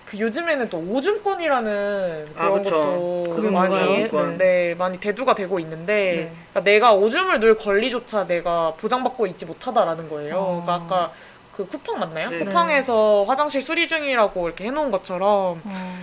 그 요즘에는 또 오줌권이라는 아, 그런 그쵸. 것도 그게 많이? 오줌권. 네, 많이 대두가 되고 있는데 네. 그러니까 내가 오줌을 넣을 권리조차 내가 보장받고 있지 못하다라는 거예요. 어. 그러니까 아까 그 쿠팡 맞나요? 네. 쿠팡에서 화장실 수리 중이라고 이렇게 해놓은 것처럼 어.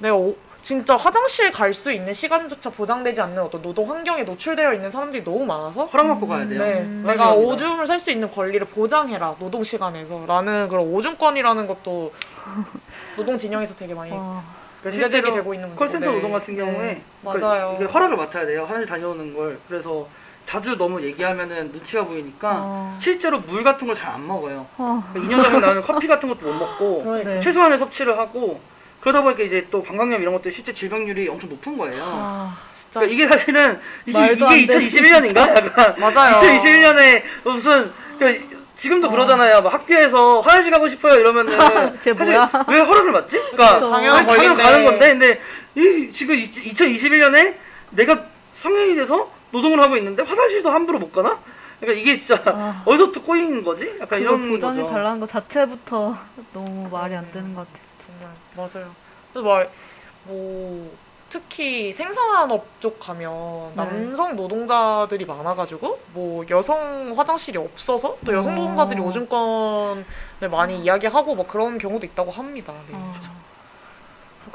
내가 오- 진짜 화장실 갈 수 있는 시간조차 보장되지 않는 어떤 노동 환경에 노출되어 있는 사람들이 너무 많아서 허락받고 가야 돼요. 네, 음. 내가 맞습니다. 오줌을 살 수 있는 권리를 보장해라 노동 시간에서라는 그런 오줌권이라는 것도 노동 진영에서 되게 많이 어. 문제 제기되고 있는 문제고 콜센터 네. 노동 같은 경우에 네, 그러니까 맞아요. 이게 허락을 맡아야 돼요. 화장실 다녀오는 걸. 그래서 자주 너무 얘기하면은 눈치가 보이니까 어. 실제로 물 같은 걸 잘 안 먹어요. 어. 그러니까 2년 전에 나는 커피 같은 것도 못 먹고 그러니까 네. 최소한의 섭취를 하고 그러다 보니까 이제 또 방광염 이런 것들 실제 질병률이 엄청 높은 거예요. 아 진짜 그러니까 이게 사실은 이게, 이게 돼, 2021년인가? 약간 맞아요. 2021년에 무슨 그 지금도 그러잖아요. 막 학교에서 화장실 가고 싶어요 이러면은 쟤 사실 뭐야? 왜 허락을 받지? 그러니까. 당연한 당연 권리인데. 가는 건데 근데 이 지금 2021년에 내가 성인이 돼서 노동을 하고 있는데 화장실도 함부로 못 가나? 그러니까 이게 진짜 아. 어디서부터 꼬인 거지? 약간 이런 보장해 거죠. 달라는 것 자체부터 너무 말이 안 되는 것 같아요. 정말 맞아요. 그래서 막 뭐 특히 생산업 쪽 가면 네. 남성 노동자들이 많아가지고 뭐 여성 화장실이 없어서 또 여성 어. 노동자들이 오줌권을 많이 이야기하고 막 그런 경우도 있다고 합니다. 네, 어. 그쵸.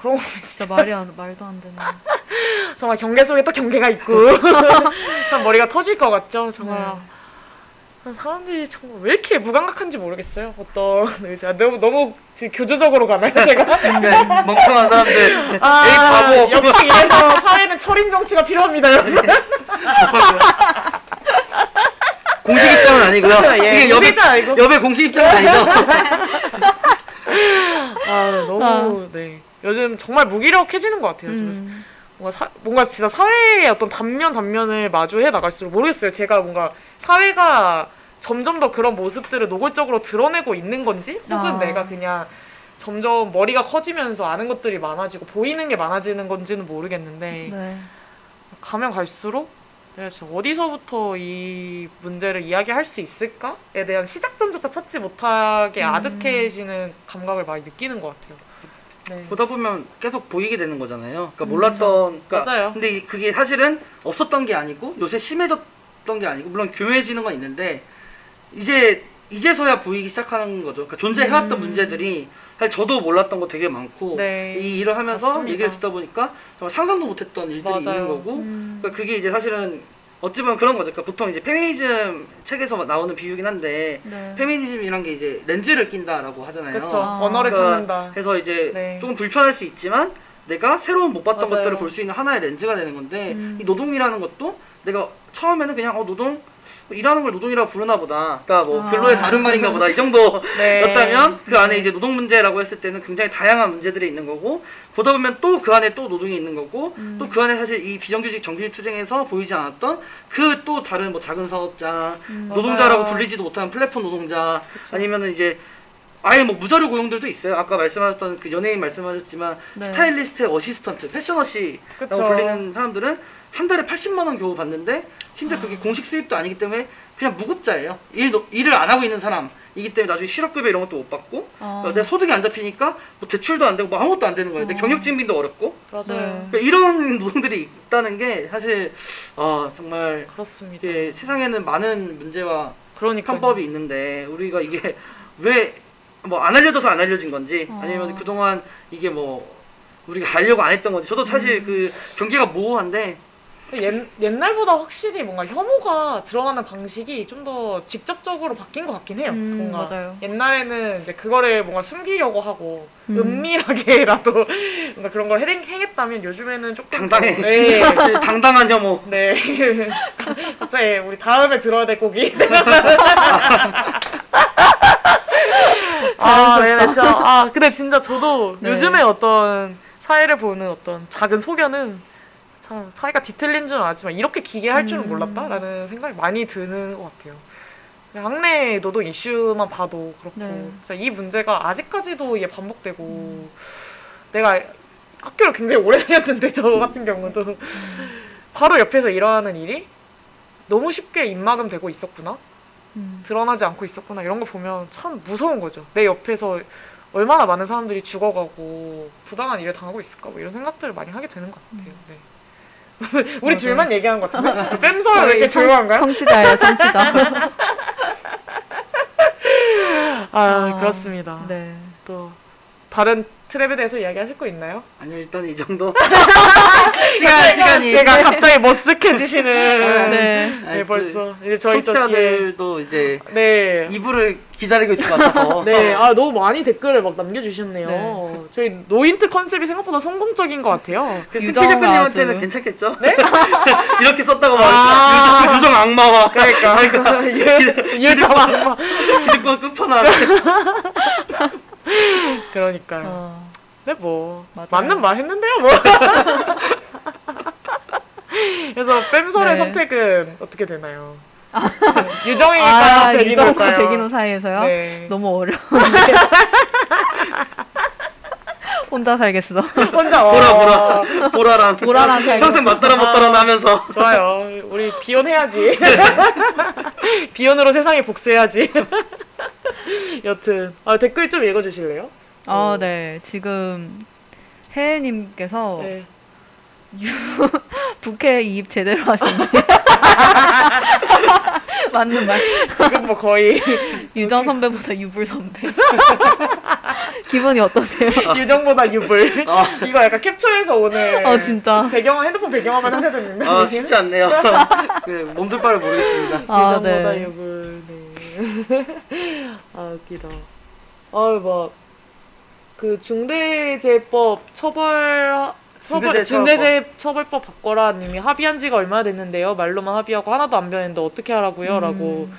그런 거 진짜 진짜 말이 안 말도 안 되는. 정말 경계 속에 또 경계가 있고 참 머리가 터질 것 같죠. 정말 네. 사람들이 정말 왜 이렇게 무감각한지 모르겠어요. 어떤 네, 제가 너무 너무 지금 교조적으로 가나요, 제가? 네, 멍청한 사람들 아, 에이 바보 역시 이래서 사회는 철인 정치가 필요합니다, 여러분. 공식 입장은 아니고요. 예, 이게 여배. 여배 공식 입장은 아니죠. 아, 너무 네. 요즘 정말 무기력해지는 것 같아요. 좀 음. 뭔가 사, 뭔가 진짜 사회의 어떤 단면 단면을 마주해 나갈수록 모르겠어요. 제가 뭔가 사회가 점점 더 그런 모습들을 노골적으로 드러내고 있는 건지, 혹은 아. 내가 그냥 점점 머리가 커지면서 아는 것들이 많아지고 보이는 게 많아지는 건지는 모르겠는데 네. 가면 갈수록 진짜 어디서부터 이 문제를 이야기할 수 있을까에 대한 시작점조차 찾지 못하게 음. 아득해지는 감각을 많이 느끼는 것 같아요. 네. 보다 보면 계속 보이게 되는 거잖아요. 그러니까 몰랐던 그러니까 맞아요. 근데 이- 그게 사실은 없었던 게 아니고 요새 심해졌던 게 아니고 물론 교묘해지는 건 있는데 이제 이제서야 보이기 시작하는 거죠. 그러니까 존재해왔던 음. 문제들이 사실 저도 몰랐던 거 되게 많고 네. 이 일을 하면서 맞습니다. 얘기를 듣다 보니까 정말 상상도 못했던 일들이 있는 맞아요. 거고 음. 그러니까 그게 이제 사실은 어찌 보면 그런 거죠. 그러니까 보통 이제 페미니즘 책에서 나오는 비유긴 한데 네. 페미니즘이란 게 이제 렌즈를 낀다라고 하잖아요. 그렇죠. 아. 언어를 그러니까 찾는다. 해서 이제 네. 조금 불편할 수 있지만 내가 새로운 못 봤던 맞아요. 것들을 볼 수 있는 하나의 렌즈가 되는 건데 음. 이 노동이라는 것도 내가 처음에는 그냥 어 노동 뭐 일하는 걸 노동이라고 부르나 보다. 그러니까 뭐 아. 근로의 다른 말인가 보다. 이 네. 정도였다면 그 안에 이제 노동 문제라고 했을 때는 굉장히 다양한 문제들이 있는 거고 보다 보면 또 그 안에 또 노동이 있는 거고 음. 또그 안에 사실 이 비정규직 정규직 투쟁에서 보이지 않았던 그 또 다른 뭐 작은 사업자 음. 노동자라고 맞아요. 불리지도 못하는 플랫폼 노동자 그쵸. 아니면은 이제 아예 뭐 무자료 고용들도 있어요. 아까 말씀하셨던 그 연예인 말씀하셨지만 네. 스타일리스트 assistant, 패션 어시라고 그쵸. 불리는 사람들은 한 달에 80만 원 겨우 받는데 심지어 그게 공식 수입도 아니기 때문에 그냥 무급자예요. 일 일을 안 하고 있는 사람이기 때문에 나중에 실업급여 이런 것도 못 받고 어. 내 소득이 안 잡히니까 뭐 대출도 안 되고 뭐 아무것도 안 되는 거예요. 내 어. 경력 증빙도 어렵고 맞아요. 네. 그러니까 이런 노동들이 있다는 게 사실 아 정말 그렇습니다. 이게 세상에는 많은 문제와 그러니까 편법이 있는데 우리가 이게 왜 뭐 안 알려져서 안 알려진 건지 어. 아니면 그동안 이게 뭐 우리가 알려고 안 했던 건지 저도 사실 음. 그 경계가 모호한데 옛, 옛날보다 확실히 뭔가 혐오가 드러나는 방식이 좀 더 직접적으로 바뀐 것 같긴 해요. 음, 뭔가 맞아요. 옛날에는 이제 그거를 뭔가 숨기려고 하고 음. 은밀하게라도 뭔가 그런 걸 행, 행했다면 요즘에는 조금 당당해 더- 네. 당당한 혐오 네. 갑자기 우리 다음에 들어야 될 곡이 생각나는. 아, 네, 네, 진짜. 아, 근데 진짜 저도 네. 요즘에 어떤 사회를 보는 어떤 작은 소견은 참 사회가 뒤틀린 줄은 알지만 이렇게 기괴할 줄은 음. 몰랐다라는 생각이 많이 드는 것 같아요. 학내 노동 이슈만 봐도 그렇고 네. 진짜 이 문제가 아직까지도 이게 반복되고 내가 학교를 굉장히 오래 다녔는데 저 같은 경우도 바로 옆에서 일어나는 일이 너무 쉽게 입막음 되고 있었구나 음. 드러나지 않고 있었구나 이런 거 보면 참 무서운 거죠 내 옆에서 얼마나 많은 사람들이 죽어가고 부당한 일을 당하고 있을까 뭐 이런 생각들을 많이 하게 되는 것 같아요 네. 우리. 둘만 얘기한 것 같은데 뺨서는 왜 이렇게 조용한가요? 청취자예요, 청취자. 아 아, 그렇습니다 네. 또 다른 트랩에 대해서 이야기하실 거 있나요? 아니요 일단 이 정도 시간 시간이 제가 갑자기 머쓱해지시는 네. 네, 아니, 벌써 이제 저희 청취자들도 이제 네. 이불을 기다리고 있을 것 같아서 네, 아 너무 많이 댓글을 막 남겨주셨네요. 저희 노인트 컨셉이 생각보다 성공적인 것 같아요. 그 유정 스피저크님한테는 아주. 괜찮겠죠? 네? 이렇게 썼다고 아. 말이죠. 유정 악마와 그러니까 유정 악마. 기득권 끝판왕. 그러니까요. 어, 근데 뭐 맞아요. 맞는 말 했는데요, 뭐. 그래서 뺨설의 네. 선택은 어떻게 되나요? 네. 유정일까요, 아, 백인일까요? 유정과 백인호 사이에서요? 네. 너무 어려운데. 혼자 살겠어. 혼자 보라 와. 보라 보라랑 보라랑 잘 평생 맞따라 못따라 하면서 좋아요. 우리 비혼해야지. 비혼으로 세상에 복수해야지. 여튼 아, 댓글 좀 읽어주실래요? 아, 네. 지금 혜혜님께서 네. 부캐 이입 제대로 하셨네. 맞는 말. 지금 뭐 거의 유정 선배보다 유불 선배. 기분이 어떠세요? 유정보다 유불. 아, 이거 약간 capture해서 오늘 어, 진짜. 배경화 핸드폰 배경화만 하셔야 되는데. 아 쉽지 않네요. 그 몸둘 바를 모르겠습니다. 아, 유정보다 네. 유불. 네. 아 웃기다. 아막 그 중대재해법 처벌 처벌, 중대재해처벌법. 중대재해 처벌법 바꿔라 님이 합의한 지가 얼마나 됐는데요. 말로만 합의하고 하나도 안 변했는데 어떻게 하라고요? 라고 음.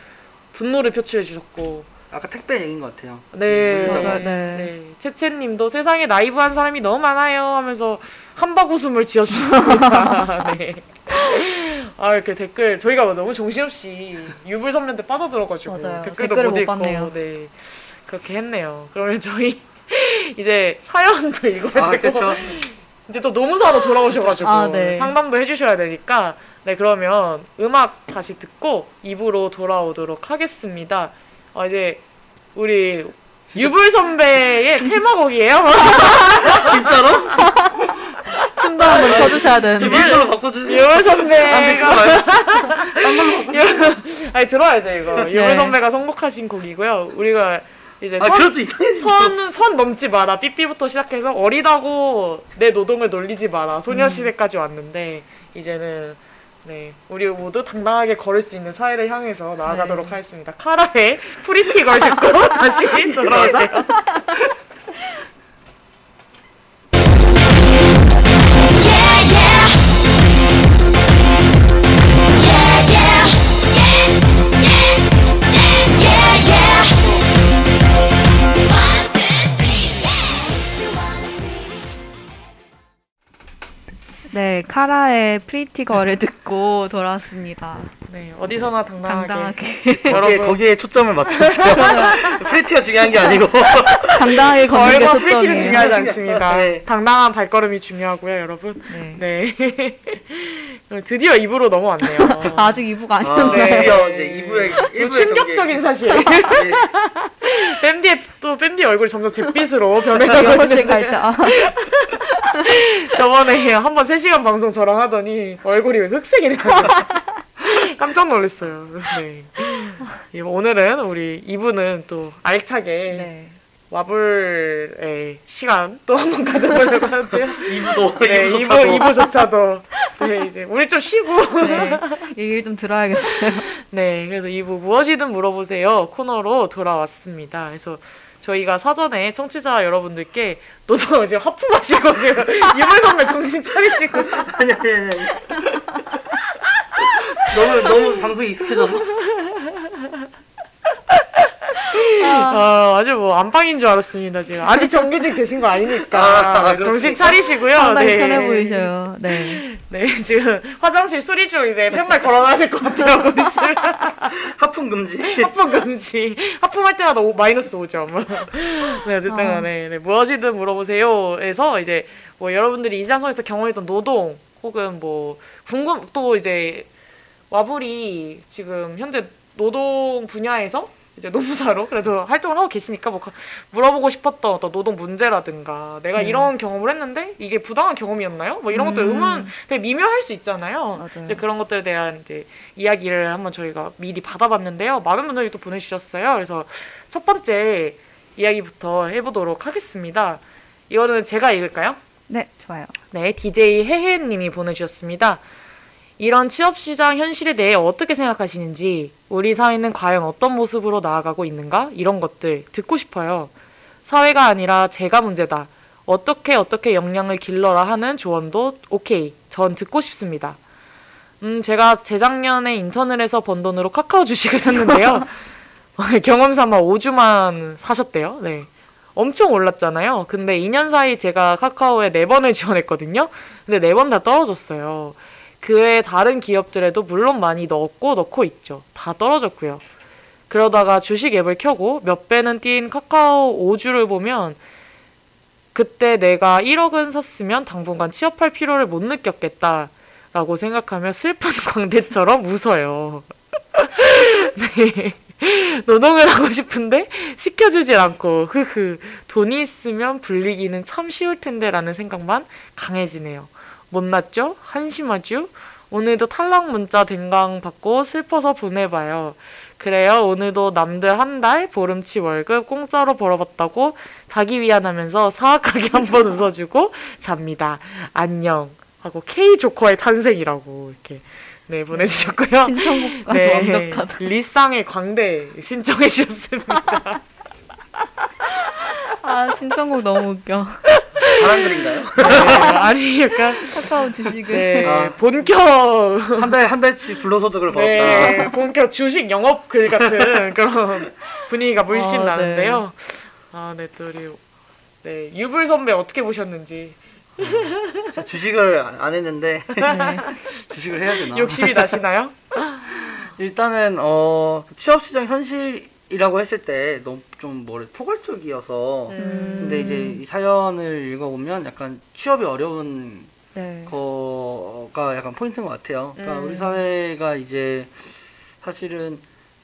분노를 표출해 주셨고 아까 택배 얘기인 것 같아요. 네, 맞아요. 맞아요. 네. 네. 네. 채채님도 세상에 나이브한 사람이 너무 많아요 하면서 한박 웃음을 지어주셨습니다. 네. 아 이렇게 댓글 저희가 너무 정신없이 유불 선배한테 빠져들어가지고 맞아요. 댓글도 댓글을 못못 읽고 봤네요. 네 그렇게 했네요. 그러면 저희 이제 사연도 읽어야 아 되고 그렇죠. 이제 또 노무사로 돌아오셔가지고 아, 네. 상담도 해주셔야 되니까 네 그러면 음악 다시 듣고 입으로 돌아오도록 하겠습니다. 어, 이제 우리 유불 선배의 테마곡이에요. 진짜로? 춤도 한번 춰주셔야 저 되는데. 밀걸로 바꿔주세요. 유불 안 선배가 말요 아니 들어야죠 이거. 유불 네. 선배가 선곡하신 곡이고요. 우리가 이제 아 선. 선, 선 넘지 마라. 삐삐부터 시작해서 어리다고 내 노동을 놀리지 마라. 소녀시대까지 왔는데 이제는 네 우리 모두 당당하게 걸을 수 있는 사회를 향해서 나아가도록 네. 하겠습니다. 카라의 Pretty Girl 듣고 다시 돌아오자 네, 카라의 Pretty Girl을 듣고 돌아왔습니다. 네, 어디서나 당당하게, 당당하게 거기에, 거기에 초점을 맞췄어요. pretty가 중요한 게 아니고. 당당하게 걷는 게 girl과 pretty는. 중요하지 않습니다. 네. 당당한 발걸음이 중요하고요, 여러분. 네. 네. 드디어 2부로 넘어왔네요. 아직 2부가 아, 아니었나요? 네. 드디어 이제 2부의 지금 충격적인 사실. 밴디의 또 밴디 얼굴이 점점 잿빛으로 변해가고 연습생 있는데 아, 저번에 한번 3시 간 방송 저랑 하더니 얼굴이 왜 흑색이 돼요. 깜짝 놀랐어요. 네. 이- 오늘은 우리 2부는 또 알차게 네. 와불의 시간 또 한 번 가져보려고 하는데요. 2부도 네, 2부, 2부 조차도. 네, 이제 우리 좀 쉬고. 네. 얘기를 좀 들어야겠어요. 네, 그래서 2부 무엇이든 물어보세요 코너로 돌아왔습니다. 그래서 저희가 사전에 청취자 여러분들께 노동 지금 하품하시고 지금 유물 선배 정신 차리시고 아니 아니 아니. 너무 너무 방송이 익숙해져서. 아, 아주 뭐 안방인 줄 알았습니다 지금 아직 정규직 되신 거 아니니까 아, 정신? 차리시고요. 상당히 네. 편해 보이셔요. 네. 네, 지금 화장실 수리중 이제 팻말 걸어놔야 될 것 같아요. 하품 금지. 하품 금지. 하품할 때마다 오, 마이너스 5점. 네, 어쨌든 아. 간에 네, 무엇이든 물어보세요에서 이제 뭐 여러분들이 이장소에서 경험했던 노동 혹은 뭐 궁금 또 이제 와불이 지금 현재 노동 분야에서 이제 노무사로 그래도 활동을 하고 계시니까 뭐 가- 물어보고 싶었던 어떤 노동 문제라든가 내가 네. 이런 경험을 했는데 이게 부당한 경험이었나요? 뭐 이런 것들 음. 의문 되게 미묘할 수 있잖아요. 맞아요. 이제 그런 것들에 대한 이제 이야기를 한번 저희가 미리 받아봤는데요. 많은 분들이 또 보내주셨어요. 그래서 첫 번째 이야기부터 해보도록 하겠습니다. 이거는 제가 읽을까요? 네, 좋아요. 네, DJ 해해님이 보내주셨습니다. 이런 취업시장 현실에 대해 어떻게 생각하시는지, 우리 사회는 과연 어떤 모습으로 나아가고 있는가? 이런 것들 듣고 싶어요. 사회가 아니라 제가 문제다. 어떻게 어떻게 역량을 길러라 하는 조언도 오케이. 전 듣고 싶습니다. 음, 제가 재작년에 인턴을 해서 번 돈으로 카카오 주식을 샀는데요. 경험 삼아 5주만 사셨대요. 네. 엄청 올랐잖아요. 근데 2년 사이 제가 카카오에 4번을 지원했거든요. 근데 4번 다 떨어졌어요. 그 외에 다른 기업들에도 물론 많이 넣었고 넣고 있죠. 다 떨어졌고요. 그러다가 주식 앱을 켜고 몇 배는 뛴 카카오 5주를 보면 그때 내가 1억은 샀으면 당분간 취업할 필요를 못 느꼈겠다라고 생각하며 슬픈 광대처럼 웃어요. 네. 노동을 하고 싶은데 시켜주질 않고 흐흐 돈이 있으면 불리기는 참 쉬울 텐데라는 생각만 강해지네요. 못났죠? 한심하죠? 오늘도 탈락 문자 댕강 받고 슬퍼서 보내봐요. 그래요. 오늘도 남들 한 달 보름치 월급 공짜로 벌어봤다고 자기 위안하면서 사악하게 한 번 웃어주고 잡니다. 안녕. 하고 K 조커의 탄생이라고 이렇게 네 보내주셨고요. 신청곡까지 완벽하다. 리쌍의 광대 신청해 주셨습니다. 아, 신청곡 너무 웃겨. 잘한 글인가요? 네, 아니 약간 카카오 지식을. 네 아. 본격 한 달 한 달치 불로소득을 벌었다. 네 본격 주식 영업 글 같은 그런 분위기가 물씬 아, 나는데요. 아네 또 우리 네 유불 선배 어떻게 보셨는지 제가 주식을 안- 안 했는데 네. 주식을 해야 되나? 욕심이 나시나요? 일단은 어 취업 시장 현실 이라고 했을 때 너무 좀 뭐래 포괄적이어서 음. 근데 이제 이 사연을 읽어보면 약간 취업이 어려운 네. 거가 약간 포인트인 것 같아요. 그러니까 음. 우리 사회가 이제 사실은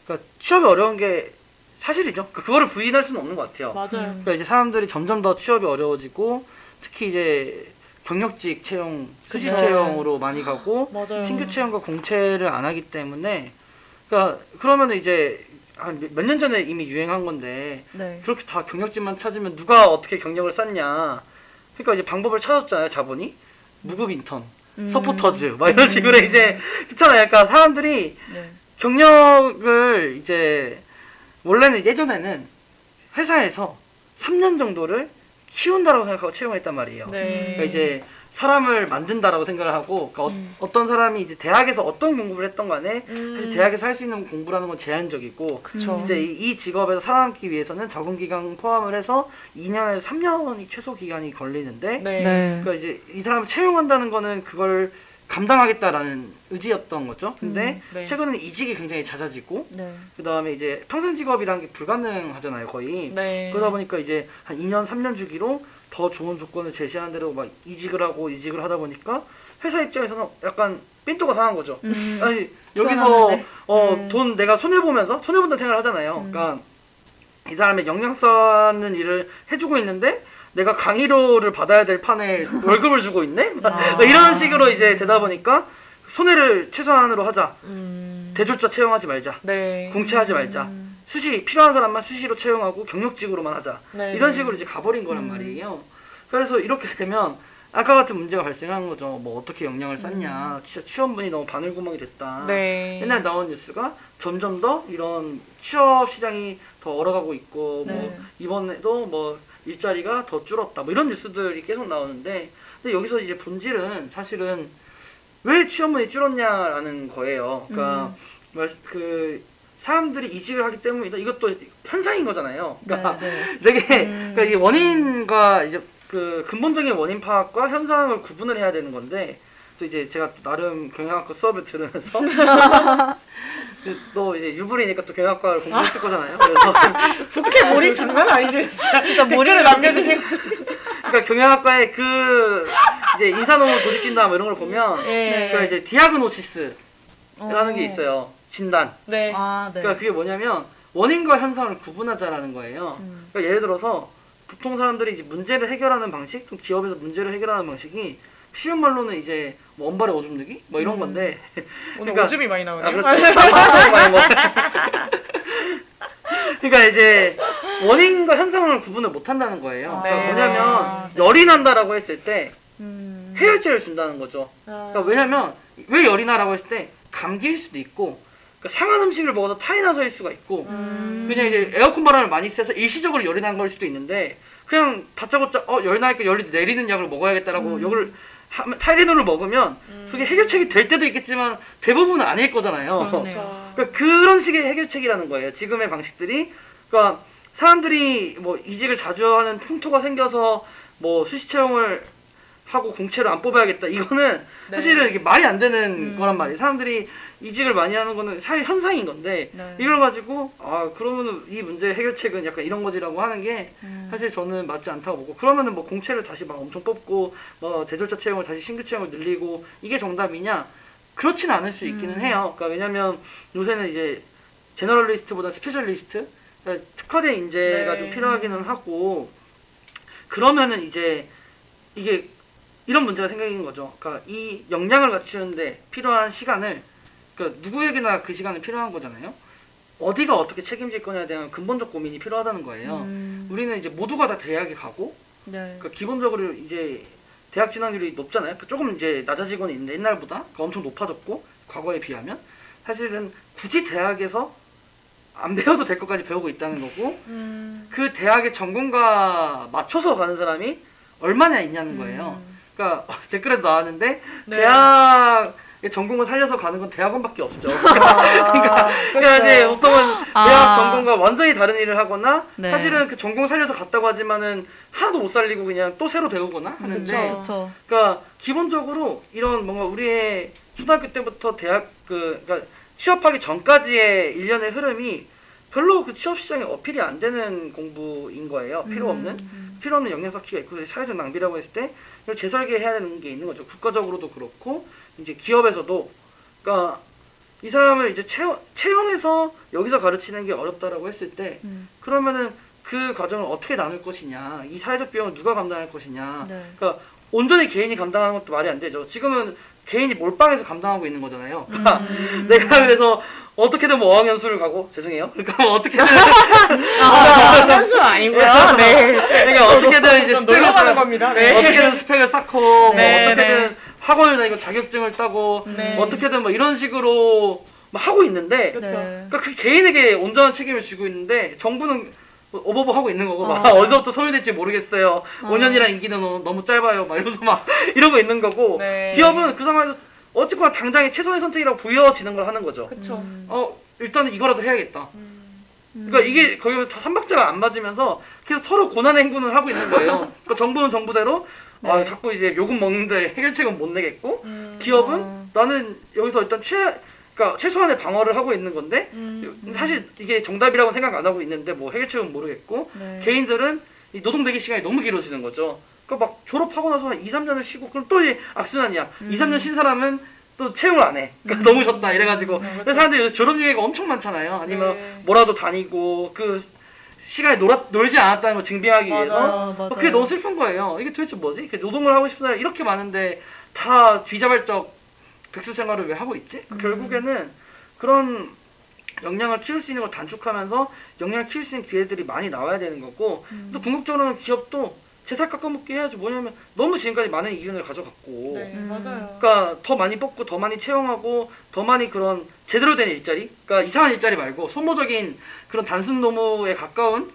그러니까 취업이 어려운 게 사실이죠. 그- 그거를 부인할 수는 없는 것 같아요. 맞아요. 그러니까 이제 사람들이 점점 더 취업이 어려워지고 특히 이제 경력직 채용, 수시 그쵸. 채용으로 많이 가고 맞아요. 신규 채용과 공채를 안 하기 때문에 그러니까 그러면 이제 한몇 년 전에 이미 유행한 건데 네. 그렇게 다 경력직만 찾으면 누가 어떻게 경력을 쌓냐. 그러니까 이제 방법을 찾았잖아요, 자본이. 무급 인턴, 음. 서포터즈, 막 이런 식으로 이제 그렇잖아요. 그러니까 사람들이 네. 경력을 이제 원래는 예전에는 회사에서 3년 정도를 키운다라고 생각하고 채용했단 말이에요. 네. 그러니까 이제 사람을 만든다라고 생각을 하고 그러니까 음. 어, 떤 사람이 이제 대학에서 어떤 공부를 했던 간에 음. 사실 대학에서 할 수 있는 공부라는 건 제한적이고 그쵸. 진짜 이, 이 직업에서 살아남기 위해서는 적응 기간 포함을 해서 2년에서 3년이 최소 기간이 걸리는데 네. 네. 그러니까 이제 이 사람을 채용한다는 거는 그걸 감당하겠다라는 의지였던 거죠. 근데 음, 네. 최근에는 이직이 굉장히 잦아지고 네. 그 다음에 이제 평생 직업이라는 게 불가능하잖아요, 거의. 네. 그러다 보니까 이제 한 2년, 3년 주기로 더 좋은 조건을 제시하는 대로 막 이직을 하고 이직을 하다 보니까 회사 입장에서는 약간 삔또가 상한 거죠. 음. 아니 여기서 불안한데? 어 음. 돈 내가 손해 보면서 손해 본다는 생각을 하잖아요. 그러니까 이 사람의 영양 쌓는 일을 해주고 있는데 내가 강의료를 받아야 될 판에 월급을 주고 있네. 막 이런 식으로 이제 되다 보니까 손해를 최소한으로 하자. 음. 대졸자 채용하지 말자. 네. 공채하지 말자. 수시 필요한 사람만 수시로 채용하고 경력직으로만 하자. 네. 이런 식으로 이제 가버린 거란 말이에요. 그래서 이렇게 되면 아까 같은 문제가 발생하는 거죠. 뭐 어떻게 역량을 쌓냐. 진짜 취업문이 너무 바늘구멍이 됐다. 네. 옛날 나온 뉴스가 점점 더 이런 취업 시장이 더 얼어가고 있고 네. 뭐 이번에도 뭐 일자리가 더 줄었다. 뭐 이런 뉴스들이 계속 나오는데 근데 여기서 이제 본질은 사실은 왜 취업문이 줄었냐라는 거예요. 그러니까 말- 그 사람들이 이직을 하기 때문이다. 이것도 현상인 거잖아요. 그러니까 네. 되게 그러니까 이 원인과 이제 그 근본적인 원인 파악과 현상을 구분을 해야 되는 건데 또 이제 제가 또 나름 경영학과 수업을 들으면서 그또 이제 유불이니까 또 경영학과를 공부했을 거잖아요. 그래서 국회 몰입 장난 아니죠 진짜. 진짜 몰입을 남겨주시고. 그러니까 경영학과의 그 이제 인사노무 조직 진단 뭐 이런 걸 보면 네. 그러니까 이제 디아그노시스라는 게 있어요. 진단. 네. 아, 네. 그러니까 그게 뭐냐면 원인과 현상을 구분하자라는 거예요. 음. 그러니까 예를 들어서 보통 사람들이 이제 문제를 해결하는 방식, 또 기업에서 문제를 해결하는 방식이 쉬운 말로는 이제 뭐 원발에 오줌 누기 뭐 이런 건데 오늘 그러니까- 오줌이 많이 나오네요. 아 그렇죠. 그러니까 이제 원인과 현상을 구분을 못 한다는 거예요. 네. 그러니까 뭐냐면 아, 열이 난다라고 했을 때 음. 해열제를 준다는 거죠. 그러니까 왜냐면 왜 열이 나라고 했을 때 감기일 수도 있고 그러니까 상한 음식을 먹어서 탈이 나서일 수가 있고 음. 그냥 이제 에어컨 바람을 많이 쐬서 일시적으로 열이 난 걸 수도 있는데 그냥 다짜고짜 어 열 나니까 열이 내리는 약을 먹어야겠다라고 음. 하- 타이레놀을 먹으면 그게 해결책이 될 때도 있겠지만 대부분은 아닐 거잖아요. 그러니까 그런 식의 해결책이라는 거예요. 지금의 방식들이. 그러니까 사람들이 뭐 이직을 자주 하는 풍토가 생겨서 뭐 수시 채용을 하고 공채를 안 뽑아야겠다. 이거는 네. 사실은 이게 말이 안 되는 음. 거란 말이에요. 사람들이 이직을 많이 하는 거는 사회 현상인 건데 네. 이걸 가지고 아 그러면은 이 문제 해결책은 약간 이런 거지라고 하는 게 음. 사실 저는 맞지 않다고 보고 그러면은 뭐 공채를 다시 막 엄청 뽑고 뭐 대졸자 채용을 다시 신규 채용을 늘리고 이게 정답이냐 그렇진 않을 수 있기는 음. 해요. 그러니까 왜냐면 요새는 이제 generalist보다 specialist 그러니까 특화된 인재가 네. 좀 필요하기는 하고 그러면은 이제 이게 이런 문제가 생기는 거죠. 그러니까 이 역량을 갖추는데 필요한 시간을 그러니까 누구에게나 그 시간이 필요한 거잖아요. 어디가 어떻게 책임질 거냐에 대한 근본적 고민이 필요하다는 거예요. 음. 우리는 이제 모두가 다 대학에 가고 네. 그러니까 기본적으로 이제 대학 진학률이 높잖아요. 그 조금 이제 낮아지고는 있는데 옛날보다 그러니까 엄청 높아졌고 과거에 비하면 사실은 굳이 대학에서 안 배워도 될 것까지 배우고 있다는 거고 음. 그 대학의 전공과 맞춰서 가는 사람이 얼마나 있냐는 거예요. 그러니까 댓글에도 나왔는데 네. 대학의 전공을 살려서 가는 건 대학원밖에 없죠. 그러니까 그렇죠. 이제 보통은 아. 대학 전공과 완전히 다른 일을 하거나 네. 사실은 그 전공 살려서 갔다고 하지만은 하나도 못 살리고 그냥 또 새로 배우거나 하는데 그쵸. 그러니까 기본적으로 이런 뭔가 우리의 초등학교 때부터 대학 그 그러니까 취업하기 전까지의 일련의 흐름이 별로 그 취업 시장에 어필이 안 되는 공부인 거예요. 필요 없는 필요 없는 역량 쌓기가 있고 사회적 낭비라고 했을 때 이걸 재설계해야 되는 게 있는 거죠. 국가적으로도 그렇고 이제 기업에서도 그러니까 이 사람을 이제 채용, 채용해서 여기서 가르치는 게 어렵다라고 했을 때 음. 그러면은 그 과정을 어떻게 나눌 것이냐 이 사회적 비용을 누가 감당할 것이냐 네. 그러니까 온전히 개인이 감당하는 것도 말이 안 되죠. 지금은 개인이 몰빵해서 감당하고 있는 거잖아요. 그러니까 음. 내가 그래서 어떻게든 뭐 어학연수를 가고 죄송해요. 그러니까 뭐 어떻게든 아, 현수 아니고요. 네. 그러니까 어떻게든 이제 좀 스펙을 놀러가는 쌓- 겁니다. 네. 어떻게든 스펙을 쌓고 뭐 네, 어떻게든 네. 학원을 다니고 자격증을 따고 네. 뭐 어떻게든 뭐 이런 식으로 막 하고 있는데 그렇죠. 네. 그러니까 그 개인에게 온전한 책임을 지고 있는데 정부는 오버버 하고 있는 거고 막 어. 어디서부터 소멸될지 모르겠어요. 5년이란 임기는 너무, 짧아요. 막 이러면서 막 이러고 있는 거고 네. 기업은 그 상황에서 어쨌거나 당장의 최선의 선택이라고 보여지는 걸 하는 거죠. 그쵸. 어 일단은 이거라도 해야겠다. 음. 그러니까 이게 거기 다 삼박자가 안 맞으면서 계속 서로 고난의 행군을 하고 있는 거예요. 그러니까 정부는 정부대로 아 네. 자꾸 이제 요금 먹는데 해결책은 못 내겠고 음. 기업은 어. 나는 여기서 일단 최 그러니까 최소한의 방어를 하고 있는 건데 음. 사실 이게 정답이라고 생각 안 하고 있는데 뭐 해결책은 모르겠고 네. 개인들은 이 노동 대기 시간이 너무 길어지는 거죠. 그러니까 막 졸업하고 나서 한 2, 3년을 쉬고 그럼 또 이제 악순환이야. 음. 2, 3년 쉰 사람은 또 채용을 안 해. 그러니까 너무 쉬었다 이래가지고. 음, 그래서 사람들이 요새 졸업 유예가 엄청 많잖아요. 아니면 네. 뭐라도 다니고 그 시간에 놀아, 놀지 않았다는 걸 증빙하기 위해서. 맞아요. 맞아요. 그게 너무 슬픈 거예요. 이게 도대체 뭐지? 그 노동을 하고 싶은 사람이 이렇게 많은데 다 비자발적 백수 생활을 왜 하고 있지? 음. 결국에는 그런 역량을 키울 수 있는 걸 단축하면서 역량을 키울 수 있는 기회들이 많이 나와야 되는 거고 음. 또 궁극적으로는 기업도 제살 깎아먹기 해야지 뭐냐면 너무 지금까지 많은 이윤을 가져갔고 네, 음. 맞아요. 그러니까 더 많이 뽑고 더 많이 채용하고 더 많이 그런 제대로 된 일자리 그러니까 이상한 일자리 말고 소모적인 그런 단순 노무에 가까운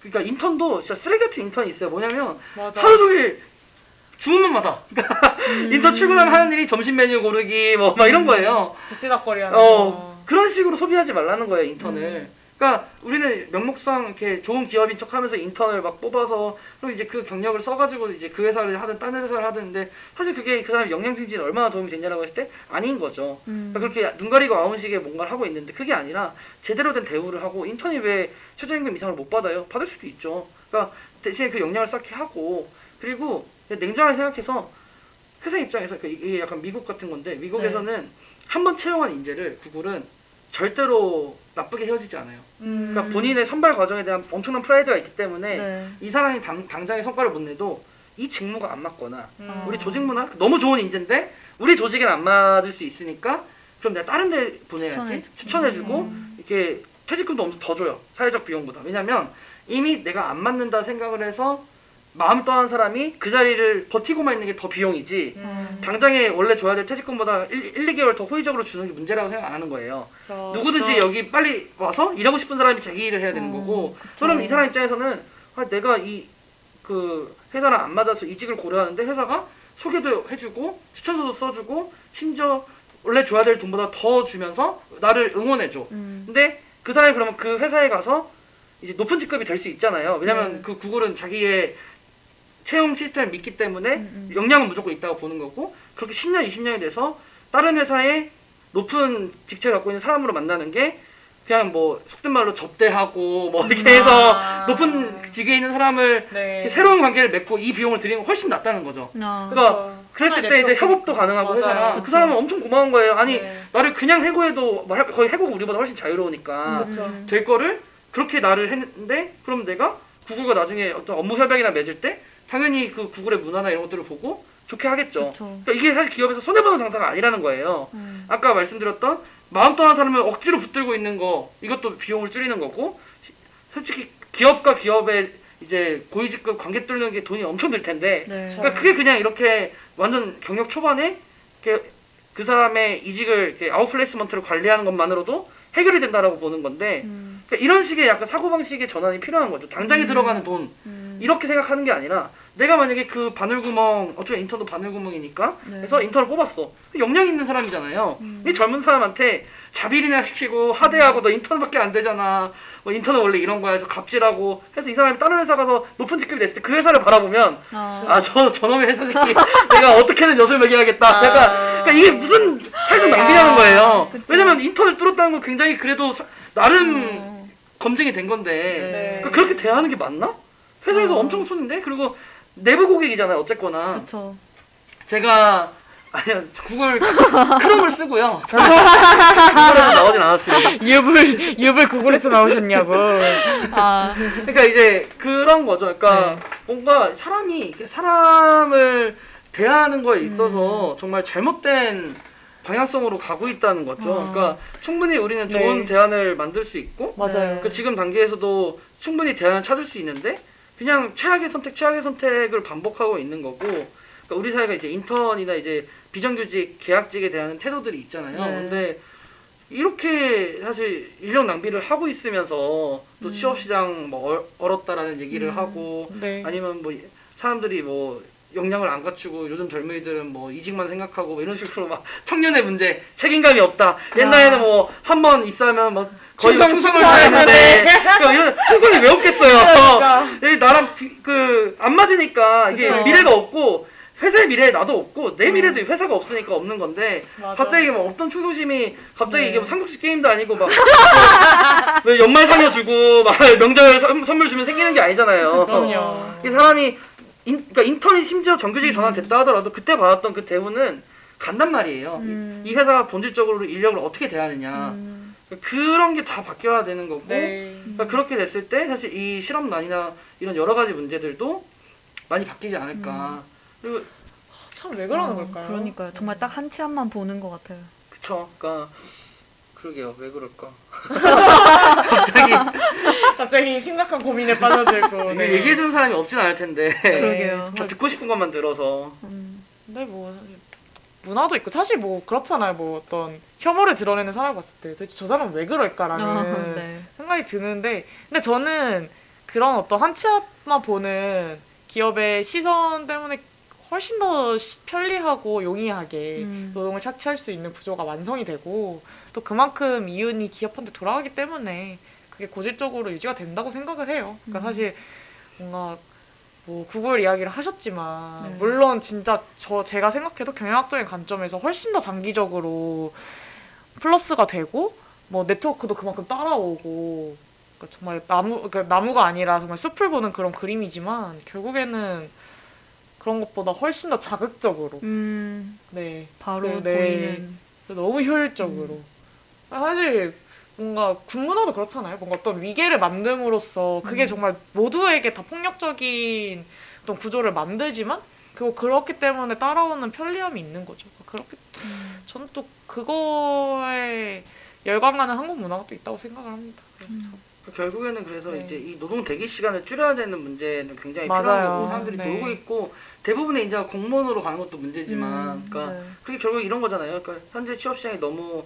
그러니까 인턴도 진짜 쓰레기 같은 인턴이 있어요 뭐냐면 맞아. 하루 종일 주문만 받아 그러니까 음. 인턴 출근하면 하는 일이 점심 메뉴 고르기 뭐 막 이런 거예요 지치닥거리 하는 어 거. 그런 식으로 소비하지 말라는 거예요 인턴을 그러니까 우리는 명목상 이렇게 좋은 기업인 척하면서 인턴을 막 뽑아서 그리고 이제 그 경력을 써가지고 이제 그 회사를 하든 딴 회사를 하든데 사실 그게 그 사람 역량 증진에 얼마나 도움이 됐냐라고 했을 때 아닌 거죠 음. 그러니까 그렇게 눈 가리고 아운식의 뭔가를 하고 있는데 그게 아니라 제대로 된 대우를 하고 인턴이 왜 최저임금 이상을 못 받아요? 받을 수도 있죠. 그러니까 대신에 그 역량을 쌓게 하고 그리고 냉정하게 생각해서 회사 입장에서 그 이게 약간 미국 같은 건데 미국에서는 한번 채용한 인재를 구글은 절대로 나쁘게 헤어지지 않아요. 음. 그러니까 본인의 선발 과정에 대한 엄청난 프라이드가 있기 때문에 네. 이 사람이 당, 당장의 성과를 못 내도 이 직무가 안 맞거나 음. 우리 조직 문화 너무 좋은 인재인데 우리 조직에는 안 맞을 수 있으니까 그럼 내가 다른 데 보내야지 추천해- 추천해 주고 음. 이렇게 퇴직금도 엄청 더 줘요 사회적 비용보다 왜냐면 이미 내가 안 맞는다 생각을 해서 마음 떠난 사람이 그 자리를 버티고만 있는 게 더 비용이지 음. 당장에 원래 줘야 될 퇴직금보다 1, 1, 2개월 더 호의적으로 주는 게 문제라고 생각 안 하는 거예요 어, 누구든지. 여기 빨리 와서 일하고 싶은 사람이 자기 일을 해야 되는 어, 거고 그쵸. 그럼 이 사람 입장에서는 아, 내가 이 그 회사랑 안 맞아서 이직을 고려하는데 회사가 소개도 해주고 추천서도 써주고 심지어 원래 줘야 될 돈보다 더 주면서 나를 응원해줘 음. 근데 그 사람이 그러면 그 회사에 가서 이제 높은 직급이 될 수 있잖아요 왜냐면 네. 그 구글은 자기의 채용 시스템을 믿기 때문에 음, 음. 역량은 무조건 있다고 보는 거고 그렇게 10년 20년이 돼서 다른 회사에 높은 직책을 갖고 있는 사람으로 만나는 게 그냥 뭐 속된 말로 접대하고 뭐 이렇게 해서 아. 높은 직에 있는 사람을 네. 새로운 관계를 맺고 이 비용을 들이는 건 훨씬 낫다는 거죠. 아. 그러니까 그쵸. 그랬을 때 이제. 협업도 가능하고. 회사랑 그 사람은 엄청 고마운 거예요. 아니 네. 나를 그냥 해고해도 말- 거의 해고가 우리보다 훨씬 자유로우니까. 음. 될 거를 그렇게 나를 했는데 그럼 내가 구글과 나중에 어떤 업무 협약이나 맺을 때 당연히 그 구글의 문화나 이런 것들을 보고 좋게 하겠죠. 그러니까 이게 사실 기업에서 손해보는 장사가 아니라는 거예요. 음. 아까 말씀드렸던 마음 떠난 사람을 억지로 붙들고 있는 거 이것도 비용을 줄이는 거고 시- 솔직히 기업과 기업의 이제 고위직급 관계 뚫는 게 돈이 엄청 들 텐데 네. 그러니까 그게 그냥 이렇게 완전 경력 초반에 그 사람의 이직을 outplacement를 관리하는 것만으로도 해결이 된다라고 보는 건데 음. 그러니까 이런 식의 약간 사고방식의 전환이 필요한 거죠. 당장에 음. 들어가는 돈 음. 이렇게 생각하는 게 아니라 내가 만약에 그 바늘구멍 어차피 인턴도 바늘구멍이니까 네. 그래서 인턴을 뽑았어 역량 있는 사람이잖아요 음. 이 젊은 사람한테 자비리나 시키고 하대하고 너 인턴밖에 안 되잖아 뭐 인턴은 원래 이런 거야 저 갑질하고 해서 이 사람이 다른 회사 가서 높은 직급이 됐을 때 그 회사를 바라보면 아. 아저 저놈의 회사 새끼 내가 어떻게든 엿을 먹여야겠다 아. 약간 그러니까 이게 무슨 사회적 낭비라는 아, 거예요 그쵸. 왜냐면 인턴을 뚫었다는 건 굉장히 그래도 사- 나름 어. 검증이 된 건데 네. 그러니까 그렇게 대하는 게 맞나? 회사에서 어. 엄청 손인데 그리고 내부 고객이잖아요 어쨌거나 그쵸. 제가 아니요 구글 크롬을 쓰고요 저는 구글에서 나오진 않았습니다 유불 유불 구글에서 나오셨냐고. 아. 그러니까 이제 그런 거죠 그러니까 네. 뭔가 사람이 사람을 대하는 거에 있어서 정말 잘못된 방향성으로 가고 있다는 거죠 어. 그러니까 충분히 우리는 네. 좋은 대안을 만들 수 있고 맞아요. 그 지금 단계에서도 충분히 대안을 찾을 수 있는데 그냥 최악의 선택, 최악의 선택을 반복하고 있는 거고 그러니까 우리 사회가 이제 인턴이나 이제 비정규직, 계약직에 대한 태도들이 있잖아요. 네. 근데 이렇게 사실 인력 낭비를 하고 있으면서 또 음. 취업 시장 뭐 얼- 얼었다라는 얘기를 하고 네. 아니면 뭐 사람들이 뭐 역량을 안 갖추고 요즘 젊은이들은 뭐 이직만 생각하고 뭐 이런 식으로 막 청년의 문제 책임감이 없다 옛날에는 뭐 한 번 입사하면 뭐 거의 충성, 충성을 충성 다했는데 그 충성이 왜 없겠어요 그러니까. 이 나랑 그 안 맞으니까 이게 그쵸. 미래가 없고 회사의 미래에 나도 없고 내 미래도 회사가 없으니까 없는 건데 맞아. 갑자기 막 없던 충성심이 갑자기 네. 이게 뭐 삼국지 게임도 아니고 막 왜 연말 상여 주고 막 명절 선- 선물 주면 생기는 게 아니잖아요. 그럼요. 이 사람이 인, 그러니까 인턴이 심지어 정규직이 전환됐다 하더라도 그때 받았던 그 대우는 간단 말이에요. 음. 이 회사가 본질적으로 인력을 어떻게 대하느냐 음. 그런 게 다 바뀌어야 되는 거고 네. 그러니까 그렇게 됐을 때 사실 이 실업난이나 이런 여러 가지 문제들도 많이 바뀌지 않을까. 그리고 참 왜 그러는 어, 걸까요? 그러니까요. 정말 딱 한치 앞만 보는 것 같아요. 그쵸. 그러니까 그러게요. 왜 그럴까? 갑자기 갑자기 심각한 고민에 빠져들고. 이게 얘기해 주는 사람이 없진 않을 텐데. 그러게요. 다 듣고 싶은 것만 들어서. 음. 근데 뭐 문화도 있고 사실 뭐 그렇잖아요. 뭐 어떤 혐오를 드러내는 사람을 봤을 때 도대체 저 사람은 왜 그럴까라는 아, 네. 생각이 드는데 근데 저는 그런 어떤 한치 앞만 보는 기업의 시선 때문에 훨씬 더 시- 편리하고 용이하게 음. 노동을 착취할 수 있는 구조가 완성이 되고 또 그만큼 이윤이 기업한테 돌아가기 때문에 그게 고질적으로 유지가 된다고 생각을 해요. 그러니까 음. 사실 뭔가 뭐 구글 이야기를 하셨지만 네. 물론 진짜 저 제가 생각해도 경영학적인 관점에서 훨씬 더 장기적으로 플러스가 되고 뭐 네트워크도 그만큼 따라오고 그러니까 정말 나무 그러니까 나무가 아니라 정말 숲을 보는 그런 그림이지만 결국에는 그런 것보다 훨씬 더 자극적으로 음, 네 바로 네, 네. 보이는. 너무 효율적으로 사실 뭔가 군문화도 그렇잖아요 뭔가 어떤 위계를 만듦으로써 그게 음. 정말 모두에게 다 폭력적인 어떤 구조를 만들지만 그거 그렇기 때문에 따라오는 편리함이 있는 거죠 그렇게 음. 저는 또 그거에 열광하는 한국 문화가 또 있다고 생각을 합니다 그래서 음. 참- 결국에는 그래서 네. 이제 이 노동 대기 시간을 줄여야 되는 문제는 굉장히 맞아요. 필요한 거고 사람들이 네. 놀고 있고 대부분의 인재가 공무원으로 가는 것도 문제지만 음, 그러니까 네. 그게 결국 이런 거잖아요. 그러니까 현재 취업 시장이 너무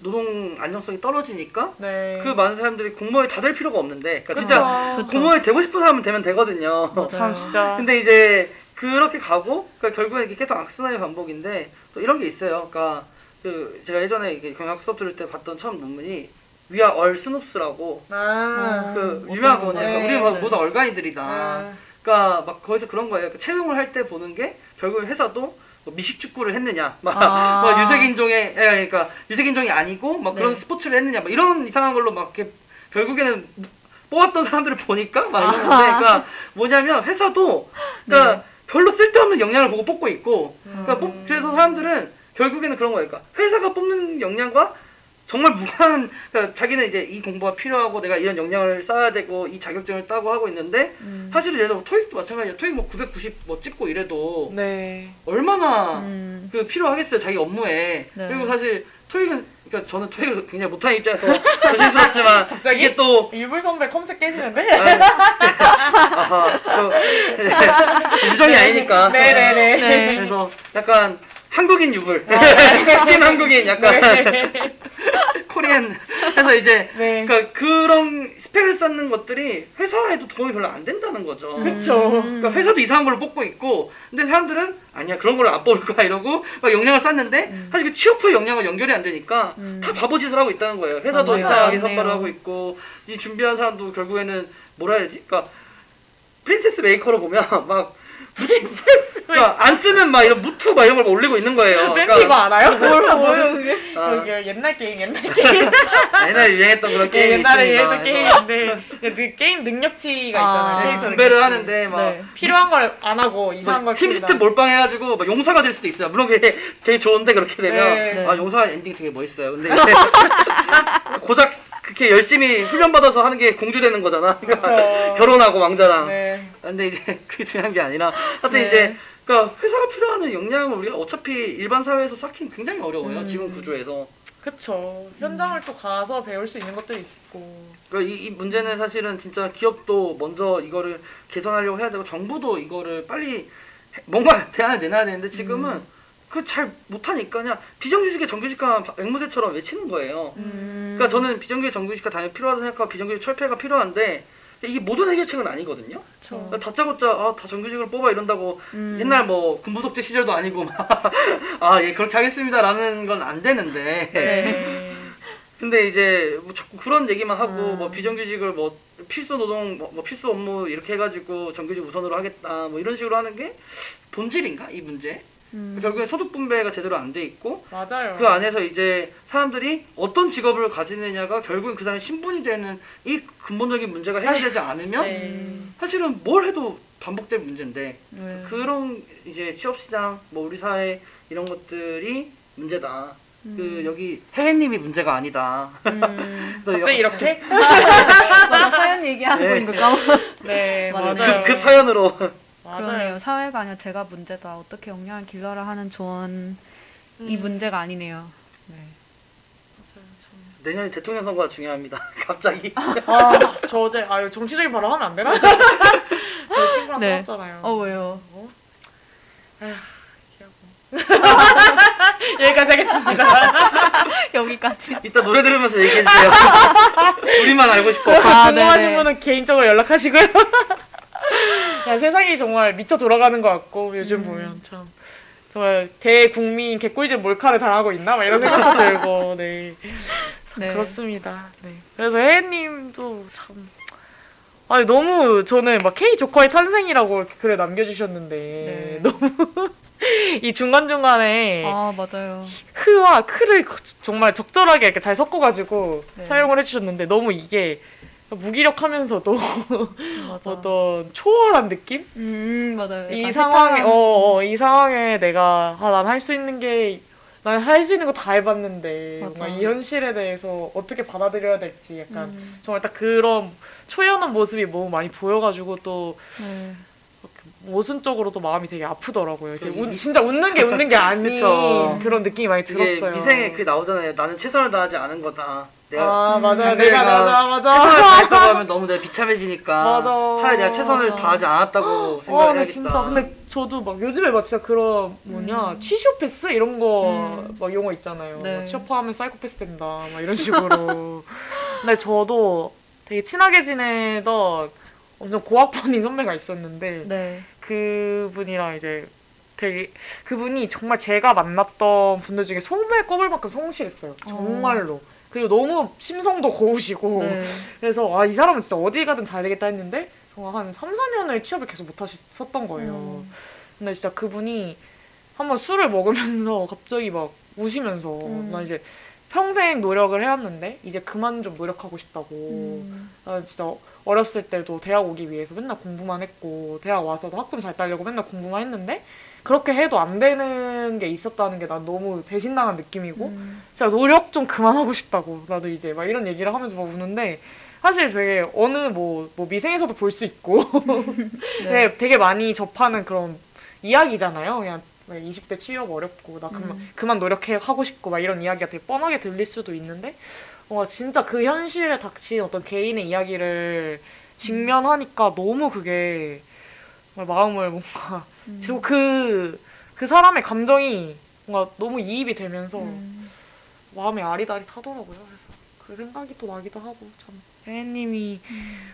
노동 안정성이 떨어지니까 네. 그 많은 사람들이 공무원이 다 될 필요가 없는데 그러니까 진짜 그쵸. 공무원이 되고 싶은 사람은 되면 되거든요. 참 진짜 근데 이제 그렇게 가고 그러니까 결국엔 이게 계속 악순환의 반복인데 또 이런 게 있어요. 그러니까 그 제가 예전에 이게 경영 수업 들을 때 봤던 처음 논문이 We are all snoops라고 아, 그 유명한 건가요? 거는 네, 우리 막 네. 모두 얼간이들이다. 아, 그러니까 막 거기서 그런 거예요. 그 채용을 할 때 보는 게 결국 회사도 뭐 미식 축구를 했느냐, 막, 아. 뭐 유색인종의 예, 그러니까 유색인종이 아니고 막 그런 네. 스포츠를 했느냐, 막 이런 이상한 걸로 막 이렇게 결국에는 뽑았던 사람들을 보니까 막 아. 그러니까 뭐냐면 회사도 그러니까 네. 별로 쓸데없는 역량을 보고 뽑고 있고, 그러니까 음. 뽑- 그래서 사람들은 결국에는 그런 거예요. 그러니까 회사가 뽑는 역량과 정말 무한, 그러니까 자기는 이제 이 공부가 필요하고 내가 이런 역량을 쌓아야 되고 이 자격증을 따고 하고 있는데 음. 사실 예를 들어 토익도 마찬가지예요. 토익 뭐 990 뭐 찍고 이래도 네. 얼마나 음. 그 필요하겠어요 자기 업무에. 네. 그리고 사실 토익은 그러니까 저는 토익을 굉장히 못하는 입장에서 조심스럽지만 갑자기? 이게 또 일불 선배 컴색 깨지는데? 아하 저 유정이 아니니까. 네네네. 네. 그래서 약간 한국인 유불, 아. 찐 한국인 약간 네. Korean 해서 이제 네. 그러니까 그런 스펙을 쌓는 것들이 회사에도 도움이 별로 안 된다는 거죠. 그쵸. 음. 그러니까 회사도 이상한 걸로 뽑고 있고 근데 사람들은 아니야 그런 걸로 안 뽑을 거야 이러고 막 역량을 쌓는데 사실 그 취업 후에 역량과 연결이 안 되니까 음. 다 바보짓을 하고 있다는 거예요 회사도 아. 이상하게. 선발을 하고 있고 이 준비한 사람도 결국에는 뭐라 해야 되지 그러니까 Princess Maker로 보면 막 Princess 그러니까 안 쓰는 막 이런 무투 막 이런 걸 올리고 있는 거예요 밴디 이거 알아요? 뭐예요 그게? 아, 여기 옛날 게임 옛날 게임 옛날에 유행했던 그런 예, 게임이 옛날에. 얘도 게임인데 그 게임 능력치가 아. 있잖아요 네, 캐릭터 분배를. 하는데 막 네. 필요한 걸 안 하고 이상한 걸 키우다. 몰빵 해가지고 막 용사가 될 수도 있어요. 물론 그게 되게 좋은데 그렇게 되면 네. 아 용사 엔딩 되게 멋있어요. 근데 고작 그렇게 열심히 훈련 받아서 하는 게 공주 되는 거잖아. 그쵸. 결혼하고 왕자랑. 네. 근데 이제 그게 중요한 게 아니라 하여튼 네. 이제 그러니까 회사가 필요하는 역량을 우리가 어차피 일반 사회에서 쌓기는 굉장히 어려워요. 음. 지금 구조에서. 그쵸 현장을 또 가서 배울 수 있는 것들이 있고 그러니까 이, 이 문제는 사실은 진짜 기업도 먼저 이거를 개선하려고 해야 되고 정부도 이거를 빨리 해- 뭔가 대안을 내놔야 되는데 지금은 그 잘 못하니까 그냥 비정규직의 정규직과 앵무새처럼 외치는 거예요. 음. 그러니까 저는 비정규직 정규직과 당연히 필요하다고 생각하고 비정규직 철폐가 필요한데 이게 모든 해결책은 아니거든요. 그쵸. 그러니까 다짜고짜 아, 다 정규직으로 뽑아 이런다고 음. 옛날 뭐 군부 독재 시절도 아니고 막아예 그렇게 하겠습니다라는 건 안 되는데 네. 근데 이제 뭐 자꾸 그런 얘기만 하고 음. 뭐 비정규직을 뭐 필수 노동 뭐, 뭐 필수 업무 이렇게 해가지고 정규직 우선으로 하겠다 뭐 이런 식으로 하는 게 본질인가 이 문제 음. 결국엔 소득 분배가 제대로 안 돼 있고 맞아요. 그 안에서 이제 사람들이 어떤 직업을 가지느냐가 결국엔 그 사람의 신분이 되는 이 근본적인 문제가 해결되지 않으면 네. 사실은 뭘 해도 반복될 문제인데 네. 그런 이제 취업 시장 뭐 우리 사회 이런 것들이 문제다. 그 여기 혜혜님이 문제가 아니다. 음. 갑자기 여- 이렇게? 맞아 사연 얘기하고 네. 있는 거 까먹. 네, 맞아요. 맞아요. 급, 급 사연으로 그러네요. 맞아요. 사회가 아니라 제가 문제다. 어떻게 영향을 길러라 하는 조언이 음. 문제가 아니네요. 네. 맞아요, 참. 내년에 대통령 선거가 중요합니다. 갑자기 아, 저 어제 아 정치적인 발언 하면 안 되나? 저 친구랑 네. 싸웠잖아요. 어 왜요? 어? 에휴. 여기까지 하겠습니다. 여기까지. 이따 노래 들으면서 얘기해 주세요. 우리만 알고 싶어. 아, 궁금하신 네네. 분은 개인적으로 연락하시고요. 야, 세상이 정말 미쳐 돌아가는 것 같고 요즘 음. 보면 참 정말 대국민 개꿀집 몰카를 당하고 있나 막 이런 생각도 들고 네. 참 네. 그렇습니다. 네. 그래서 혜님도 참 아니 너무 저는 막 K 조커의 탄생이라고 글을 남겨주셨는데 네. 너무 이 중간 중간에 아 맞아요. 흐와 크를 거- 정말 적절하게 이렇게 잘 섞어가지고 네. 사용을 해주셨는데 너무 이게 무기력하면서도 맞아. 어떤 초월한 느낌? 음 맞아요. 이 상황에 색다른- 어, 어, 이 상황에 내가 아, 난 할 수 있는 게 난 할 수 있는 거 다 해봤는데 맞아. 뭔가 이 현실에 대해서 어떻게 받아들여야 될지 약간 음, 정말 딱 그런 초연한 모습이 너무 많이 보여가지고 또 네. 모순적으로도 마음이 되게 아프더라고요. 이렇게 그 웃- 이- 진짜 웃는 게 웃는 게 아닌 그쵸. 그런 느낌이 많이 이게 들었어요. 미생에 그 나오잖아요. 나는 최선을 다하지 않은 거다. 내가 아 음, 맞아요. 장래가 내가 맞아 맞아. 최선을 다했다고 하면 너무 내가 비참해지니까 맞아. 차라리 내가 최선을 맞아. 다하지 않았다고 와, 생각을 근데 해야겠다. 진짜 근데 저도 막 요즘에 막 진짜 그런 뭐냐 취시오패스 이런 거 음. 막 용어 있잖아요. 네. 뭐 취업하면 사이코패스 된다 막 이런 식으로. 근데 저도 되게 친하게 지내던 엄청 고학번인 선배가 있었는데 네. 그분이랑 이제 되게 그분이 정말 제가 만났던 분들 중에 소매 꼽을 만큼 성실했어요. 정말로. 그리고 너무 심성도 고우시고 네. 그래서 아 이 사람은 진짜 어디 가든 잘 되겠다 했는데 정말 한 3, 4년을 취업을 계속 못 하셨던 거예요. 음. 근데 진짜 그분이 한번 술을 먹으면서 갑자기 막 우시면서 음. 나 이제 평생 노력을 해왔는데 이제 그만 좀 노력하고 싶다고 음. 나 진짜 어렸을 때도 대학 오기 위해서 맨날 공부만 했고 대학 와서도 학점 잘 따려고 맨날 공부만 했는데 그렇게 해도 안 되는 게 있었다는 게 난 너무 배신당한 느낌이고 음. 진짜 노력 좀 그만하고 싶다고 나도 이제 막 이런 얘기를 하면서 막 우는데 사실 되게 어느 뭐, 뭐 미생에서도 볼 수 있고 네. 되게, 되게 많이 접하는 그런 이야기잖아요. 그냥 왜 20대 취업 어렵고 나 그만 음. 그만 노력해 하고 싶고 막 이런 이야기가 되게 뻔하게 들릴 수도 있는데 어 진짜 그 현실에 닥친 어떤 개인의 이야기를 직면하니까 너무 그게 마음을 뭔가 음. 그그 그 사람의 감정이 뭔가 너무 이입이 되면서 음. 마음이 아리다리타더라고요. 그래서 그 생각이 또 나기도 하고 참 혜님이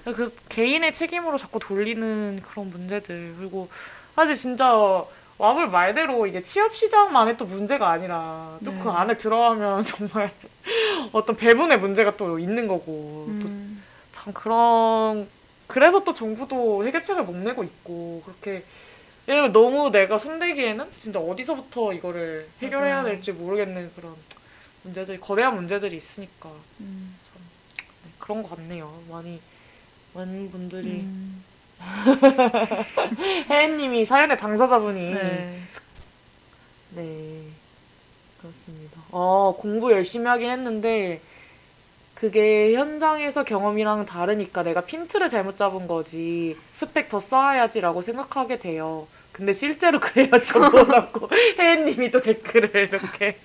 그 개인의 책임으로 자꾸 돌리는 그런 문제들 그리고 사실 진짜 와블 말대로 이게 취업 시장만의 또 문제가 아니라 또 네. 그 안에 들어가면 정말 어떤 배분의 문제가 또 있는 거고 또 음. 참 그런 그래서 또 정부도 해결책을 못 내고 있고 그렇게 왜냐면 너무 내가 손대기에는 진짜 어디서부터 이거를 해결해야 맞아요. 될지 모르겠는 그런 문제들이 거대한 문제들이 있으니까 음. 참 네, 그런 것 같네요. 많이 많은 분들이 음. 혜혜님이 사연의 당사자분이 네. 네. 그렇습니다. 아 공부 열심히 하긴 했는데 그게 현장에서 경험이랑 다르니까 내가 핀트를 잘못 잡은 거지 스펙 더 쌓아야지라고 생각하게 돼요. 근데 실제로 그래야 적어놨고 혜혜님이 또 댓글을 이렇게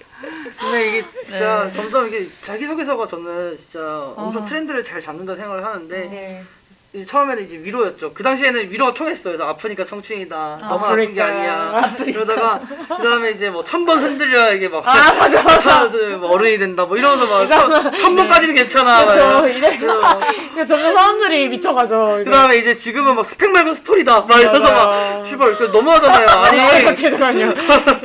근데 이게 진짜 네. 점점 이게 자기소개서가 저는 진짜 엄청 아. 트렌드를 잘 잡는다 생각을 하는데 네. 이제 처음에는 이제 위로였죠. 그 당시에는 위로가 통했어요. 그래서 아프니까 청춘이다. 너무 아픈 게. 아니야. 그러다가 그 다음에 이제 뭐 천 번 흔들려야 이게 막 아 맞아 맞아. 뭐 어른이 된다. 뭐 이러면서 막천 번까지는 괜찮아. 그렇죠. 막 이제 점점 사람들이 미쳐가죠. 이제. 그 다음에 이제 지금은 막 스펙 말고 스토리다. 막 이러면서. 막 슈발 그 너무하잖아요. 아니, 아니 잠깐만요.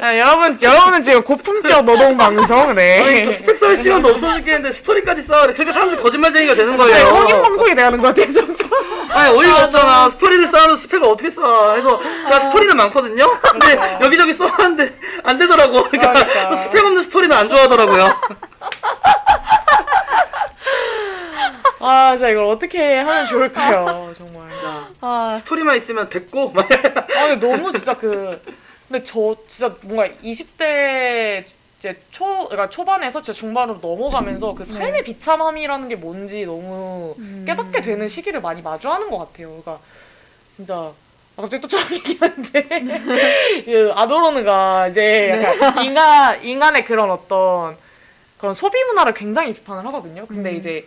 아, 여러분, 여러분은 지금 고품격 노동 방송, 아니 네. 그 스펙 쌓을 시간도 없어지겠는데 스토리까지 쌓으래. 그러니까 사람들이 거짓말쟁이가 되는 네, 거예요. 성인 방송이 돼가는 것 같아요, 점점. 아니 어이가 없잖아. 스토리를 쌓아도 스펙을 어떻게 쌓아? 그래서 제가 스토리는 많거든요. 근데 여기저기 써봤는데 안 되더라고. 그러니까, 그러니까. 또 스펙 없는 스토리는 안 좋아하더라고요. 아, 진짜 이걸 어떻게 하면 좋을까요, 정말. 아, 스토리만 있으면 됐고. 막 아, 근데 너무 진짜 그, 근데 저 진짜 뭔가 20대 이제 초, 그러니까 초반에서 진짜 중반으로 넘어가면서 그 삶의 비참함이라는 게 뭔지 너무 깨닫게 되는 시기를 많이 마주하는 것 같아요. 그러니까 진짜 아, 갑자기 또 처음 얘기하는데. 그 아도로느가 이제 약간 인간 인간의 그런 어떤 그런 소비 문화를 굉장히 비판을 하거든요. 근데 이제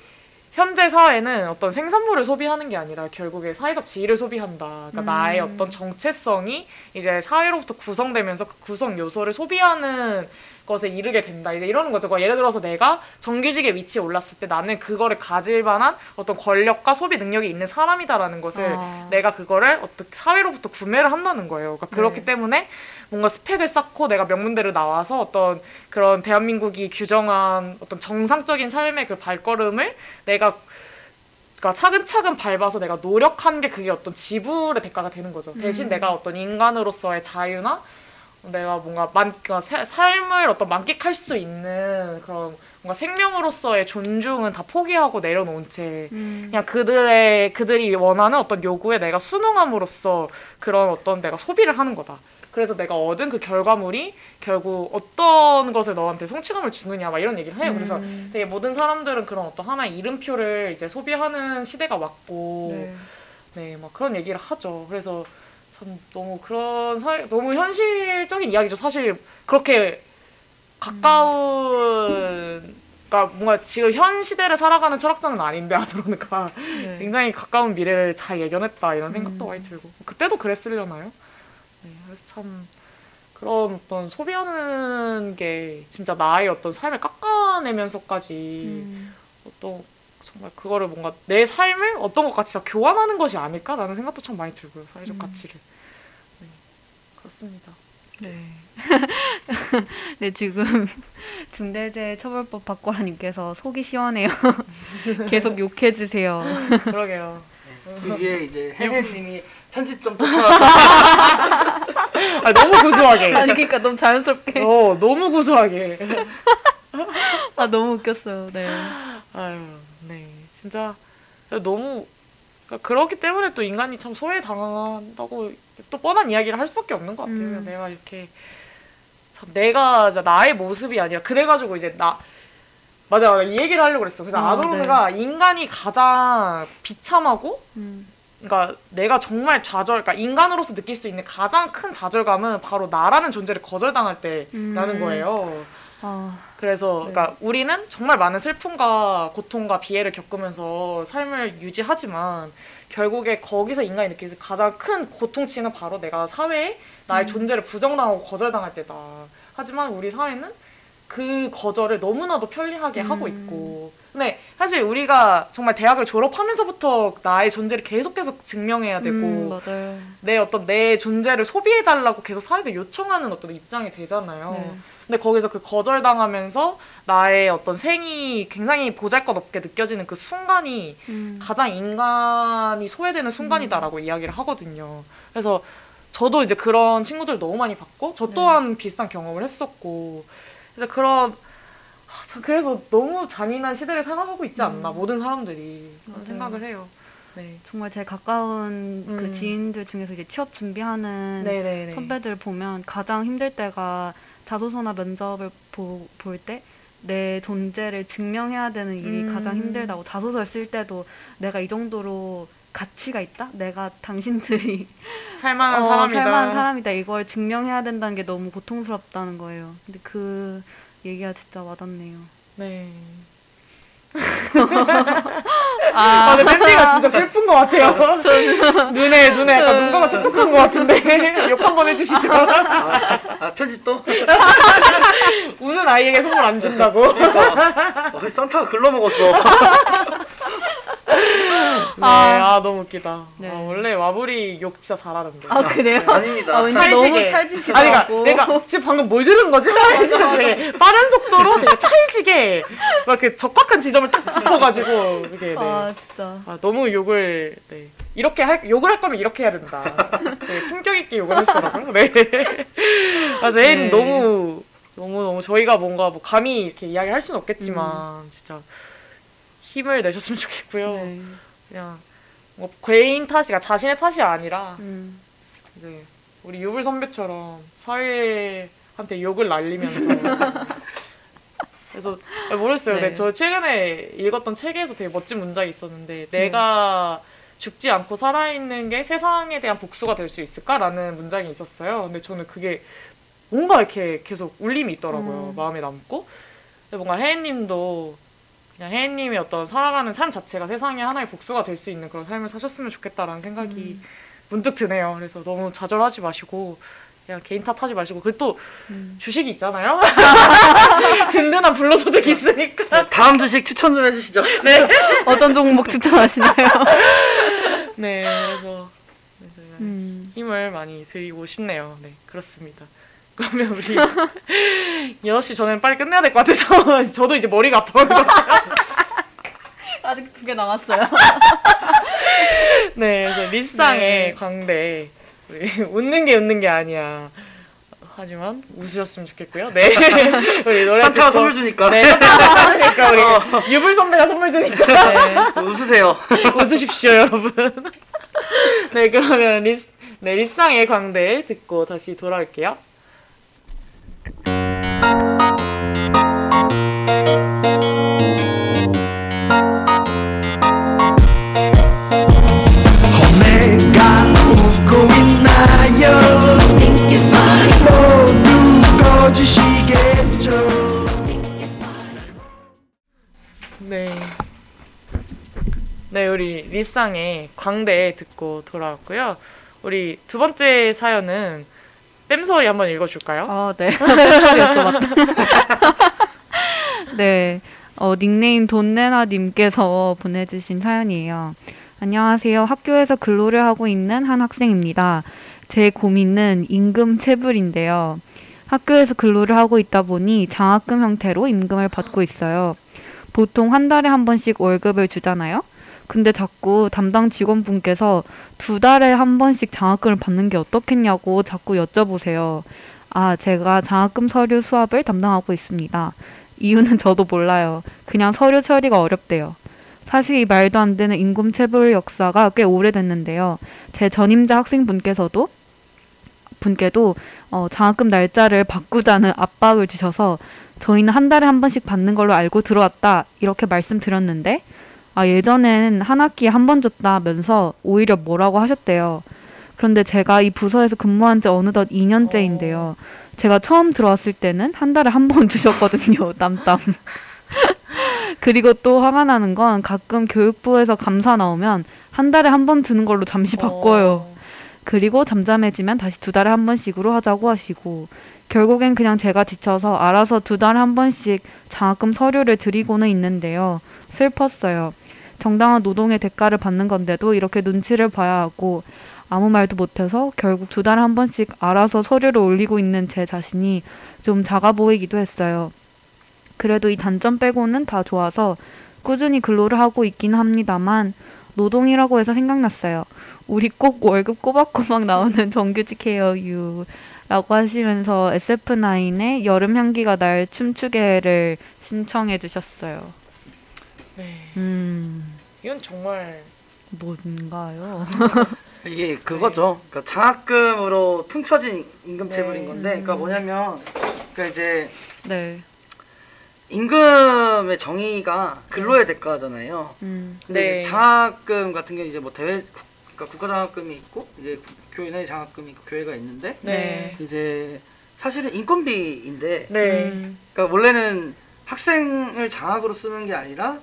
현대 사회는 어떤 생산물을 소비하는 게 아니라 결국에 사회적 지위를 소비한다. 그러니까 나의 어떤 정체성이 이제 사회로부터 구성되면서 그 구성 요소를 소비하는 것에 이르게 된다. 이제 이러는 거죠. 그러니까 예를 들어서 내가 정규직의 위치에 올랐을 때 나는 그거를 가질 만한 어떤 권력과 소비 능력이 있는 사람이다라는 것을 아. 내가 그거를 어떤 사회로부터 구매를 한다는 거예요. 그러니까 그렇기 네. 때문에 뭔가 스펙을 쌓고 내가 명문대를 나와서 어떤 그런 대한민국이 규정한 어떤 정상적인 삶의 그 발걸음을 내가 그러니까 차근차근 밟아서 내가 노력한 게 그게 어떤 지불의 대가가 되는 거죠. 대신 내가 어떤 인간으로서의 자유나 내가 뭔가 만, 그러니까 사- 삶을 어떤 만끽할 수 있는 그런 뭔가 생명으로서의 존중은 다 포기하고 내려놓은 채 음, 그냥 그들의 그들이 원하는 어떤 요구에 내가 순응함으로써 그런 어떤 내가 소비를 하는 거다. 그래서 내가 얻은 그 결과물이 결국 어떤 것을 너한테 성취감을 주느냐 막 이런 얘기를 해요. 그래서 음. 되게 모든 사람들은 그런 어떤 하나의 이름표를 이제 소비하는 시대가 왔고 네. 네, 막 그런 얘기를 하죠. 그래서 참 너무 그런 사 너무 현실적인 이야기죠. 사실 그렇게 가까운 그러니까 뭔가 지금 현 시대를 살아가는 철학자는 아닌데 아드로니까 네. 굉장히 가까운 미래를 잘 예견했다 이런 생각도 많이 들고 그때도 그랬으려나요? 네, 그래서 참 그런 어떤 소비하는 게 진짜 나의 어떤 삶을 깎아내면서까지 음. 어떤 정말 그거를 뭔가 내 삶을 어떤 것과 진짜 교환하는 것이 아닐까라는 생각도 참 많이 들고요 사회적 가치를 네 그렇습니다 네. 네, 지금 중대재해처벌법 박고라님께서 속이 시원해요. 계속 욕해주세요. 그러게요 이게 이제 혜혜님이 편집 좀 쫓아. 아 너무 구수하게 아니, 그러니까 너무 자연스럽게. 어 너무 구수하게 아, 너무 웃겼어요. 네. 아유 네 진짜 너무 그러니까 그렇기 때문에 또 인간이 참 소외당한다고 또 뻔한 이야기를 할 수밖에 없는 것 같아요. 음. 내가 이렇게 참 내가 나의 모습이 아니라 그래가지고 이제 나 맞아 이 얘기를 하려고 그랬어. 그래서 아, 아도로느가 인간이 가장 비참하고 음. 그러니까 내가 정말 좌절, 그러니까 인간으로서 느낄 수 있는 가장 큰 좌절감은 바로 나라는 존재를 거절당할 때라는 음. 거예요. 아, 그래서 네. 그러니까 우리는 정말 많은 슬픔과 고통과 비애를 겪으면서 삶을 유지하지만 결국에 거기서 인간이 느끼는 가장 큰 고통치는 바로 내가 사회에 나의 존재를 부정당하고 거절당할 때다. 하지만 우리 사회는 그 거절을 너무나도 편리하게 하고 음. 있고. 근데 사실 우리가 정말 대학을 졸업하면서부터 나의 존재를 계속 계속 증명해야 되고 음. 내 어떤 내 존재를 소비해달라고 계속 사회에 요청하는 어떤 입장이 되잖아요. 네. 근데 거기서 그 거절당하면서 나의 어떤 생이 굉장히 보잘것없게 느껴지는 그 순간이 음. 가장 인간이 소외되는 순간이다라고 이야기를 하거든요. 그래서 저도 이제 그런 친구들 너무 많이 봤고 저 또한 비슷한 경험을 했었고 그래서 그런 그래서 너무 잔인한 시대를 살아가고 있지 않나 모든 사람들이 그런. 생각을 해요. 네. 정말 제 가까운 그 음. 지인들 중에서 이제 취업 준비하는 네네네. 선배들 보면 가장 힘들 때가 자소서나 면접을 볼 때 내 존재를 증명해야 되는 일이 음. 가장 힘들다고 자소서를 쓸 때도 내가 이 정도로 가치가 있다? 내가 당신들이 살만한 어, 사람이다. 살만한 사람이다 이걸 증명해야 된다는 게 너무 고통스럽다는 거예요. 근데 그 얘기가 진짜 와닿네요. 네. 아, 근데 팬티가 진짜 슬픈 것 같아요. 눈에 눈에 약간 눈가가 촉촉한 것 같은데 욕 한 번 해주시죠. 아, 아 편집도? 우는 아이에게 선물 안 준다고. 그러니까 어, 산타가 글러 먹었어. 네, 아 너무 웃기다. 네. 아, 원래 와불이 욕 진짜 잘하는데. 아 그래요? 아닙니다. 아, 왠지 찰지게. 너무 아니, 찰지시더라고. 그러니까 내가 지금 방금 뭘 들은 거지? 되게 빠른 속도로 되게 찰지게 막 그 적확한 지점을 딱 짚어가지고 이게 네. 아 진짜. 아, 너무 욕을 네. 이렇게 할 욕을 할 거면 이렇게 해야 된다. 네, 품격 있게 욕을 하시더라고요. 네. 그래서 애는 네. 너무 너무 너무 저희가 뭔가 뭐 감히 이렇게 이야기를 할 수는 없겠지만 진짜 힘을 내셨으면 좋겠고요. 네. 그냥 뭐 개인 탓이 그러니까 자신의 탓이 아니라 음. 네. 우리 유불 선배처럼 사회한테 욕을 날리면서 그래서 아, 모르겠어요. 네. 네. 저 최근에 읽었던 책에서 되게 멋진 문장이 있었는데 내가 죽지 않고 살아있는 게 세상에 대한 복수가 될 수 있을까라는 문장이 있었어요. 근데 저는 그게 뭔가 이렇게 계속 울림이 있더라고요. 음. 마음에 남고. 뭔가 혜인님도 그냥 혜인님의 어떤 살아가는 삶 자체가 세상에 하나의 복수가 될 수 있는 그런 삶을 사셨으면 좋겠다라는 생각이 음. 문득 드네요. 그래서 너무 좌절하지 마시고 그냥 개인 탓하지 마시고 그리고 또 음. 주식이 있잖아요. 든든한 불로소득 이 있으니까. 다음 주식 추천 좀 해주시죠. 어떤 종목 추천하시나요? 네, 그래서, 그래서 음. 힘을 많이 드리고 싶네요. 네, 그렇습니다. 그러면 우리 6시 전에는 빨리 끝내야 될 것 같아서 저도 이제 머리가 아파요. 아직 두 개 남았어요. 네, 그래서 리쌍의 네. 광대 우리 웃는 게 웃는 게 아니야. 하지만 웃으셨으면 좋겠고요. 네, 우리 노래 산타가 듣고 선물 주니까 네, 그러니까 우리 유불 선배가 선물 주니까 네, 웃으세요. 웃으십시오, 여러분. 네, 그러면 리, 네, 리쌍의 광대 듣고 다시 돌아올게요. 네. 네, 우리 리쌍의 광대 듣고 돌아왔고요. 우리 두 번째 사연은 뺨소리 한번 읽어줄까요? 아, 네. 여쭤봤다. 네. 어, 닉네임 돈내나님께서 보내주신 사연이에요. 안녕하세요. 학교에서 근로를 하고 있는 한 학생입니다. 제 고민은 임금 체불인데요. 학교에서 근로를 하고 있다 보니 장학금 형태로 임금을 받고 있어요. 보통 한 달에 한 번씩 월급을 주잖아요. 근데 자꾸 담당 직원분께서 두 달에 한 번씩 장학금을 받는 게 어떻겠냐고 자꾸 여쭤보세요. 아, 제가 장학금 서류 수합을 담당하고 있습니다. 이유는 저도 몰라요. 그냥 서류 처리가 어렵대요. 사실 이 말도 안 되는 임금 체불 역사가 꽤 오래됐는데요. 제 전임자 학생분께서도 분께도 어, 장학금 날짜를 바꾸자는 압박을 주셔서 저희는 한 달에 한 번씩 받는 걸로 알고 들어왔다 이렇게 말씀드렸는데 아 예전엔 한 학기에 한 번 줬다면서 오히려 뭐라고 하셨대요. 그런데 제가 이 부서에서 근무한 지 어느덧 2년째인데요. 제가 처음 들어왔을 때는 한 달에 한 번 주셨거든요. 땀땀. 그리고 또 화가 나는 건 가끔 교육부에서 감사 나오면 한 달에 한 번 주는 걸로 잠시 바꿔요. 그리고 잠잠해지면 다시 두 달에 한 번씩으로 하자고 하시고 결국엔 그냥 제가 지쳐서 알아서 두 달에 한 번씩 장학금 서류를 드리고는 있는데요. 슬펐어요. 정당한 노동의 대가를 받는 건데도 이렇게 눈치를 봐야 하고 아무 말도 못해서 결국 두 달에 한 번씩 알아서 서류를 올리고 있는 제 자신이 좀 작아 보이기도 했어요. 그래도 이 단점 빼고는 다 좋아서 꾸준히 근로를 하고 있긴 합니다만 노동이라고 해서 생각났어요. 우리 꼭 월급 꼬박꼬박 나오는 정규직 헤어유 라고 하시면서 SF9의 여름 향기가 날 춤추게를 신청해 주셨어요. 네. 음, 이건 정말 뭔가요? 이게 그거죠. 그러니까 장학금으로 퉁쳐진 임금 체불인 네. 건데, 그러니까 뭐냐면, 그러니까 이제 네. 임금의 정의가 근로의 대가잖아요. 음, 근데 네. 이제 장학금 같은 경우 이제 뭐 대외 국- 그러니까 국가 장학금이 있고 이제 구- 교인의 장학금이 있고 교회가 있는데 네. 이제 사실은 인건비인데 네. 음, 그러니까 원래는 학생을 장학으로 쓰는 게 아니라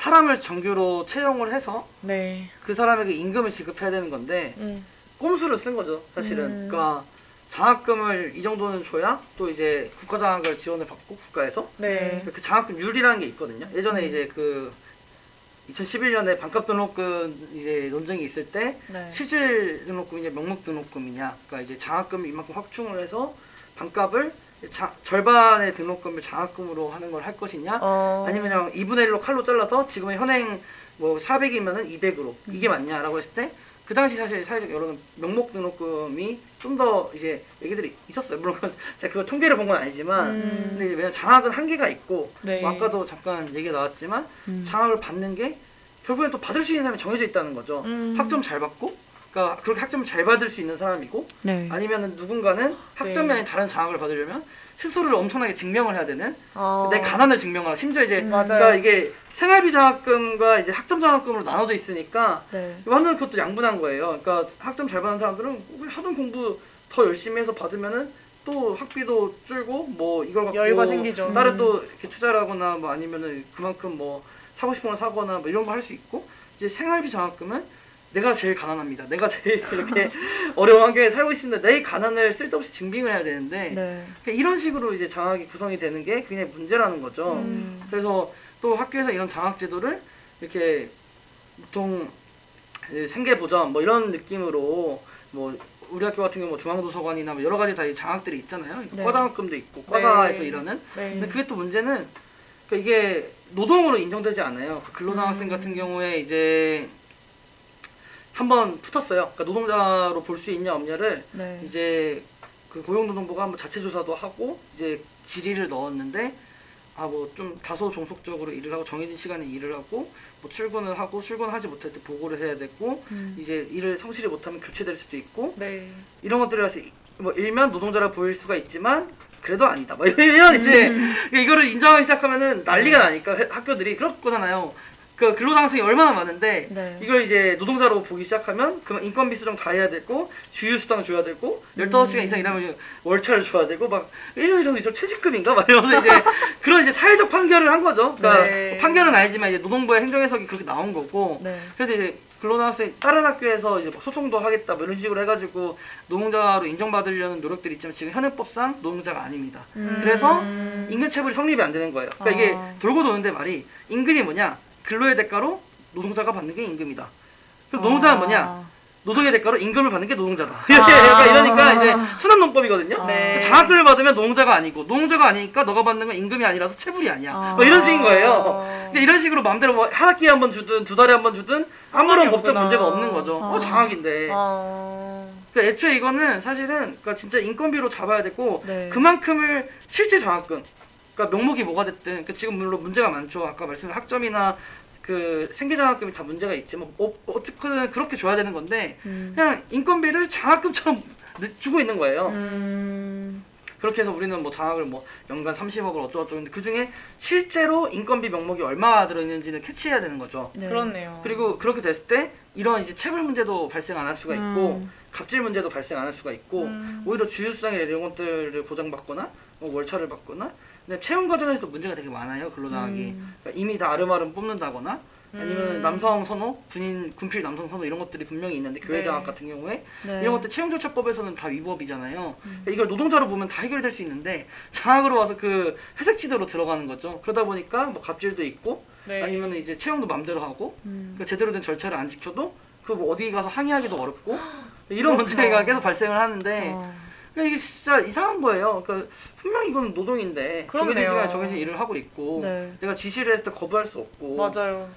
사람을 정규로 채용을 해서 네. 그 사람에게 임금을 지급해야 되는 건데 음. 꼼수를 쓴 거죠 사실은 음. 그러니까 장학금을 이 정도는 줘야 또 이제 국가 장학을 지원을 받고 국가에서 네. 그 장학금률이라는 게 있거든요 예전에 이제 그 2011년에 반값 등록금 이제 논쟁이 있을 때 네. 실질 등록금이냐 명목 등록금이냐 그러니까 이제 장학금을 이만큼 확충을 해서 반값을 자, 절반의 등록금을 장학금으로 하는 걸 할 것이냐 어. 아니면 그냥 2분의 1로 칼로 잘라서 지금의 현행 뭐 400이면은 200으로 이게 맞냐라고 했을 때 그 당시 사실 사회적 여론은 명목 등록금이 좀 더 이제 얘기들이 있었어요. 물론 그건 제가 그 통계를 본 건 아니지만 음. 근데 왜냐면 장학은 한계가 있고 네. 뭐 아까도 잠깐 얘기가 나왔지만 음. 장학을 받는 게 결국엔 또 받을 수 있는 사람이 정해져 있다는 거죠. 음. 학점 잘 받고 그러니까 그렇게 학점 잘 받을 수 있는 사람이고 네. 아니면은 누군가는 학점이 네. 아닌 다른 장학을 받으려면 스스로를 엄청나게 증명을 해야 되는 어. 내 가난을 증명하라. 심지어 이제 맞아요. 그러니까 이게 생활비 장학금과 이제 학점 장학금으로 나눠져 있으니까 네. 완전 그것도 양분한 거예요. 그러니까 학점 잘 받는 사람들은 하던 공부 더 열심히 해서 받으면은 또 학비도 줄고 뭐 이걸 갖고 여유가 생기죠. 다른 음. 또 이렇게 투자를 하거나 뭐 아니면은 그만큼 뭐 사고 싶은 걸 사거나 뭐 이런 거 할 수 있고 이제 생활비 장학금은 내가 제일 가난합니다. 내가 제일 이렇게 어려운 환경에 살고 있습니다. 내 가난을 쓸데없이 증빙을 해야 되는데 네. 그러니까 이런 식으로 이제 장학이 구성이 되는 게 굉장히 문제라는 거죠. 음. 그래서 또 학교에서 이런 장학 제도를 이렇게 보통 생계 보전 뭐 이런 느낌으로 뭐 우리 학교 같은 경우 뭐 중앙도서관이나 뭐 여러 가지 다이 장학들이 있잖아요. 네. 과장학금도 있고 과사에서 네. 일하는. 네. 근데 그게 또 문제는 그러니까 이게 노동으로 인정되지 않아요. 그 근로장학생 음. 같은 경우에 이제 한번 붙었어요. 그러니까 노동자로 볼 수 있냐 없냐를 네. 이제 그 고용노동부가 한번 자체 조사도 하고 이제 질의를 넣었는데 아 뭐 좀 다소 종속적으로 일을 하고 정해진 시간에 일을 하고 뭐 출근을 하고 출근하지 못할 때 보고를 해야 되고 음. 이제 일을 성실히 못하면 교체될 수도 있고 네. 이런 것들이라서 이- 뭐 일면 노동자라 보일 수가 있지만 그래도 아니다. 뭐 이런 이제 음. 이거를 인정하기 시작하면은 난리가 나니까 해- 학교들이 그럴 거잖아요. 그 근로장학생이 얼마나 많은데 네. 이걸 이제 노동자로 보기 시작하면 그만 인건비 수정 다 해야 되고 주휴수당 줘야 되고 15시간 이상 일하면 월차를 줘야 되고 막 1년 정도 있으면 퇴직금인가 막 이러면서 이제 그런 이제 사회적 판결을 한 거죠. 그러니까 네. 판결은 아니지만 이제 노동부의 행정해석이 그렇게 나온 거고 네. 그래서 이제 근로장학생 다른 학교에서 이제 막 소송도 하겠다 뭐 이런 식으로 해가지고 노동자로 인정받으려는 노력들이 있지만 지금 현행법상 노동자가 아닙니다. 그래서 음. 임금 체불이 성립이 안 되는 거예요. 그러니까 이게 아. 돌고 도는데 말이 임금이 뭐냐? 근로의 대가로 노동자가 받는 게 임금이다. 그럼 노동자는 뭐냐? 아. 노동의 대가로 임금을 받는 게 노동자다. 아. 약간 이러니까 이제 순환 논법이거든요. 네. 장학금을 받으면 노동자가 아니고 노동자가 아니니까 너가 받는 건 임금이 아니라서 체불이 아니야. 아. 뭐 이런 식인 거예요. 어. 그러니까 이런 식으로 마음대로 뭐 한 학기에 한 번 주든 두 달에 한 번 주든 아무런 법적. 문제가 없는 거죠. 어 아. 장학인데. 어. 그러니까 애초에 이거는 사실은 그러니까 진짜 인건비로 잡아야 되고 네. 그만큼을 실제 장학금 그러니까 명목이 뭐가 됐든 그러니까 지금 물론 문제가 많죠 아까 말씀드린 학점이나 그 생계장학금이 다 문제가 있지만 어, 어떻게든 그렇게 줘야 되는 건데 음. 그냥 인건비를 장학금처럼 내- 주고 있는 거예요 음. 그렇게 해서 우리는 뭐 장학을 뭐 연간 30억을 어쩌고저쩌고 했는데 그 중에 실제로 인건비 명목이 얼마 들어있는지는 캐치해야 되는 거죠 네. 그렇네요. 그리고 그렇게 됐을 때 이런 이제 체불 문제도 발생 안 할 수가 있고 음. 갑질 문제도 발생 안 할 수가 있고 음. 오히려 주휴수당이나 이런 것들을 보장받거나 뭐 월차를 받거나 근데 채용 과정에서도 문제가 되게 많아요 근로장학이 음. 그러니까 이미 다 아름아름 뽑는다거나 아니면 음. 남성 선호 군인 군필 남성 선호 이런 것들이 분명히 있는데 교회 네. 장학 같은 경우에 네. 이런 것들 채용 절차법에서는 다 위법이잖아요 그러니까 이걸 노동자로 보면 다 해결될 수 있는데 장학으로 와서 그 회색 지도로 들어가는 거죠 그러다 보니까 뭐 갑질도 있고 네. 아니면 이제 채용도 맘대로 하고 음. 그 제대로 된 절차를 안 지켜도 그 뭐 어디 가서 항의하기도 어렵고 이런 그렇구나. 문제가 계속 발생을 하는데 어. 그러니까 이게 진짜 이상한 거예요. 그러니까 분명 이건 노동인데 정해진 그렇네요. 시간에 정해진 일을 하고 있고 네. 내가 지시를 했을 때 거부할 수 없고 맞아요.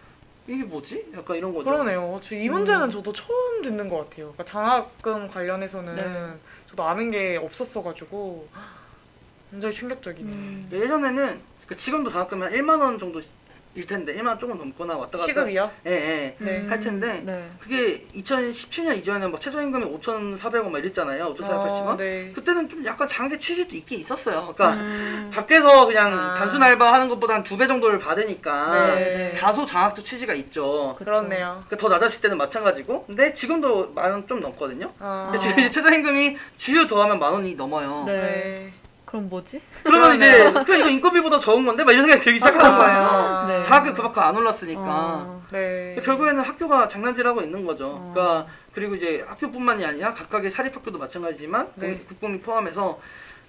이게 뭐지? 약간 이런 거죠. 그러네요. 저 이 문제는 저도 처음 듣는 것 같아요. 그러니까 장학금 관련해서는 네. 저도 아는 게 없었어가지고 굉장히 충격적이네요. 음. 예전에는 그러니까 지금도 장학금이 한 1만 원 정도 일 텐데 1만 원 조금 넘거나 왔다 갔다 시급이요? 예, 예. 네. 할 텐데 네. 그게 2017년 이전에는 막 최저임금이 5,400원 막 이랬잖아요. 5,480원. 어, 네. 그때는 좀 약간 장학의 취지도 있긴 있었어요. 그러니까 음. 밖에서 그냥 아. 단순 알바 하는 것보다 한 두 배 정도를 받으니까 네. 다소 장학도 취지가 있죠. 그렇네요. 그러니까 더 낮았을 때는 마찬가지고 근데 지금도 만 원 좀 넘거든요. 아. 근데 지금 최저임금이 주휴 더하면 만 원이 넘어요. 네. 네. 그럼 뭐지? 그러면 이제 그 이거 인건비보다 적은 건데 막 이런 생각이 들기 시작하는 거예요. 아, 네. 장학금 그만큼 안 올랐으니까. 어. 네. 결국에는 학교가 장난질하고 있는 거죠. 어. 그러니까 그리고 이제 학교뿐만이 아니라 각각의 사립학교도 마찬가지지만 네. 국- 국공립 포함해서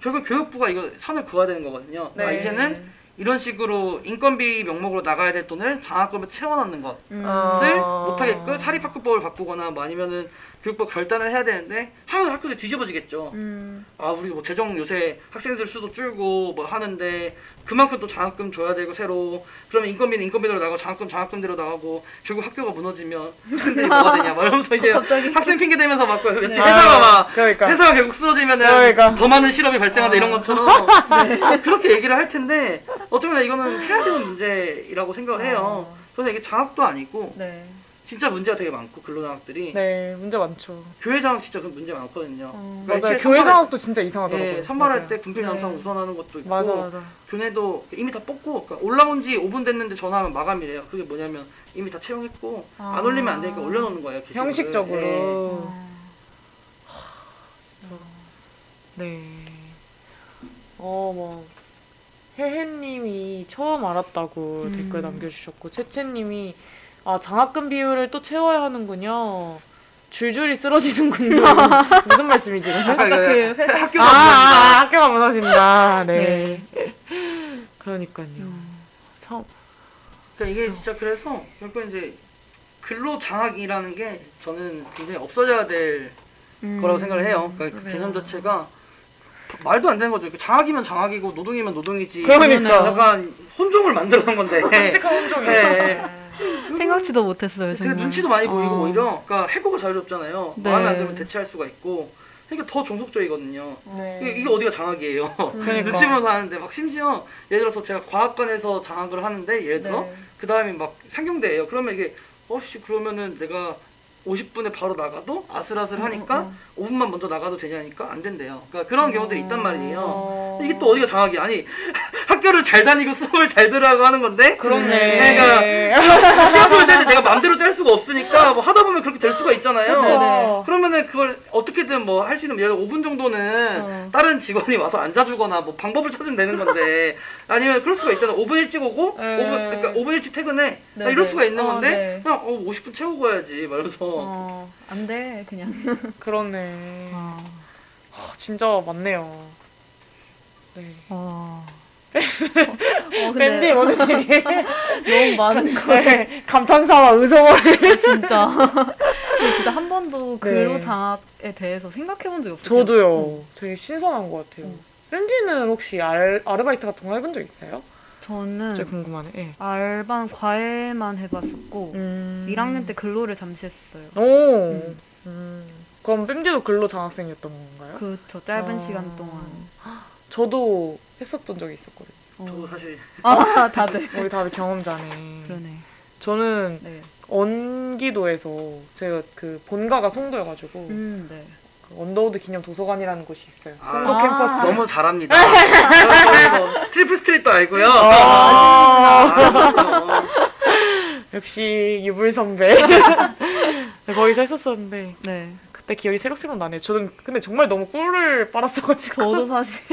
결국 교육부가 이거 선을 그어야 되는 거거든요. 그러니까 네. 이제는 이런 식으로 인건비 명목으로 나가야 될 돈을 장학금에 채워넣는 것을 음. 아. 못하게끔 사립학교법을 바꾸거나 뭐 아니면은 교육부 결단을 해야 되는데 하면 학교들 뒤집어지겠죠. 음. 아 우리 뭐 재정 요새 학생들 수도 줄고 뭐 하는데 그만큼 또 장학금 줘야 되고 새로 그러면 인건비는 인건비대로 나가고 장학금 장학금대로 나가고 결국 학교가 무너지면 학생들이 뭐가 되냐 막 이러면서 이제 학생 핑계 대면서 막 왠지 네. 회사가 막 그러니까. 회사가 결국 쓰러지면은 그러니까. 더 많은 실업이 발생한다 이런 것처럼 그렇게 얘기를 할 텐데 어쩌면 이거는 해야 되는 문제라고 생각을 해요. 그래서 이게 장학도 아니고 네. 진짜 문제가 되게 많고 근로장학들이 네, 문제 많죠. 교회 장학 진짜 그 문제 많거든요. 어. 그러니까 맞아요. 교회 장학도 진짜 이상하더라고요. 예, 선발할 맞아요. 때 군필 남성 네. 우선하는 것도 있고 맞아, 맞아. 교내도 이미 다 뽑고 그러니까 올라온 지 5분 됐는데 전화하면 마감이래요. 그게 뭐냐면 이미 다 채용했고 아. 안 올리면 안 되니까 올려놓는 거예요. 게시글을. 형식적으로. 예. 어. 네. 어, 뭐 혜혜님이 처음 알았다고 음. 댓글 남겨주셨고 채채님이 아 장학금 비율을 또 채워야 하는군요. 줄줄이 쓰러지는군요. 무슨 말씀이지? 아까 그그 회사- 학교가 아, 무너진다. 아, 학교가 무너진다. 네. 그러니까요. 참 그러니까 이게 진짜 그래서 결국 이제 근로 장학이라는 게 저는 굉장히 없어져야 될 음. 거라고 생각을 해요. 그러니까 그. 개념 자체가 말도 안 되는 거죠. 그 장학이면 장학이고 노동이면 노동이지. 그러니까. 약간 혼종을 만들어 놓은 건데. 끔찍한 혼종이죠. 예. 생각지도 못했어요 되게 정말. 눈치도 많이 보이고 어. 오히려 그러니까 해고가 자유롭잖아요. 네. 마음에 안 들면 대체할 수가 있고 그러니까 더 종속적이거든요. 네. 이게, 이게 어디가 장학이에요? 그러니까. 눈치 보면서 하는데 막 심지어 예를 들어서 제가 과학관에서 장학을 하는데 예를 들어 네. 그 다음에 막 상경대예요. 그러면 이게 어씨 그러면은 내가 50분에 바로 나가도 아슬아슬하니까 음, 5분만 먼저 나가도 되냐니까 안 된대요. 그러니까 그런 경우들이 있단 말이에요. 어. 이게 또 어디가 장학이 아니 학교를 잘 다니고 수업을 잘 들으라고 하는 건데 그렇네. 그러니까 시험을 짤때 내가 마음대로 짤 수가 없으니까 뭐 하다 보면 그렇게 될 수가 있잖아요. 그쵸. 네. 그러면은 그걸 어떻게든 뭐 할 수 있는 예를 들어 5분 정도는 어. 다른 직원이 와서 앉아주거나 뭐 방법을 찾으면 되는 건데 아니면 그럴 수가 있잖아 5분 일찍 오고 네. 5분 그러니까 5분 일찍 퇴근해 네, 나 이럴 네. 수가 있는 어, 건데 네. 그냥 어 50분 채우고 가야지 말면서 어, 안 돼, 그냥. 그렇네. 어. 아, 진짜 많네요. 네. 어. 밴디 오늘 되게 너무 많은 거. 네, 감탄사와 의정어를 진짜. 근데 진짜 한 번도 네. 근로장학에 대해서 생각해 본 적이 없어요. 저도요. 되게 신선한 것 같아요. 음. 밴디는 혹시 알, 아르바이트 같은 거 해본 적 있어요? 저는 진짜 궁금하네. 예. 알바 과외만 해봤었고 음. 1학년 때 근로를 잠시 했어요. 오. 음. 음. 그럼 밴디도 근로 장학생이었던 건가요? 그저 짧은 아. 시간 동안. 저도 했었던 적이 있었거든요. 어. 저도 사실 아 다들 우리 다들 경험자네. 그러네. 저는 네. 언기도에서 제가 그 본가가 송도여가지고 음 네. 그 언더우드 기념 도서관이라는 곳이 있어요. 송도 아, 캠퍼스. 너무 잘합니다. 뭐 Triple Street도 알고요. 아, 아, 역시 유불 선배. 네, 거기서 했었었는데 네. 그때 기억이 새록새록 나네요. 저는 근데 정말 너무 꿀을 빨았어가지고. 저도 사실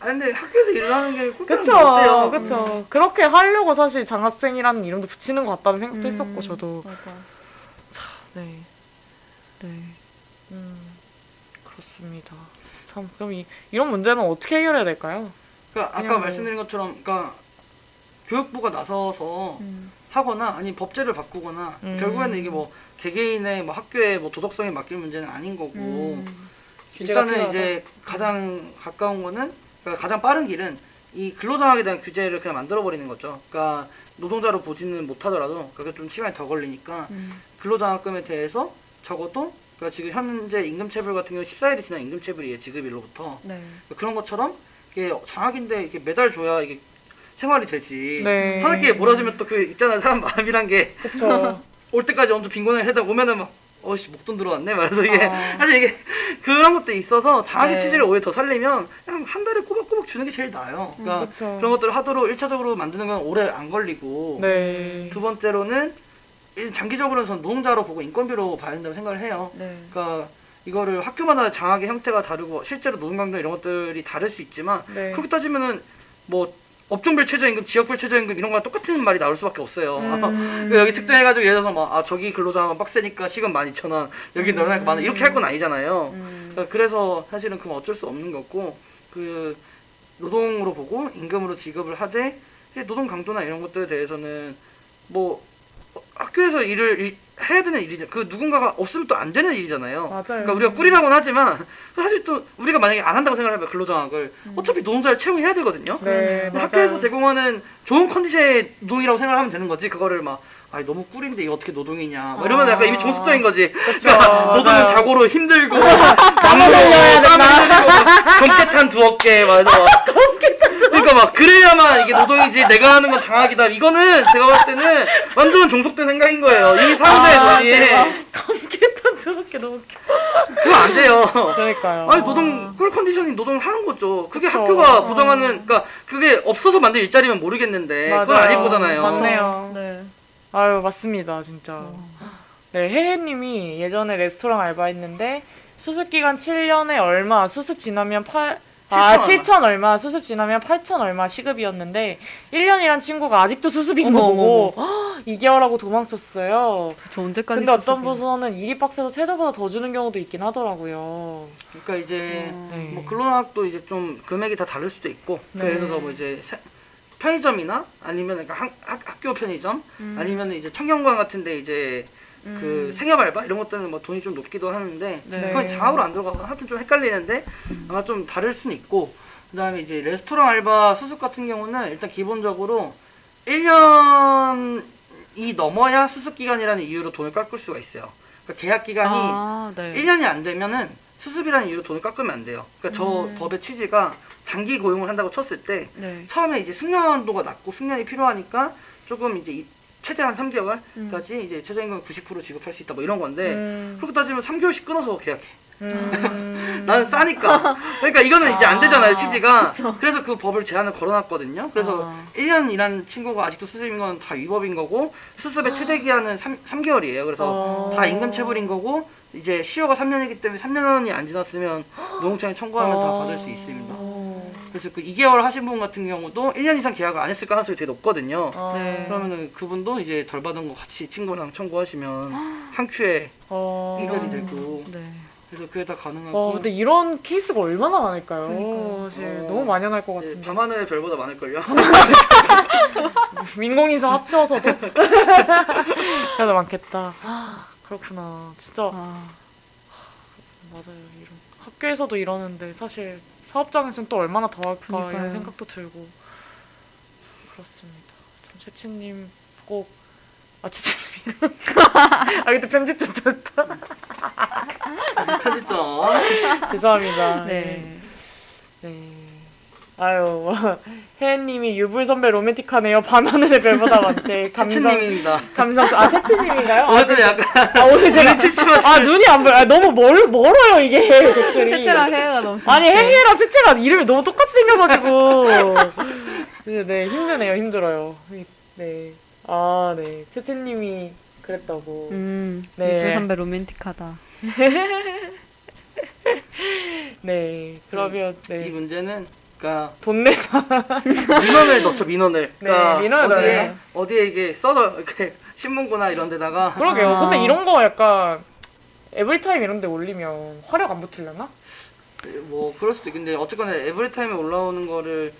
아 근데 학교에서 일을 하는 게게 그쵸, 어때요? 그쵸. 그렇게 하려고 사실 장학생이라는 이름도 붙이는 것 같다는 생각도 음. 했었고, 저도. 맞아. 네, 네. 음, 그렇습니다. 참, 그럼 이, 이런 문제는 어떻게 해결해야 될까요? 그러니까 아까 뭐- 말씀드린 것처럼 그러니까 교육부가 나서서 음. 하거나 아니 법제를 바꾸거나 음. 결국에는 이게 뭐 개개인의 뭐 학교의 뭐 도덕성에 맡길 문제는 아닌 거고 음. 일단은 필요하다. 이제 가장 가까운 거는 그러니까 가장 빠른 길은 이 근로장학에 대한 규제를 그냥 만들어 버리는 거죠. 그러니까 노동자로 보지는 못하더라도 그게 좀 시간이 더 걸리니까 음. 근로장학금에 대해서 적어도 그러니까 지금 현재 임금체불 같은 경우 14일이 지난 임금체불이에요 지급일로부터 네. 그런 것처럼 이게 장학인데 이게 매달 줘야 이게 생활이 되지. 네. 한 학기에 몰아주면 또 그 있잖아 사람 마음이란 게 올. 때까지 엄청 빈곤을 해다 오면은 막 어씨 목돈 들어왔네 말해서 이게 아. 사실 이게 그런 것도 있어서 장학의 네. 취지를 오히려 더 살리면 그냥 한 달에 꼬박꼬박 주는 게 제일 나아요. 그러니까 그쵸. 그런 것들을 하도록 1차적으로 만드는 건 오래 안 걸리고 네. 두 번째로는 이 장기적으로는 전 노동자로 보고 인건비로 봐야 된다고 생각을 해요. 네. 그러니까 이거를 학교마다 장학의 형태가 다르고 실제로 노동 강도 이런 것들이 다를 수 있지만 네. 그렇게 따지면은 뭐 업종별 최저임금, 지역별 최저임금 이런 거랑 똑같은 말이 나올 수밖에 없어요. 음. 그 여기 측정해가지고 예를 들어서 막 아 저기 근로자가 빡세니까 시급 12,000원, 여기 음. 만 원, 이렇게 할 건 아니잖아요. 그러니까 그래서 사실은 그건 어쩔 수 없는 거고 그 노동으로 보고 임금으로 지급을 하되 노동 강도나 이런 것들에 대해서는 뭐 학교에서 일을 일- 해야 되는 일이죠. 그 누군가가 없으면 또 안 되는 일이잖아요. 맞아요. 그러니까 우리가 꾸리라고는 하지만 사실 또 우리가 만약에 안 한다고 생각하면 근로장학을 어차피 노동자를 채용해야 되거든요. 음. 네, 맞아요. 학교에서 제공하는 좋은 컨디션의 노동이라고 생각하면 되는 거지. 그거를 막아 너무 꿀인데 이거 어떻게 노동이냐. 막 이러면 약간 이미 정수적인 거지. 그러니까 노동은 맞아요. 자고로 힘들고 땀을 흘려야 된다. 검깨탄 두어 개 맞아. 그러니까 막 그래야만 이게 노동이지. 내가 하는 건 장학이다. 이거는 제가 봤을 때는 완전 종속된 생각인 거예요. 이미 사회자의 아, 논리에 검겠다 저렇게 너무 웃겨. 그거 안 돼요. 그러니까요. 아니 노동 꿀 컨디션이 노동을 하는 거죠. 그게 그쵸. 학교가 어. 보장하는 그러니까 그게 없어서 만든 일자리면 모르겠는데 그건 아닐 거잖아요. 맞네요. 네. 아유 맞습니다 진짜. 네 혜혜님이 예전에 레스토랑 알바했는데 수습 기간 7년에 얼마, 수습 지나면 8 아, 7,000 7천 얼마, 수습 지나면 8천 얼마 시급이었는데 1년이란 친구가 아직도 수습인 거 어머, 보고 2개월하고 도망쳤어요. 저 언제까지 근데 어떤? 부서는 일이 빡세서 최저보다 더 주는 경우도 있긴 하더라고요. 그러니까 이제 네. 뭐 근로학도 이제 좀 금액이 다 다를 수도 있고 네. 예를 들어서 뭐 이제 세- 편의점이나 아니면 그러니까 학, 학, 학교 편의점 음. 아니면 이제 청경관 같은데 이제 그 생협 알바 이런 것들은 뭐 돈이 좀 높기도 하는데 네. 그건 장학으로 안 들어가고 하여튼 좀 헷갈리는데 아마 좀 다를 수는 있고 그다음에 이제 레스토랑 알바 수습 같은 경우는 일단 기본적으로 1년이 넘어야 수습 기간이라는 이유로 돈을 깎을 수가 있어요. 그러니까 계약 기간이 아, 네. 1년이 안 되면은 수습이라는 이유로 돈을 깎으면 안 돼요. 그러니까 저 법의 취지가 장기 고용을 한다고 쳤을 때 네. 처음에 이제 숙련도가 낮고 숙련이 필요하니까 조금 이제 이- 최대 한 3개월까지 이제 최저임금 90% 지급할 수 있다 뭐 이런 건데 음. 그렇게 따지면 3개월씩 끊어서 계약해. 음. 나는 싸니까. 그러니까 이거는 이제 안 되잖아요, 취지가. 그래서 그 법을 제한을 걸어놨거든요. 그래서 아. 1년 일한 친구가 아직도 수습인 건 다 위법인 거고 수습의 최대 기한은 3, 삼개월이에요 그래서 어. 다 임금 체불인 거고 이제 시효가 3년이기 때문에 3년이 안 지났으면 노동청에 청구하면 다 받을 수 있습니다. 어. 그래서 그 2개월 하신 분 같은 경우도 1년 이상 계약을 안 했을 가능성이 되게 높거든요. 어. 네. 그러면은 그분도 이제 덜 받은 거 같이 친구랑 청구하시면 한 큐에 어. 해결이 되고 네. 그래서 그게 다 가능하고 와, 근데 이런 케이스가 얼마나 많을까요? 그러니까요. 사실 어. 너무 많이 날것 이제 같은데. 밤하늘의 별보다 많을걸요. 민공인성 합쳐서도 그래도 많겠다. 그렇구나. 진짜 아, 맞아요. 이런 학교에서도 이러는데 사실 사업장에서는 또 얼마나 더 할까 그러니까요. 이런 생각도 들고 참 그렇습니다. 참 채채님 꼭 아, 채채님. 아, 이것도 편집점 됐다. 편집점. 죄송합니다. 네. 네. 네. 아유, 혜연님이 유불 선배 로맨틱하네요. 밤하늘의 별보다 많대. 감성, 채채님입니다. 감성. 아, 채채님인가요? 아, 오늘 좀 약간 아, 오늘 제가 침침하시 아 눈이 안 보여. 아, 너무 멀 멀어요 이게 댓글이. 채채랑 혜혜가 너무 아니. 혜혜랑 채채가 이름이 너무 똑같이 생겨가지고 네, 네 힘드네요 힘들어요. 네. 아 네. 채채님이 그랬다고. 음, 네. 네. 선배 로맨틱하다. 네. 그러면 이 네. 문제는 그러니까 돈 내서 민원을 넣죠 민원을. 그러니까 네, 민원을 어디에 넣어요. 어디에 이게 써서 이렇게 신문고나 이런 데다가 그러게요. 아. 근데 이런 거 약간 에브리타임 이런 데 올리면 화력 안 붙으려나? 뭐 그럴 수도 있는데 어쨌거나 에브리타임에 올라오는 거를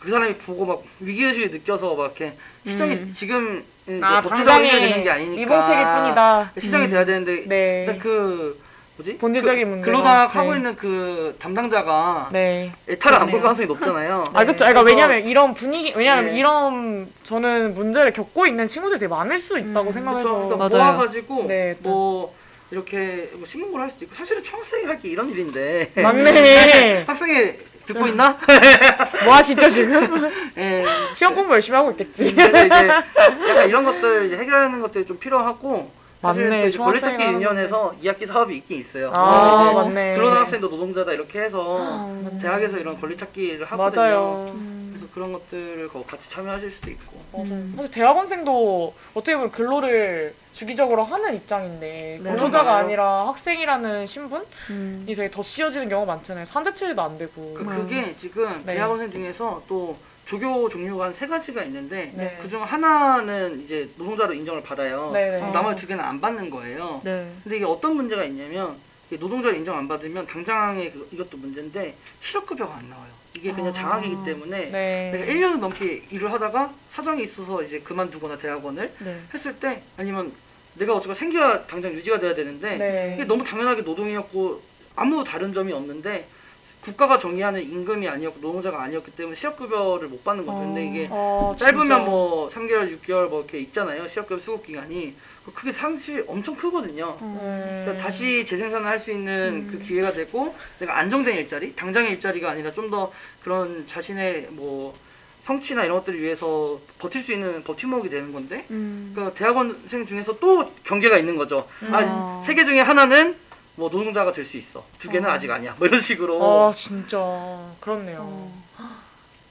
그 사람이 보고 막 위기의식을 느껴서 막 이렇게 시정이 음. 지금 이제 아 해결되는 당장에 게 아니니까 미봉책일 뿐이다. 시정이 돼야 되는데 네. 일단 그 뭐지 본질적인 그, 근로장학 하고 네. 있는 그 담당자가 네. 에타를 안볼 그러네요. 가능성이 높잖아요. 아 그쵸. 그러니까 왜냐면 이런 분위기 왜냐면 네. 이런 저는 문제를 겪고 있는 친구들이 되게 많을 수 있다고 음, 생각해서 그쵸. 그러니까. 모아가지고 네, 또. 뭐 이렇게 뭐 신문고를 할 수도 있고 사실은 초학생이 할게 이런 일인데 맞네. 학생이 듣고 있나? 뭐 하시죠 지금? 예. 시험 공부 열심히 하고 있겠지. 이제 약간 이런 것들 이제 해결하는 것들이 좀 필요하고 맞네, 하는 유니언에서 2학기 사업이 있긴 있어요. 아, 이제 맞네. 근로학생도 노동자다 이렇게 해서 대학에서 이런 권리찾기를 하거든요. 맞아요. 그래서 그런 것들을 거- 같이 참여하실 수도 있고. 맞아요. 음. 사실 대학원생도 어떻게 보면 근로를 주기적으로 하는 입장인데 네. 근로자가 맞아요. 아니라 학생이라는 신분이 음. 되게 더 씌워지는 경우가 많잖아요. 산재 처리도 안 되고. 그, 음. 그게 지금 네. 대학원생 중에서 또 조교 종류가 한 세 가지가 있는데 네. 그중 하나는 이제 노동자로 인정을 받아요. 어. 나머지 두 개는 안 받는 거예요. 네. 근데 이게 어떤 문제가 있냐면 노동자로 인정 안 받으면 당장의 그- 이것도 문제인데 실업급여가 안 나와요. 이게 그냥 아. 장학이기 때문에 네. 내가 1년을 넘게 일을 하다가 사정이 있어서 이제 그만두거나 대학원을 네. 했을 때 아니면 내가 어쩌고 생겨야 당장 유지가 돼야 되는데 네. 이게 너무 당연하게 노동이었고 아무 다른 점이 없는데 국가가 정의하는 임금이 아니었고 노동자가 아니었기 때문에 실업급여를 못 받는 거죠. 근데 이게 어, 짧으면 진짜. 뭐 3개월, 6개월 뭐 이렇게 있잖아요. 실업급여 수급 기간이. 그게 사실 엄청 크거든요. 음. 그러니까 다시 재생산을 할 수 있는 그 기회가 되고 내가 안정된 일자리, 당장의 일자리가 아니라 좀 더 그런 자신의 뭐 성취나 이런 것들을 위해서 버틸 수 있는 버팀목이 되는 건데 음. 그러니까 대학원생 중에서 또 경계가 있는 거죠. 음. 아, 세개 중에 하나는 뭐 노동자가 될 수 있어. 두 개는 어. 아직 아니야. 뭐 이런 식으로. 아 진짜 그렇네요. 어.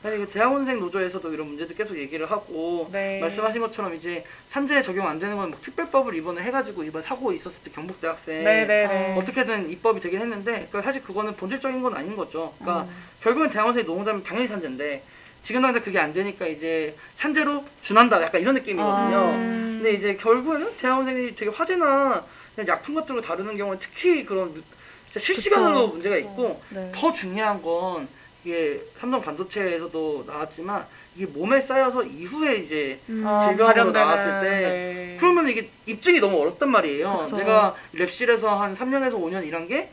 아니, 그 대학원생 노조에서도 이런 문제들 계속 얘기를 하고 네. 말씀하신 것처럼 이제 산재 적용 안 되는 건 뭐 특별법을 이번에 해가지고 이번 사고 있었을 때 경북 대학생 네네네. 어떻게든 입법이 되긴 했는데 그러니까 사실 그거는 본질적인 건 아닌 거죠. 그러니까 음. 결국엔 대학원생이 노동자면 당연히 산재인데 지금 당장 그게 안 되니까 이제 산재로 준한다 약간 이런 느낌이거든요. 아. 음. 근데 이제 결국에는 대학원생이 되게 화재나 그냥 약품 같은 걸 다루는 경우는 특히 그런 진짜 실시간으로 그쵸. 문제가 있고 네. 더 중요한 건 이게 삼성 반도체에서도 나왔지만 이게 몸에 쌓여서 이후에 이제 음. 아, 질병으로 발현되는, 나왔을 때 네. 그러면 이게 입증이 너무 어렵단 말이에요. 그쵸. 제가 랩실에서 한 3년에서 5년 일한 게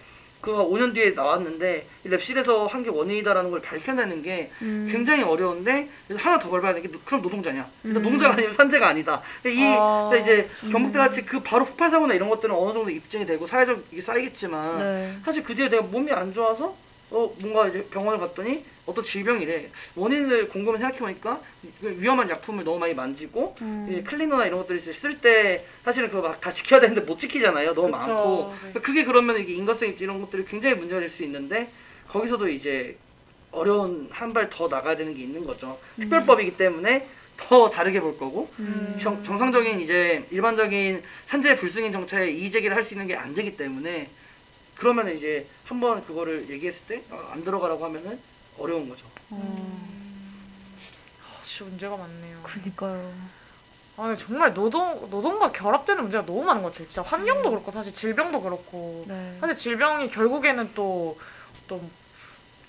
그가 5년 뒤에 나왔는데 이 랩실에서 한 게 원인이다라는 걸 밝혀내는 게 음. 굉장히 어려운데 그래서 하나 더 걸봐야 되는 게 그럼 노동자냐? 그러니까 음. 노동자가 아니면 산재가 아니다. 이 아, 그러니까 이제 경북대 같이 그 바로 폭발 사고나 이런 것들은 어느 정도 입증이 되고 사회적 이게 쌓이겠지만 네. 사실 그 뒤에 내가 몸이 안 좋아서 어 뭔가 이제 병원을 갔더니 어떤 질병이래 원인을 곰곰이 생각해 보니까 위험한 약품을 너무 많이 만지고 음. 이 클리너나 이런 것들을 쓸때 사실은 그거 막 다 지켜야 되는데 못 지키잖아요 너무 그쵸. 많고 네. 그러니까 그게 그러면 이게 인과성 입증 이런 것들이 굉장히 문제가 될 수 있는데 거기서도 이제 어려운 한 발 더 나가야 되는 게 있는 거죠 특별법이기 때문에 더 다르게 볼 거고 음. 정, 정상적인 이제 일반적인 산재 불승인 정차에 이의 제기를 할 수 있는 게 안 되기 때문에 그러면 이제 한번 그거를 얘기했을 때 안 들어가라고 하면은 어려운 거죠. 아, 진짜 문제가 많네요. 그니까요. 아, 정말 노동 노동과 결합되는 문제가 너무 많은 것 같아요. 진짜 환경도 그렇고 사실 질병도 그렇고 네. 사실 질병이 결국에는 또 어떤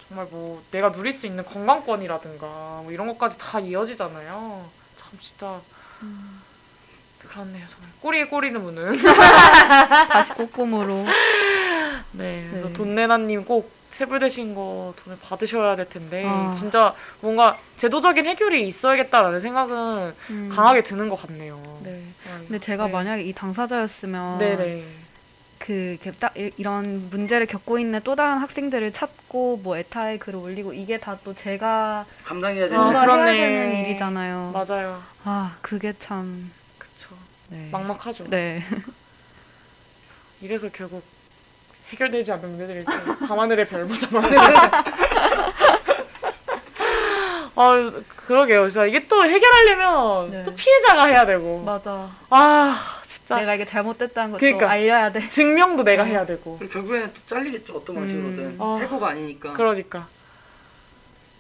정말 뭐 내가 누릴 수 있는 건강권이라든가 뭐 이런 것까지 다 이어지잖아요. 참 진짜 그렇네요 정말 꼬리에 꼬리를 무는. 다시 꼼꼼으로. 네, 그래서 네. 돈내나님 꼭 체불되신 거 돈을 받으셔야 될 텐데 아. 진짜 뭔가 제도적인 해결이 있어야겠다라는 생각은 음. 강하게 드는 것 같네요. 네. 아이고. 근데 제가 네. 만약에 이 당사자였으면 네네 그 이렇게 딱 이- 이런 문제를 겪고 있는 또 다른 학생들을 찾고 뭐 에타에 글을 올리고 이게 다 또 제가 감당해야 되는 아, 되는 일이잖아요. 맞아요. 아 그게 참. 네. 막막하죠. 네. 이래서 결국 해결되지 않는 문제들이 있죠. 밤하늘의 별보다 많은. 아 그러게요. 진짜 이게 또 해결하려면 네. 또 피해자가 해야 되고. 맞아. 아 진짜 내가 이게 잘못됐다는 것도 그러니까. 알려야 돼. 증명도 내가 해야 되고. 결국에는 또 잘리겠죠 어떤 방식으로든 음. 아. 해고가 아니니까. 그러니까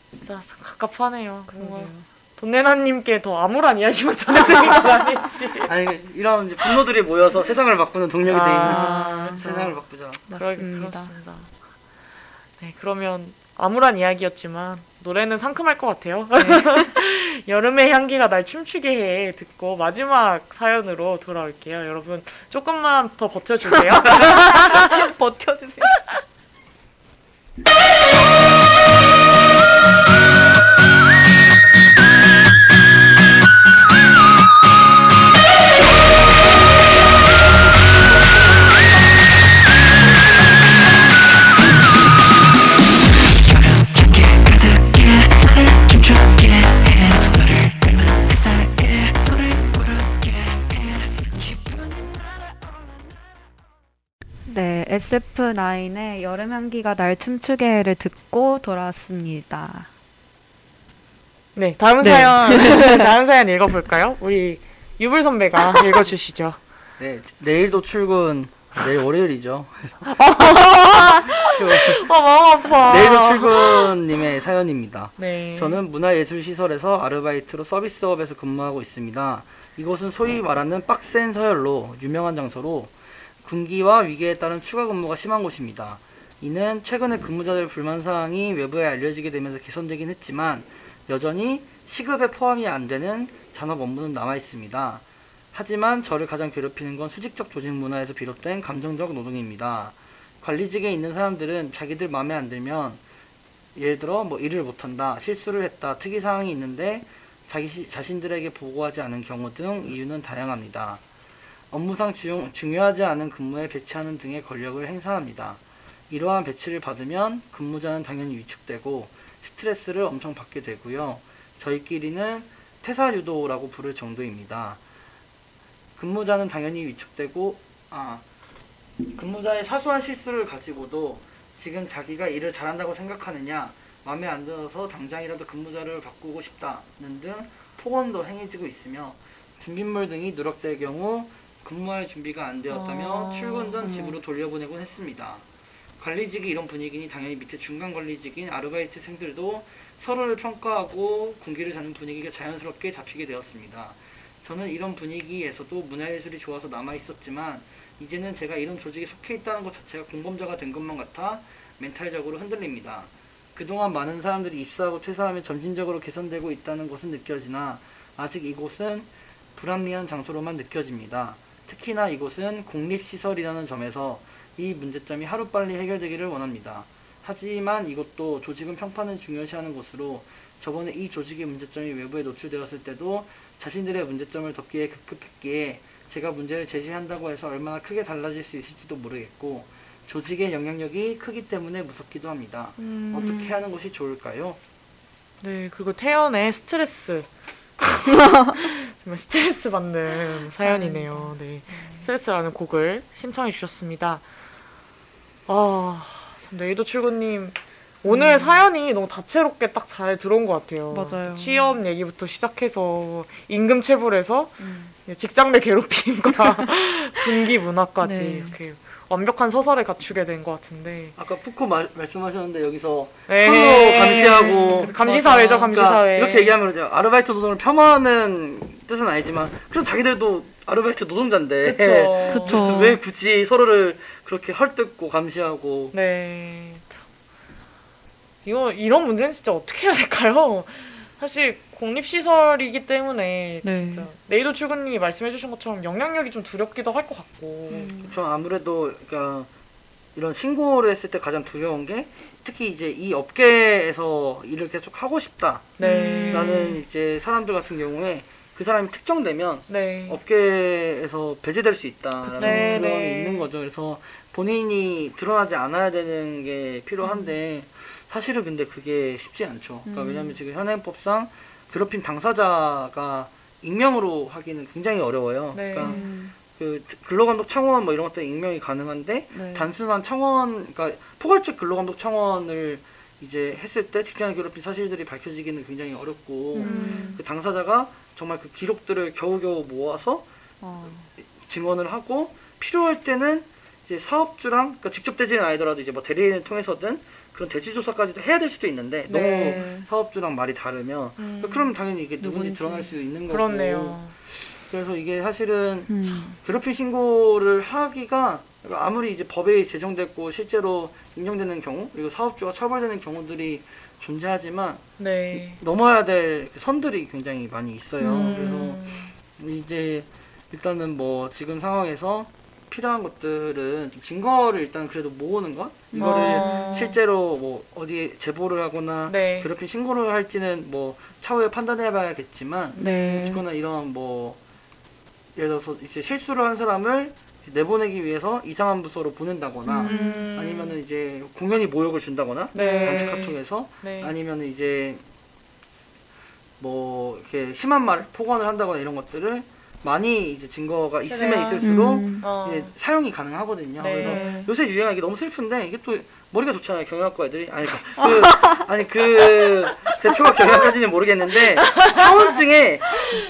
진짜 갑갑하네요. 그러게요. 돈내나님께 더 암울한 이야기만 전해드린 건 아니지. 아니 이런 이제 분노들이 모여서 세상을 바꾸는 동력이 아, 그렇죠. 세상을 바꾸자. 맞습니다. 그렇습니다. 네, 그러면 암울한 이야기였지만 노래는 상큼할 것 같아요. 여름의 향기가 날 춤추게 해 듣고 마지막 사연으로 돌아올게요. 여러분 조금만 더 버텨주세요. 버텨주세요. SF9의 여름 향기가 날 춤추게를 듣고 돌아왔습니다. 네, 다음 네. 사연 다음 사연 읽어볼까요? 우리 유불 선배가 읽어주시죠. 네, 내일도 출근. 내일 월요일이죠. 아 마음 아파. 내일도 출근님의 사연입니다. 네. 저는 문화예술시설에서 아르바이트로 서비스업에서 근무하고 있습니다. 이곳은 소위 말하는 빡센 서열로 유명한 장소로 군기와 위계에 따른 추가 근무가 심한 곳입니다. 이는 최근에 근무자들 불만 사항이 외부에 알려지게 되면서 개선되긴 했지만 여전히 시급에 포함이 안 되는 잔업 업무는 남아 있습니다. 하지만 저를 가장 괴롭히는 건 수직적 조직 문화에서 비롯된 감정적 노동입니다. 관리직에 있는 사람들은 자기들 마음에 안 들면 예를 들어 뭐 일을 못한다, 실수를 했다, 특이 사항이 있는데 자기 시- 자신들에게 보고하지 않은 경우 등 이유는 다양합니다. 업무상 중, 중요하지 않은 근무에 배치하는 등의 권력을 행사합니다. 이러한 배치를 받으면 근무자는 당연히 위축되고 스트레스를 엄청 받게 되고요. 저희끼리는 퇴사 유도라고 부를 정도입니다. 근무자는 당연히 위축되고 아 근무자의 사소한 실수를 가지고도 지금 자기가 일을 잘한다고 생각하느냐 마음에 안 들어서 당장이라도 근무자를 바꾸고 싶다는 등 폭언도 행해지고 있으며 준비물 등이 누락될 경우 근무할 준비가 안 되었다며 아, 출근 전 집으로 돌려보내곤 했습니다. 관리직이 이런 분위기니 당연히 밑에 중간 관리직인 아르바이트생들도 서로를 평가하고 군기를 잡는 분위기가 자연스럽게 잡히게 되었습니다. 저는 이런 분위기에서도 문화예술이 좋아서 남아 있었지만 이제는 제가 이런 조직에 속해 있다는 것 자체가 공범자가 된 것만 같아 멘탈적으로 흔들립니다. 그동안 많은 사람들이 입사하고 퇴사하며 점진적으로 개선되고 있다는 것은 느껴지나 아직 이곳은 불합리한 장소로만 느껴집니다. 특히나 이곳은 공립시설이라는 점에서 이 문제점이 하루빨리 해결되기를 원합니다. 하지만 이것도 조직은 평판을 중요시하는 곳으로 저번에 이 조직의 문제점이 외부에 노출되었을 때도 자신들의 문제점을 덮기에 급급했기에 제가 문제를 제시한다고 해서 얼마나 크게 달라질 수 있을지도 모르겠고 조직의 영향력이 크기 때문에 무섭기도 합니다. 음, 어떻게 하는 것이 좋을까요? 네 그리고 태연의 스트레스 정말 스트레스 받는 사연이네요. 네 스트레스라는 곡을 신청해 주셨습니다. 아, 참 내일도 출근님 오늘 사연이 너무 다채롭게 딱 잘 들어온 것 같아요. 맞아요. 취업 얘기부터 시작해서 임금 체불에서 직장 내 괴롭힘과 분기 문화까지 네. 이렇게 완벽한 서사를 갖추게 된 것 같은데. 아까 푸코 마, 말씀하셨는데 여기서 네. 서로 감시하고 그래서 감시사회죠, 그러니까 감시사회. 이렇게 얘기하면 이제 아르바이트 노동을 폄하하는 뜻은 아니지만 그래도 자기들도 아르바이트 노동자인데 그쵸. 그쵸. 왜 굳이 서로를 그렇게 헐뜯고 감시하고 네. 참. 이거 이런 문제는 진짜 어떻게 해야 될까요? 사실 공립시설이기 때문에 네. 진짜 내일도 출근님이 말씀해주신 것처럼 영향력이 좀 두렵기도 할 것 같고 저 아무래도 그러니까 이런 신고를 했을 때 가장 두려운 게 특히 이제 이 업계에서 일을 계속 하고 싶다라는 네. 이제 사람들 같은 경우에 그 사람이 특정되면 네. 업계에서 배제될 수 있다라는 네, 두려움이 네. 있는 거죠. 그래서 본인이 드러나지 않아야 되는 게 필요한데 사실은 근데 그게 쉽지 않죠. 그러니까 음. 왜냐하면 지금 현행법상 괴롭힘 당사자가 익명으로 하기는 굉장히 어려워요. 네. 그러니까 그 근로감독 청원 뭐 이런 것들 익명이 가능한데 네. 단순한 청원, 그러니까 포괄적 근로감독 청원을 이제 했을 때 직장 괴롭힘 사실들이 밝혀지기는 굉장히 어렵고 음. 그 당사자가 정말 그 기록들을 겨우겨우 모아서 어. 증언을 하고 필요할 때는 이제 사업주랑 그러니까 직접 대지는 아니더라도 이제 뭐 대리인을 통해서든 그런 대지 조사까지도 해야 될 수도 있는데 네. 너무 사업주랑 말이 다르면 음. 그럼 당연히 이게 누군지 누군지. 드러날 수 있는 거고 그렇네요. 그래서 이게 사실은 음. 괴롭힘 신고를 하기가 아무리 이제 법에 제정됐고 실제로 인정되는 경우 그리고 사업주가 처벌되는 경우들이 존재하지만 네. 넘어야 될그 선들이 굉장히 많이 있어요. 음. 그래서 이제 일단은 뭐 지금 상황에서 필요한 것들은 좀 증거를 일단 그래도 모으는 것 이거를 어. 실제로 뭐 어디에 제보를 하거나 네. 괴롭힘 신고를 할지는 뭐 차후에 판단해봐야겠지만 네. 어쨌거나 이런 뭐 예를 들어서 이제 실수를 한 사람을 내보내기 위해서 이상한 부서로 보낸다거나 음. 아니면은 이제 공연히 모욕을 준다거나 네. 단체 카톡에서 네. 아니면은 이제 뭐 이렇게 심한 말 폭언을 한다거나 이런 것들을 많이 이제 증거가 있으면. 있을수록 음. 어. 이제 사용이 가능하거든요. 네. 그래서 요새 유행하기 너무 슬픈데 이게 또 머리가 좋잖아요 경영학과 애들이 아니 그 아니 그 대표가 경영까지는 모르겠는데 사원증에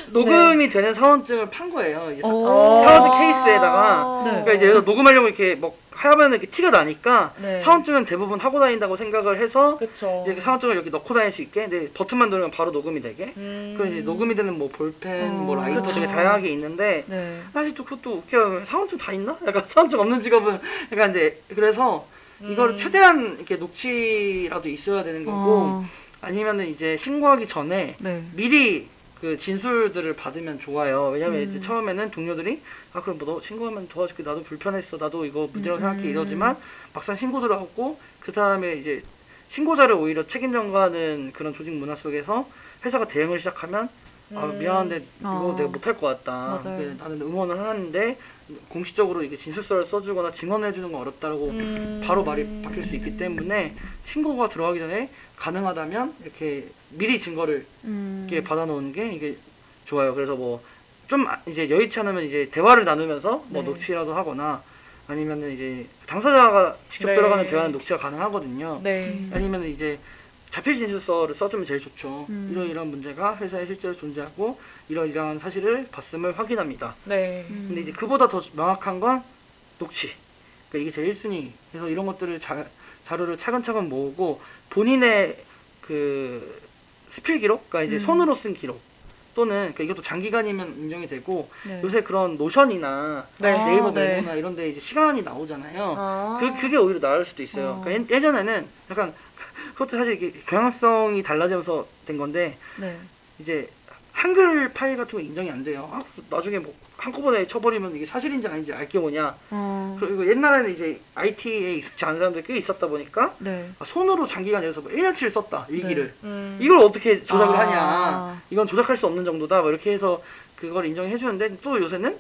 녹음이 되는 사원증을 판 거예요. 이게 사- 오. 사원증 케이스에다가 네. 그러니까 이제 여기서 녹음하려고 이렇게 뭐 하면 이렇게 티가 나니까 네. 사원증은 대부분 하고 다닌다고 생각을 해서 그쵸. 이제 그 사원증을 여기 넣고 다닐 수 있게 근데 버튼만 누르면 바로 녹음이 되게 음. 그럼 이제 녹음이 되는 뭐 볼펜, 뭐 어, 라이터 그쵸. 되게 다양하게 있는데 네. 사실 또 그것도 웃겨요. 사원증 다 있나? 약간 사원증 없는 직업은 약간 이제 그래서 이거를 음. 최대한 이렇게 녹취라도 있어야 되는 거고 어, 아니면은 이제 신고하기 전에 네. 미리 그 진술들을 받으면 좋아요. 왜냐면 음. 이제 처음에는 동료들이 아 그럼 뭐너 신고하면 도와줄게 나도 불편했어 나도 이거 문제라고 음. 생각해 이러지만 막상 신고를 하고 그 다음에 이제 신고자를 오히려 책임 전가하는 그런 조직 문화 속에서 회사가 대응을 시작하면 아 음. 미안한데 이거 어. 내가 못할 것 같다. 그 나는 응원을 하는데 공식적으로 이게 진술서를 써주거나 증언을 해주는 건 어렵다고 음. 바로 말이 바뀔 수 있기 때문에 신고가 들어가기 전에 가능하다면 이렇게 미리 증거를 음. 이렇게 받아놓은 게 이게 좋아요. 그래서 뭐 좀 이제 여의치 않으면 이제 대화를 나누면서 뭐 네. 녹취라도 하거나 아니면은 이제 당사자가 직접 네. 들어가는 대화는 녹취가 가능하거든요. 네. 아니면 이제 자필 진술서를 써주면 제일 좋죠. 음. 이런 이런 문제가 회사에 실제로 존재하고 이런 이러한 사실을 봤음을 확인합니다. 네. 음. 근데 이제 그보다 더 명확한 건 녹취. 그러니까 이게 제일 1순위. 그래서 이런 것들을 자, 자료를 차근차근 모으고 본인의 그 스필 기록, 그러니까 이제 음. 손으로 쓴 기록 또는 그러니까 이것도 장기간이면 인정이 되고 네. 요새 그런 노션이나 네. 아, 네. 메모나 이런 데 이제 시간이 나오잖아요. 아. 그, 그게 오히려 나을 수도 있어요. 어. 그러니까 예- 예전에는 약간 그것도 사실 이게 경향성이 달라지면서 된 건데 네. 이제 한글 파일 같은 거 인정이 안 돼요. 아, 나중에 뭐 한꺼번에 쳐버리면 이게 사실인지 아닌지 알게 뭐냐. 어. 그리고 옛날에는 이제 IT에 익숙지 않은 사람들이 꽤 있었다 보니까 네. 아, 손으로 장기간 예를 들어서 뭐 1년치를 썼다 일기를 음. 이걸 어떻게 조작을 아. 하냐 이건 조작할 수 없는 정도다 뭐 이렇게 해서 그걸 인정해 주는데 또 요새는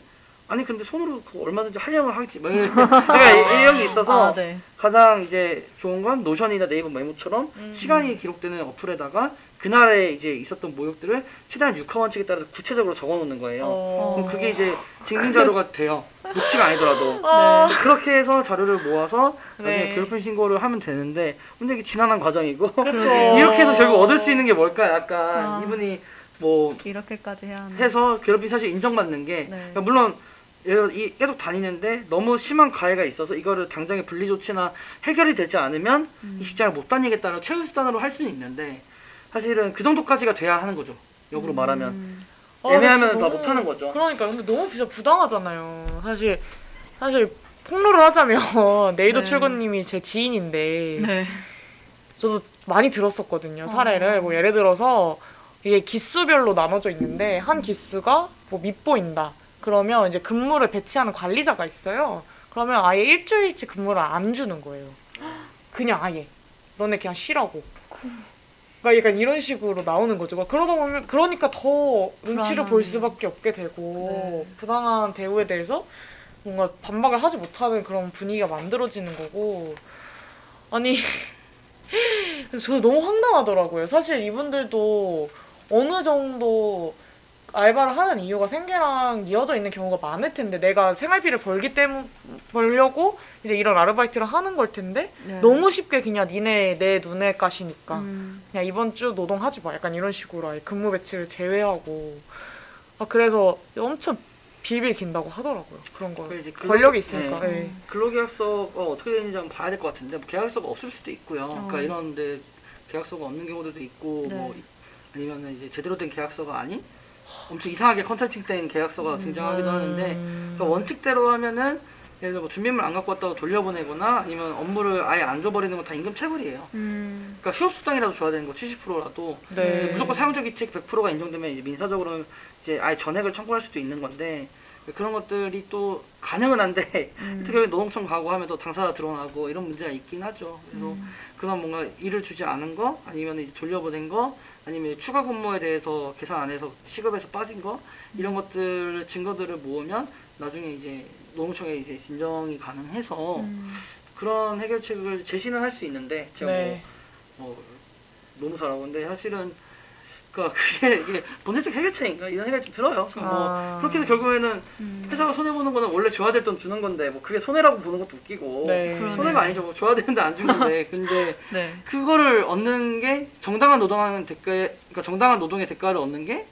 아니 근데 손으로 그거 얼마든지 하려면 하겠지 뭐 그러니까 이런 게 있어서 아, 네. 가장 이제 좋은 건 노션이나 네이버 메모처럼 음. 시간이 기록되는 어플에다가 그날에 이제 있었던 모욕들을 최대한 육하 원칙에 따라서 구체적으로 적어놓는 거예요. 어. 그럼 그게 이제 증빙 자료가 돼요. 녹취가 아니더라도. 아. 그렇게 해서 자료를 모아서 나중에 네. 괴롭힘 신고를 하면 되는데 근데 이게 지난한 과정이고. 이렇게 해서 결국 얻을 수 있는 게 뭘까 약간 아. 이분이 뭐 이렇게까지 해야 하나. 해서 괴롭힘 사실 인정받는 게 네. 그러니까 물론 이- 계속 다니는데 너무 심한 가해가 있어서 이거를 당장에 분리 조치나 해결이 되지 않으면 음. 이 직장을 못 다니겠다는 최후 수단으로 할 수는 있는데 사실은 그 정도까지가 돼야 하는 거죠. 역으로 말하면 음. 아, 애매하면 다 너무- 못하는 거죠. 그러니까 근데 너무 진짜 부당하잖아요. 사실 사실 폭로를 하자면 네이도 네. 출근님이 제 지인인데 네. 저도 많이 들었었거든요 어. 사례를 뭐 예를 들어서 이게 기수별로 나눠져 있는데 한 기수가 뭐 밑보인다 그러면 이제 근무를 배치하는 관리자가 있어요 그러면 아예 일주일치 근무를 안 주는 거예요 그냥 아예 너네 그냥 쉬라고 그러니까 약간 이런 식으로 나오는 거죠 막 그러다 보면 그러니까 더 눈치를 볼. 수밖에 없게 되고 네. 부당한 대우에 대해서 뭔가 반박을 하지 못하는 그런 분위기가 만들어지는 거고 아니 저 너무 황당하더라고요. 사실 이분들도 어느 정도 알바를 하는 이유가 생계랑 이어져 있는 경우가 많을 텐데 내가 생활비를 벌기 때문 벌려고 이제 이런 아르바이트를 하는 걸 텐데 네. 너무 쉽게 그냥 니네 내 눈에 가시니까 음. 그냥 이번 주 노동하지 마 약간 이런 식으로 아예 근무 배치를 제외하고 아 그래서 엄청 빌빌 긴다고 하더라고요 그런 거그 이제 근로- 권력이 있으니까 네. 예. 근로계약서가 어떻게 되는지 한번 봐야 될 것 같은데 뭐 계약서가 없을 수도 있고요. 그러니까 어. 이런데 계약서가 없는 경우들도 있고 네. 뭐 아니면 이제 제대로 된 계약서가 아닌 엄청 이상하게 컨설팅된 계약서가 등장하기도 하는데 음. 그러니까 원칙대로 하면은 예를 들어 뭐 준비물 안 갖고 왔다고 돌려보내거나 아니면 업무를 아예 안 줘버리는 건 다 임금 체불이에요. 음. 그러니까 휴업 수당이라도 줘야 되는 거 70%라도 네. 무조건 사용자기책 100%가 인정되면 이제 민사적으로 이제 아예 전액을 청구할 수도 있는 건데 그런 것들이 또 가능은 한데 음. 특히 노동청 가고 하면 또 당사자 드러나고 이런 문제가 있긴 하죠. 그래서 음. 그런 뭔가 일을 주지 않은 거 아니면 이제 돌려보낸 거 아니면 추가 근무에 대해서 계산 안 해서 시급에서 빠진 거 이런 것들 증거들을 모으면 나중에 이제 노동청에 이제 진정이 가능해서 음. 그런 해결책을 제시는 할 수 있는데 제가 네. 뭐, 뭐 노무사라고 근데 사실은 그러니까 그게 이게 본질적 해결책인가 이런 생각이 좀 들어요. 그러니까 뭐 아. 그렇게 해서 결국에는 회사가 손해 보는 거는 원래 줘야 될 돈 주는 건데 뭐 그게 손해라고 보는 것도 웃기고 네. 손해가 아니죠. 뭐 줘야 되는데 안준 건데 근데 네. 그거를 얻는 게 정당한 노동하는 대가 그러니까 정당한 노동의 대가를 얻는 게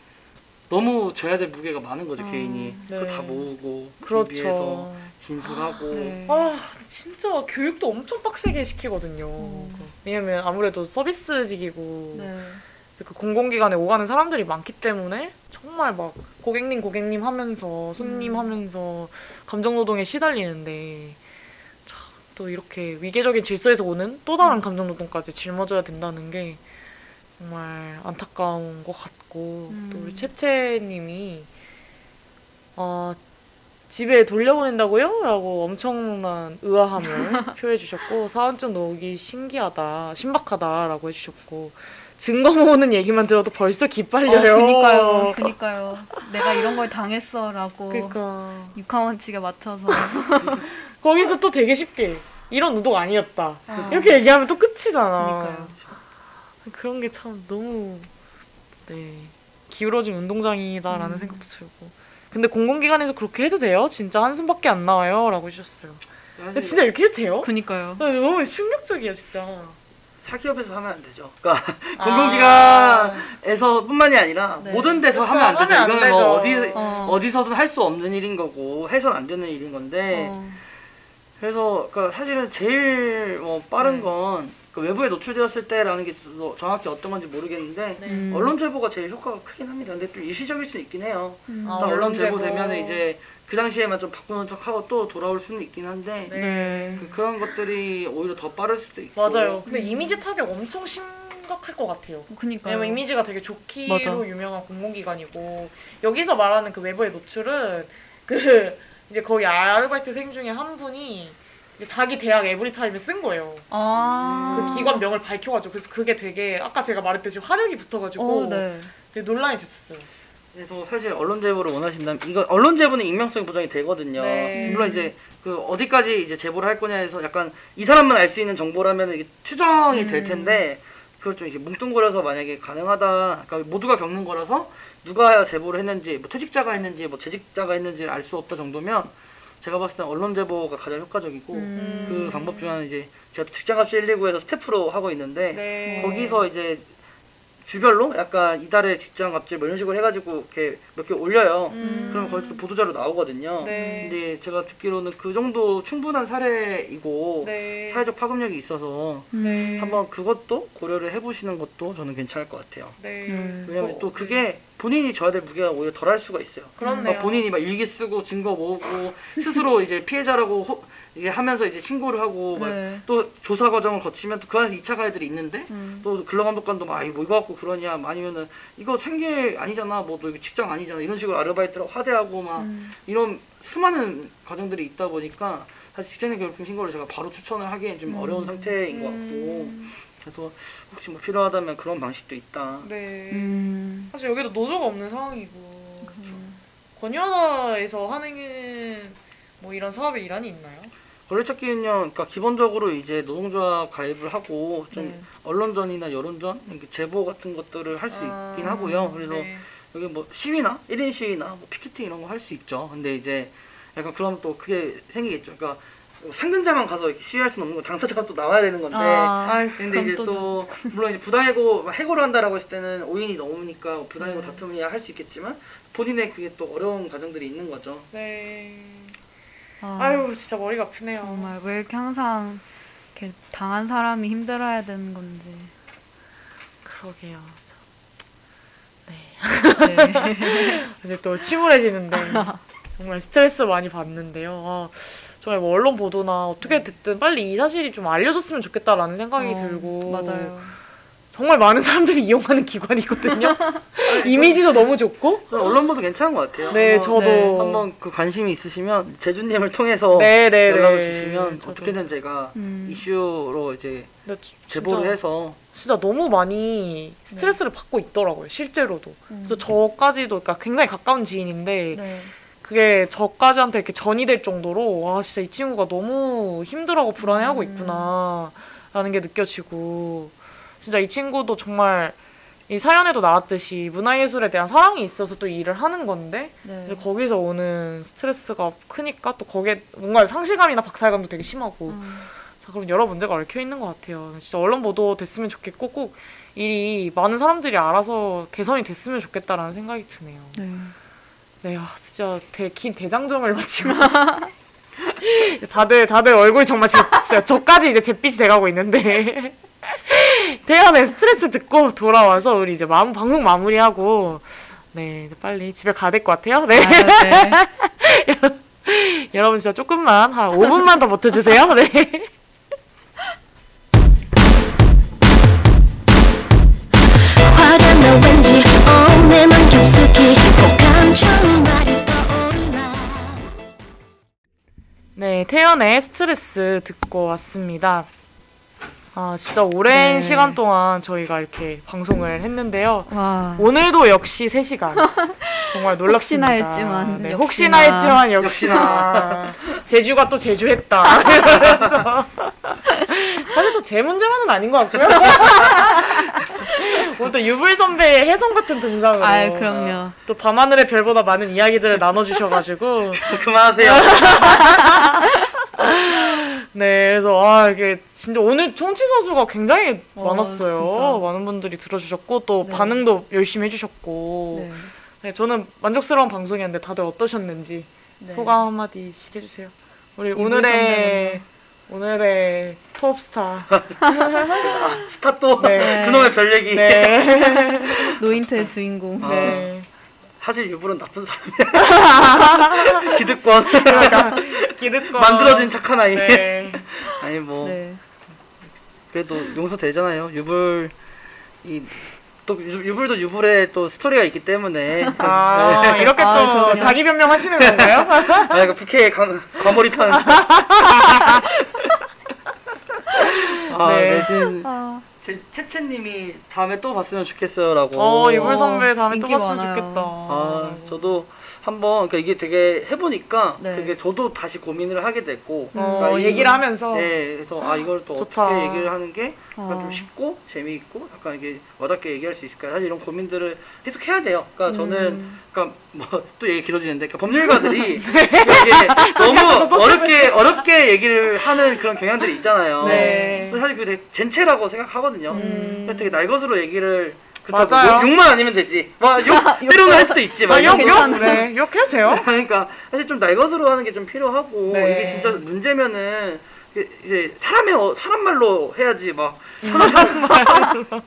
너무 져야 될 무게가 많은 거죠 개인이 그거 네. 다 모으고 준비해서 그렇죠. 진술하고 네. 아 진짜 교육도 엄청 빡세게 시키거든요. 왜냐면 아무래도 서비스직이고 네. 그 공공기관에 오가는 사람들이 많기 때문에 정말 막 고객님 고객님 하면서 손님 음. 하면서 감정노동에 시달리는데 참, 또 이렇게 위계적인 질서에서 오는 또 음. 다른 감정노동까지 짊어져야 된다는 게 정말 안타까운 것 같고 음. 또 우리 채채님이 어, 집에 돌려보낸다고요? 라고 엄청난 의아함을 표해 주셨고 사원증 놓기 신기하다 신박하다라고 해주셨고 증거 모으는 얘기만 들어도 벌써 기빨려요. 어, 그니까요. 그니까요. 내가 이런 걸 당했어라고 그러니까 육하원칙에 맞춰서 거기서 또 되게 쉽게 이런 의도가 아니었다 어. 이렇게 얘기하면 또 끝이잖아. 그니까요. 그런 게 참 너무 네 기울어진 운동장이다라는 음. 생각도 들고. 근데 공공기관에서 그렇게 해도 돼요? 진짜 한숨밖에 안 나와요?라고 해주셨어요. 근데 진짜 이렇게 해도 돼요? 그니까요. 네, 너무 충격적이야 진짜. 사기업에서 하면 안 되죠. 그러니까 아. 공공기관에서뿐만이 아니라 네. 모든 데서 그쵸, 하면 안 되죠. 하면 안 이거는 뭐. 어디 어. 어디서든 할 수 없는 일인 거고 해선 안 되는 일인 건데 어. 그래서 그러니까 사실은 제일 뭐 빠른 네. 건그 외부에 노출되었을 때라는 게뭐 정확히 어떤 건지 모르겠는데 네. 음. 언론 제보가 제일 효과가 크긴 합니다. 근데 좀 일시적일 수 있긴 해요. 음. 아, 딱 언론 제보. 되면 이제 그 당시에만 좀 바꾸는 척하고 또 돌아올 수는 있긴 한데 네. 네. 그, 그런 것들이 오히려 더 빠를 수도 있고 맞아요. 근데 이미지 타격 엄청 심각할 것 같아요. 그니까요. 왜냐면 이미지가 되게 좋기로 맞아. 유명한 공공기관이고 여기서 말하는 그 외부의 노출은 그 이제 거기 아르바이트생 중에 한 분이 이제 자기 대학 에브리타임에 쓴 거예요. 아. 그 기관 명을 밝혀가지고 그래서 그게 되게 아까 제가 말했듯이 화력이 붙어가지고 어, 네. 되게 논란이 됐었어요. 그래서 사실 언론 제보를 원하신다면 이거 언론 제보는 익명성 보장이 되거든요. 네. 물론 이제 그 어디까지 이제 제보를 할 거냐에서 약간 이 사람만 알 수 있는 정보라면 이게 추정이 될 음. 텐데 그걸 좀 이렇게 뭉뚱그려서 만약에 가능하다, 그러니까 모두가 겪는 거라서 누가 제보를 했는지, 뭐 퇴직자가 했는지, 뭐 재직자가 했는지 알수 없다 정도면 제가 봤을 때 언론 제보가 가장 효과적이고 음. 그 방법 중에 하나는 이제 제가 직장갑시 119에서 스태프로 하고 있는데 네. 거기서 이제 주별로 약간 이달의 직장 갑질 뭐 이런 식으로 해가지고 이렇게 몇 개 올려요. 음. 그러면 거기서 또 보도자료 나오거든요. 네. 근데 제가 듣기로는 그 정도 충분한 사례이고 네. 사회적 파급력이 있어서 네. 한번 그것도 고려를 해보시는 것도 저는 괜찮을 것 같아요. 네. 음. 왜냐면 어, 또 그게 본인이 져야 될 무게가 오히려 덜 할 수가 있어요. 그렇네요. 막 본인이 막 일기 쓰고 증거 모으고 스스로 이제 피해자라고 호- 이제 하면서 이제 신고를 하고 막 네. 또 조사 과정을 거치면 또 그 안에서 2차 가해들이 있는데 음. 또 근로감독관도 막뭐 이거 갖고 그러냐 뭐 아니면은 이거 생계 아니잖아 뭐 너 이거 직장 아니잖아 이런 식으로 아르바이트를 화대하고 막 음. 이런 수많은 과정들이 있다 보니까 사실 직장인 괴롭힘 신고를 제가 바로 추천을 하기엔 좀 음. 어려운 상태인 것 같고 그래서 혹시 뭐 필요하다면 그런 방식도 있다. 네. 음. 사실 여기도 노조가 없는 상황이고 권유하다에서 하는 뭐 이런 사업의 일환이 있나요? 권리찾기는요, 그러니까 기본적으로 이제 노동조합 가입을 하고 좀 네. 언론전이나 여론전, 이렇게 제보 같은 것들을 할 수 아, 있긴 하고요. 그래서 네. 여기 뭐 시위나 1인 시위나 뭐 피켓팅 이런 거 할 수 있죠. 근데 이제 약간 그럼 또 그게 생기겠죠. 그러니까 상근자만 가서 시위할 수는 없는 거 당사자가 또 나와야 되는 건데. 아. 아유, 근데 이제 그럼 또 물론 이제 부당해고 막 해고를 한다라고 했을 때는 5인이 넘으니까 부당해고 네. 다툼이야 할 수 있겠지만 본인의 그게 또 어려운 과정들이 있는 거죠. 네. 아. 아유 진짜 머리가 아프네요. 정말 왜 이렇게 항상 이렇게 당한 사람이 힘들어야 되는 건지. 그러게요. 네. 이제 또 침울해지는데 정말 스트레스 많이 받는데요. 아, 정말 뭐 언론 보도나 어떻게 됐든 빨리 이 사실이 좀 알려졌으면 좋겠다라는 생각이 어, 들고 맞아요. 정말 많은 사람들이 이용하는 기관이거든요. 이미지도 너무 좋고. 언론보도 괜찮은 것 같아요. 네, 한번- 저도 네, 한번 그 관심이 있으시면 제주님을 통해서 네, 네, 연락을 네. 주시면 저도. 어떻게든 제가 음. 이슈로 이제 제보를 진짜, 해서 진짜 너무 많이 스트레스를 받고 있더라고요. 실제로도. 음. 그래서 저까지도 그러니까 굉장히 가까운 지인인데 네. 그게 저까지한테 이렇게 전이 될 정도로 와 진짜 이 친구가 너무 힘들어하고 불안해하고 음. 있구나 라는 게 느껴지고 진짜 이 친구도 정말 이 사연에도 나왔듯이 문화예술에 대한 사랑이 있어서 또 일을 하는 건데 네. 거기서 오는 스트레스가 크니까 또 거기에 뭔가 상실감이나 박탈감도 되게 심하고 음. 자 그럼 여러 문제가 얽혀 있는 것 같아요. 진짜 언론 보도 됐으면 좋겠고 꼭 일이 많은 사람들이 알아서 개선이 됐으면 좋겠다라는 생각이 드네요. 네. 네, 아, 진짜 대, 긴 대장정을 마치고 다들 다들 얼굴이 정말 제, 진짜 저까지 이제 잿빛이 돼가고 있는데 태연의 스트레스 듣고 돌아와서 우리 이제 마음 방송 마무리하고 네 이제 빨리 집에 가야 될 것 같아요. 네. 아, 네. 여러분 진짜 조금만 한 5분만 더 버텨주세요. 네. 화가 나 왠지 오늘만 깊숙이 꼭 감추 네, 태연의 스트레스 듣고 왔습니다. 아, 진짜 오랜 네. 시간 동안 저희가 이렇게 방송을 했는데요. 와. 오늘도 역시 3시간. 정말 놀랍습니다. 혹시나 했지만, 네, 역시나. 혹시나 했지만 역시나. 제주가 또 제주했다. 사실 또 제 문제만은 아닌 것 같고요. 오늘 또 유불 선배의 혜성 같은 등장으로 아, 그럼요. 또 밤하늘의 별보다 많은 이야기들을 나눠주셔가지고 그만하세요. 네, 그래서 아 이게 진짜 오늘 청취 자 수가 굉장히 어, 많았어요. 진짜. 많은 분들이 들어주셨고 또 네. 반응도 열심히 해주셨고, 네. 네. 저는 만족스러운 방송이었는데 다들 어떠셨는지 네. 소감 한 마디씩 해주세요. 우리 오늘의 오늘의 톱스타. 스타 또 네. 그놈의 별 얘기. 네, 노인트의 주인공. 아. 네. 사실 유불은 나쁜 사람이야. 기득권 기득권 만들어진 착한 아이. 네. 아니 뭐 네. 그래도 용서되잖아요. 유불 이또 유불도 유불의 또 스토리가 있기 때문에 아 네. 이렇게 또 아. 자기 변명하시는 건가요? 아, 이거 가, 과몰입한 아, 네. 네. 지금 아, 제 채채님이 다음에 또 봤으면 좋겠어요라고. 어 이불 선배 다음에 또 봤으면 많아요. 좋겠다. 아, 저도 한번 그러니까 이게 되게 해보니까 네. 그게 저도 다시 고민을 하게 됐고 어, 그러니까 이- 얘기를 하면서 네, 그래서 아 이걸 또 좋다. 어떻게 얘기를 하는 게 약간 어. 좀 쉽고 재미있고 약간 이게 와닿게 얘기할 수 있을까 사실 이런 고민들을 계속 해야 돼요. 그러니까 저는 음. 그러니까 뭐 또 얘기 길어지는데 그러니까 법률가들이 이게 너무 어렵게 어렵게 얘기를 하는 그런 경향들이 있잖아요. 네. 사실 그게 되게 젠체라고 생각하거든요. 음. 되게 날것으로 얘기를 그렇다고 맞아요. 욕, 욕만 아니면 되지. 막 욕, 때로는 할 수도 있지. 막 아, 욕, 욕, 괜찮아요. 네, 욕해도 돼요. 그러니까 사실 좀 날것으로 하는 게 좀 필요하고 네. 이게 진짜 문제면은 그 이제 사람의 어, 사람 말로 해야지 막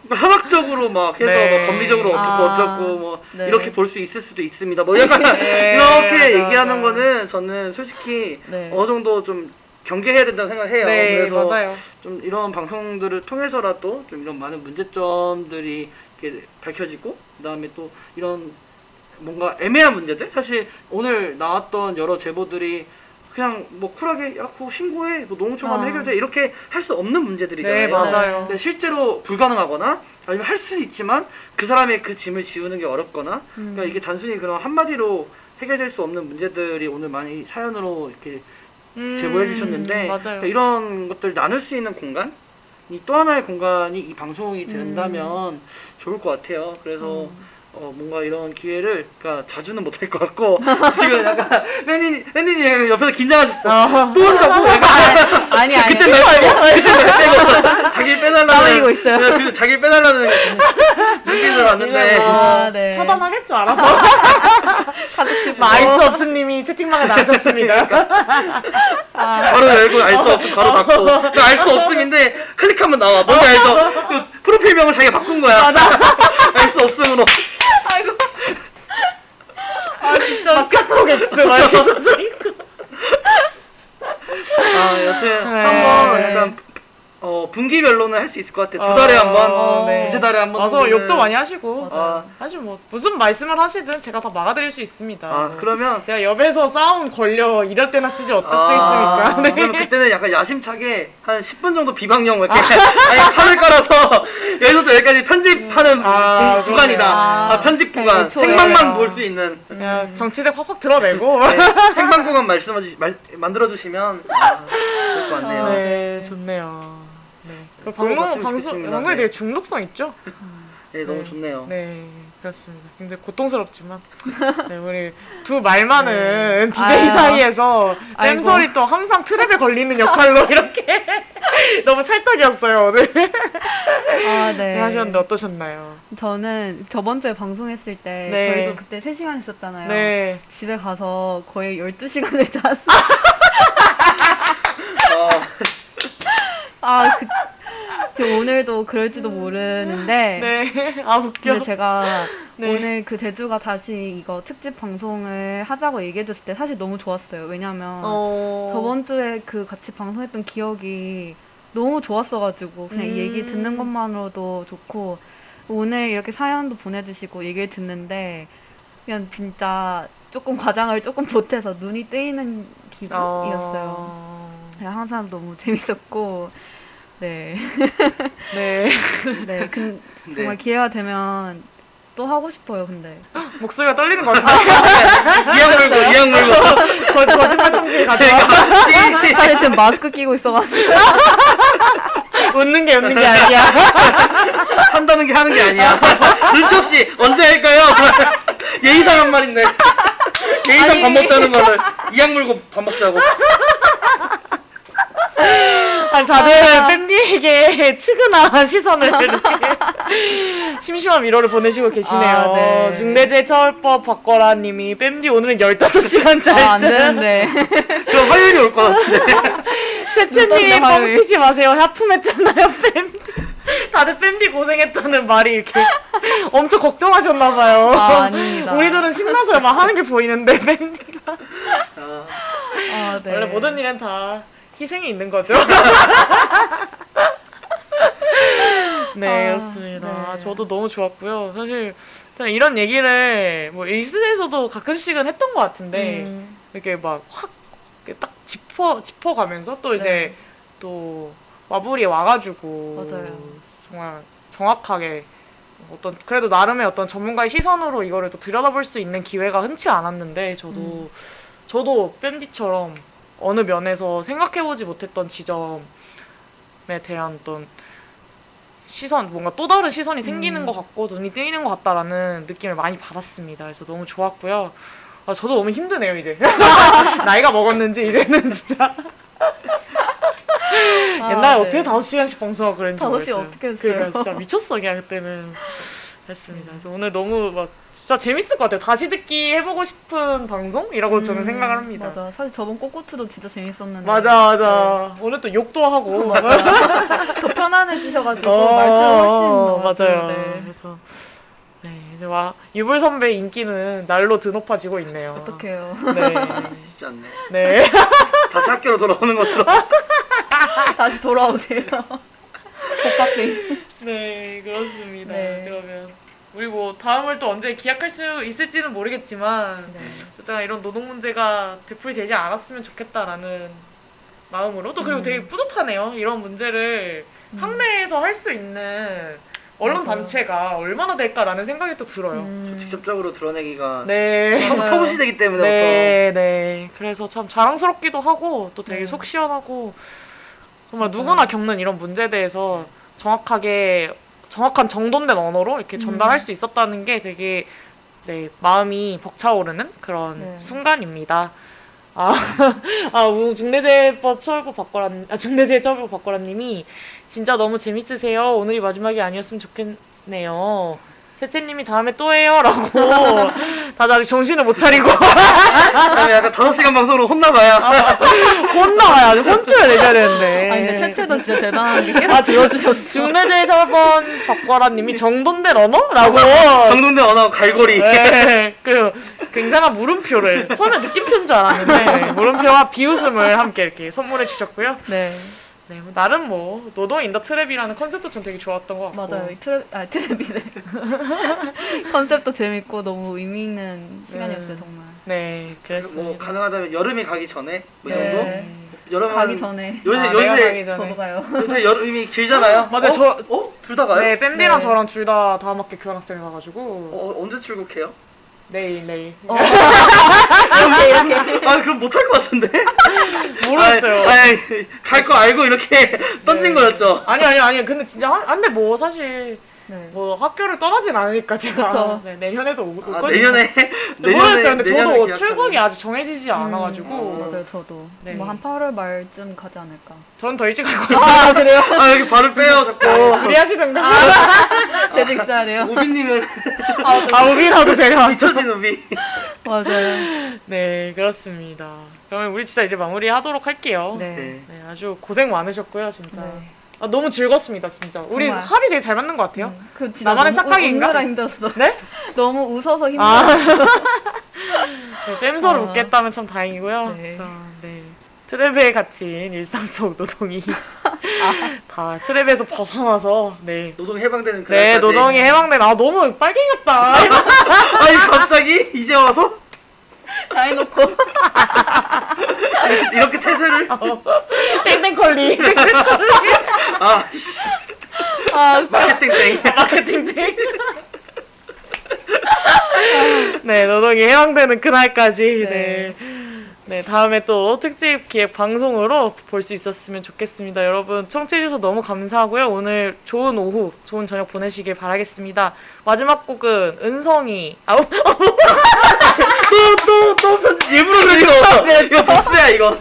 현학적으로 막 해서 네. 뭐 법리적으로 어쩌고 아, 어쩌고 뭐 네. 이렇게 볼 수 있을 수도 있습니다. 뭐 약간 네, 이렇게 얘기하는. 거는 저는 솔직히 네. 어느 정도 좀 경계해야 된다고 생각해요. 네, 그래서 맞아요. 좀 이런 방송들을 통해서라도 좀 이런 많은 문제점들이 밝혀지고 그다음에 또 이런 뭔가 애매한 문제들 사실 오늘 나왔던 여러 제보들이 그냥 뭐 쿨하게 야 그거 신고해 뭐 농어촌 하면 아. 해결돼 이렇게 할 수 없는 문제들이잖아요. 네, 맞아요. 근데 실제로 불가능하거나 아니면 할 수는 있지만 그 사람의 그 짐을 지우는 게 어렵거나 음. 그러니까 이게 단순히 그런 한마디로 해결될 수 없는 문제들이 오늘 많이 사연으로 이렇게 음, 제보해 주셨는데. 그러니까 이런 것들 나눌 수 있는 공간 이 또 하나의 공간이 이 방송이 된다면 음. 좋을 것 같아요. 그래서 어, 뭔가 이런 기회를 그러니까 자주는 못할 것 같고 지금 약간 팬님 팬님 옆에서 긴장하셨어. 어. 또 한다고? 약간 아니 아니. 그때 날 빼고 그때 날 빼고 자기 빼달라는 땀 흘리고 있어요. 네, 그 자기 빼달라는 봤는데 뭐 아, 네. 차단하겠죠 알아서. 가득 뭐 알수 없음님이 채팅방에 나오셨습니다. 아, 바로 열고 알 수 없음 바로 닫고 알 수 없음인데 클릭하면 나와 뭔지 알죠? 그 프로필명을 자기가 바꾼 거야 알 수 없음으로. 아 진짜. 막 카톡 X 막 이렇게 써서 있고. 아 여튼 네. 한번 약간 어 분기별로는 할 수 있을 것 같아요 두 달에 한 번, 어, 네. 두세 달에 한 번. 와서 정도는. 욕도 많이 하시고 아, 사실 뭐 무슨 말씀을 하시든 제가 다 막아드릴 수 있습니다. 아 그러면 제가 옆에서 싸움 걸려 이럴 때나 쓰지 아, 어떻겠습니까? 네. 그럼 그때는 약간 야심차게 한 10분 정도 비방용 이렇게 칼을 깔아서 여기서부터 여기까지 편집하는 아, 구-. 그러네요. 아, 편집 아, 구간 애초에. 생방만 볼 수 있는 그냥 정치색 확확 드러내고 네, 생방 구간 말씀해 주시 말, 만들어 주시면 아, 좋을 것 같네요. 네, 좋네요. 네. 그또 방송 봤으면 방송 좋겠습니다. 방송에 네. 되게 중독성 있죠? 네, 너무 네. 좋네요. 네, 그렇습니다. 굉장히 고통스럽지만 네, 우리 두 말 많은 DJ 아유. 사이에서. 땜솔이 또 항상 트랩에 걸리는 역할로 이렇게 너무 찰떡이었어요 오늘 아, 네. 네. 하셨는데 어떠셨나요? 저는 저번 주에 방송했을 때 네. 저희도 그때 3시간 있었잖아요. 네, 집에 가서 거의 12시간을 잤어요. 아, 아, 그, 저 오늘도 그럴지도 모르는데 네, 아 웃겨. 근데 제가 네. 오늘 그 제주가 다시 이거 특집 방송을 하자고 얘기해줬을 때 사실 너무 좋았어요. 왜냐면 어... 저번 주에 그 같이 방송했던 기억이 너무 좋았어가지고 그냥 이 얘기 음. 듣는 것만으로도 좋고 오늘 이렇게 사연도 보내주시고 얘기를 듣는데 그냥 진짜 조금 과장을 조금 보태서 눈이 뜨이는 기분이었어요. 어... 항상 너무 재밌었고 네, 네, 네, 근, 네. 정말 기회가 되면 또 하고 싶어요. 근데 목소리가 떨리는 것 같은데 이악 물고 이악 물고 거, 거짓말 탐지기 가져와 사실 지금 마스크 끼고 있어가지고 웃는 게 웃는 게 아니야. 한다는 게 하는 게 아니야. 눈치 없이 언제 할까요? 예의상 한 말인데. 예의상 아니. 밥 먹자는 거를 이악 물고 밥 먹자고. 아니 다들 아. 팬디에게 측은한 시선을 심심한 위로를 보내시고 계시네요. 아, 네. 중대재해처벌법 바꿔라 님이 뺨디 오늘은 15시간 짤 아, 안 듯. 되는데 그럼 화요일이 올 것 같은데. 채채님이? 뻥치지 마세요. 하품했잖아요, 뺨디. 다들 뺨디 고생했다는 말이 이렇게 엄청 걱정하셨나봐요. 아, 아닙니다. 우리들은 신나서 막 하는 게 보이는데 뺨디가 아, 아, 네. 원래 모든 일엔 다 희생이 있는 거죠. 네, 아, 그렇습니다. 네. 저도 너무 좋았고요. 사실 이런 얘기를 뭐 일스에서도 가끔씩은 했던 것 같은데 음, 이렇게 막 확 딱 짚어 짚어 가면서 또 이제 네. 또 와불이 와가지고 맞아요. 정말 정확하게 어떤 그래도 나름의 어떤 전문가의 시선으로 이거를 또 들여다볼 수 있는 기회가 흔치 않았는데 저도 음. 저도 뺨디처럼 어느 면에서 생각해보지 못했던 지점에 대한 어떤 시선 뭔가 또 다른 시선이 생기는 음. 것 같고 눈이 뜨이는 것 같다라는 느낌을 많이 받았습니다. 그래서 너무 좋았고요. 아, 저도 너무 힘드네요 이제 나이가 먹었는지 이제는 진짜 아, 옛날에 네. 어떻게 다섯 시간씩 방송하고 그랬는지 시 모르겠어요. 어떻게 했어요? 그러니까 진짜 미쳤어 그냥 그때는 했습니다. 그래서 오늘 너무 막 진짜 재밌을 것 같아요. 다시 듣기 해보고 싶은 방송이라고 저는 음, 생각을 합니다. 맞아 맞아. 사실 저번 꼬꼬트도 진짜 재밌었는데. 맞아 오늘 또 욕도 하고 더 편안해지셔가지고 어, 말씀 훨씬 맞아요. 나왔는데. 그래서 네 이제 와 유불 선배 인기는 날로 드높아지고 있네요. 어떡해요. 네, 쉽지 않네. 네. 다시 학교로 돌아오는 것으로. 다시 돌아오세요. 복학생. 네, 그렇습니다. 네. 그러면 우리 뭐 다음을 또 언제 기약할 수 있을지는 모르겠지만 네. 일단 이런 노동 문제가 되풀이되지 않았으면 좋겠다라는 마음으로 또 그리고 음. 되게 뿌듯하네요. 이런 문제를 학내에서 할 수 있는 언론 맞아요. 단체가 얼마나 될까라는 생각이 또 들어요. 음. 직접적으로 드러내기가 네. 터부- 터부시되기 때문에 네, 네. 그래서 참 자랑스럽기도 하고 또 되게 네. 속 시원하고 정말 맞아요. 누구나 겪는 이런 문제에 대해서 정확하게 정확한 정돈된 언어로 이렇게 음. 전달할 수 있었다는 게 되게 네, 마음이 벅차오르는 그런 네. 순간입니다. 아, 아, 우- 중대재해법 처벌법 바꿔라, 아, 중대재해 처벌법 바꿔라님이 진짜 너무 재밌으세요. 오늘이 마지막이 아니었으면 좋겠네요. 채채님이 다음에 또 해요라고 다들 아직 정신을 못 차리고 아니, 약간 5시간 방송으로 혼나봐야 혼나가야 돼. 혼쭐을 내줘야 되는데. 아니 근데 채채도 진짜 대단한 게 계속 아, 저- 들어주셨어. 중대재해처벌법 바꿔라님이 정돈된 언어라고. 정돈된 언어 갈고리 네, 그 굉장한 물음표를 처음에 느낌표인 줄 알았는데 물음표와 비웃음을 함께 이렇게 선물해 주셨고요. 네 네, 뭐 나름 뭐 노동 in the trap이라는 컨셉도 전 되게 좋았던 것 같고. 맞아요. 이 트랩 아 트랩이래. 컨셉도 재밌고 너무 의미 있는 시간이었어요 음. 정말. 네, 그랬습니다. 뭐 가능하다면 여름이 가기 전에 뭐이 네. 정도? 여름 가기 전에 요새 아, 요새 가기 전에. 저도 가요. 요새 여름이 길잖아요. 맞아요. 어? 저- 어? 둘 다 가요? 네, 밴디랑 네. 저랑 둘 다 다음 학기 교환학생을 가가지고 어, 언제 출국해요? 내일 내일 어. 이렇게 이렇게. 아 그럼 못할 것 같은데? 모르겠어요. 갈거 알고 이렇게 던진 네. 거였죠. 아니 아니 아니 근데 진짜 한, 근데 뭐 사실 네. 뭐 학교를 떠나진 않으니까 제가 그쵸. 네, 내년에도 올, 올 아, 거니까. 내년에 네, 모르겠어요. 근데 내년에 저도 기약하는- 출국이 아직 정해지지 않아가지고 음. 맞아요, 저도. 네. 뭐 한 8월 말쯤 가지 않을까. 저는 더 일찍 갈 거예요. 아, 그래요? 아 여기 발을 빼요 자꾸. 둘이 하시든가. 재직 있어야 돼요. 우비님은 아 우비라도 데려왔어. 잊혀진 우비. 맞아요. 네 그렇습니다. 그러면 우리 진짜 이제 마무리하도록 할게요. 네. 네. 네. 아주 고생 많으셨고요 진짜. 네. 아, 너무 즐겁습니다 진짜. 우리 정말. 합이 되게 잘 맞는 것 같아요. 음, 그 진짜 나만의 너무 착각인가? 웃느라 힘들었어. 네? 너무 웃어서 힘들어. 아. 네, 아. 웃겠다면 참 다행이고요. 네. 자, 네. 트랩에 갇힌 일상 속 노동이 다 트랩에서 벗어나서 네. 노동 해방되는 그 네, 노동이 해방된 아 너무 빨갱이 같다. 아니 갑자기 이제 와서 다 해놓고. 이렇게 태세를 땡땡컬리 아 씨. 아, 마케팅 땡. 마케팅땡. 네, 노동이 해방되는 그날까지 네. 네, 다음에 또 특집 기획 방송으로 볼 수 있었으면 좋겠습니다. 여러분 청취해주셔서 너무 감사하고요. 오늘 좋은 오후, 좋은 저녁 보내시길 바라겠습니다. 마지막 곡은 은성이 아우 또또 또 편집 일부러 그런 거. 이거 복수야 이거.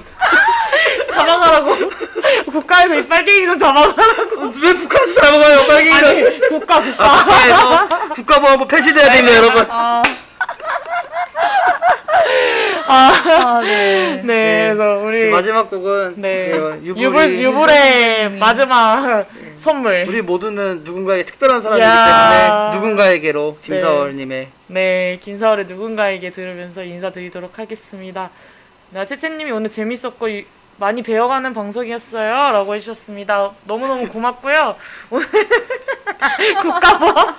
잡아가라고 국가에서 이 빨갱이 좀 잡아가라고 왜 북한에서 잡아가요 빨갱이를? 아니 국가 국가 아, 국가에서 국가보안법 폐지돼야 됩니다 여러분. 아, 아, 아, 네. 네, 그래서 우리 마지막 곡은 네그 유불 유불의 마지막 선물 우리 모두는 누군가에게 특별한 사람이기 야. 때문에 누군가에게로 김사월님의 네, 긴사월의 누군가에게 들으면서 인사드리도록 하겠습니다. 나 채채님이 오늘 재밌었고 이- 많이 배워가는 방송이었어요. 라고 해주셨습니다. 너무너무 고맙고요. 오늘 국가보안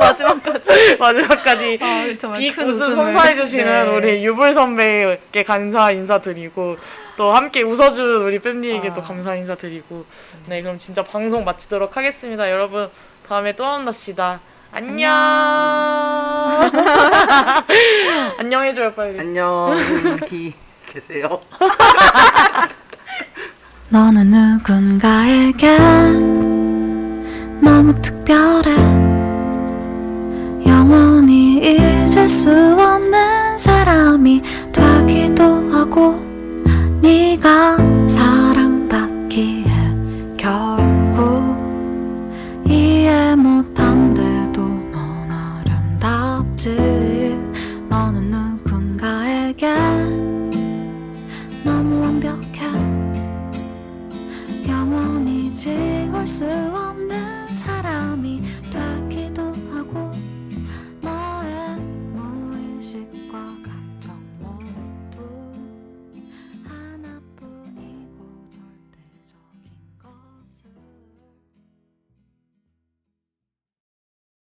마지막까지. 마지막까지 아, 정말 빅큰 웃음 웃음을. 선사해 주시는 네. 우리 유불 선배께 감사 인사드리고 또 함께 웃어준 우리 뺨디에게도 아. 감사 인사드리고 네 그럼 진짜 방송 마치도록 하겠습니다 여러분 다음에 또 만납시다 안녕 안녕 해줘요 빨리 안녕히 계세요. 너는 누군가에게 너무 특별해 찾을 수 없는 사람이 되기도 하고 네가 사랑받기에 결국 이해 못한데도 넌 아름답지. 너는 누군가에게 너무 완벽해. 영원히 지울 수 없는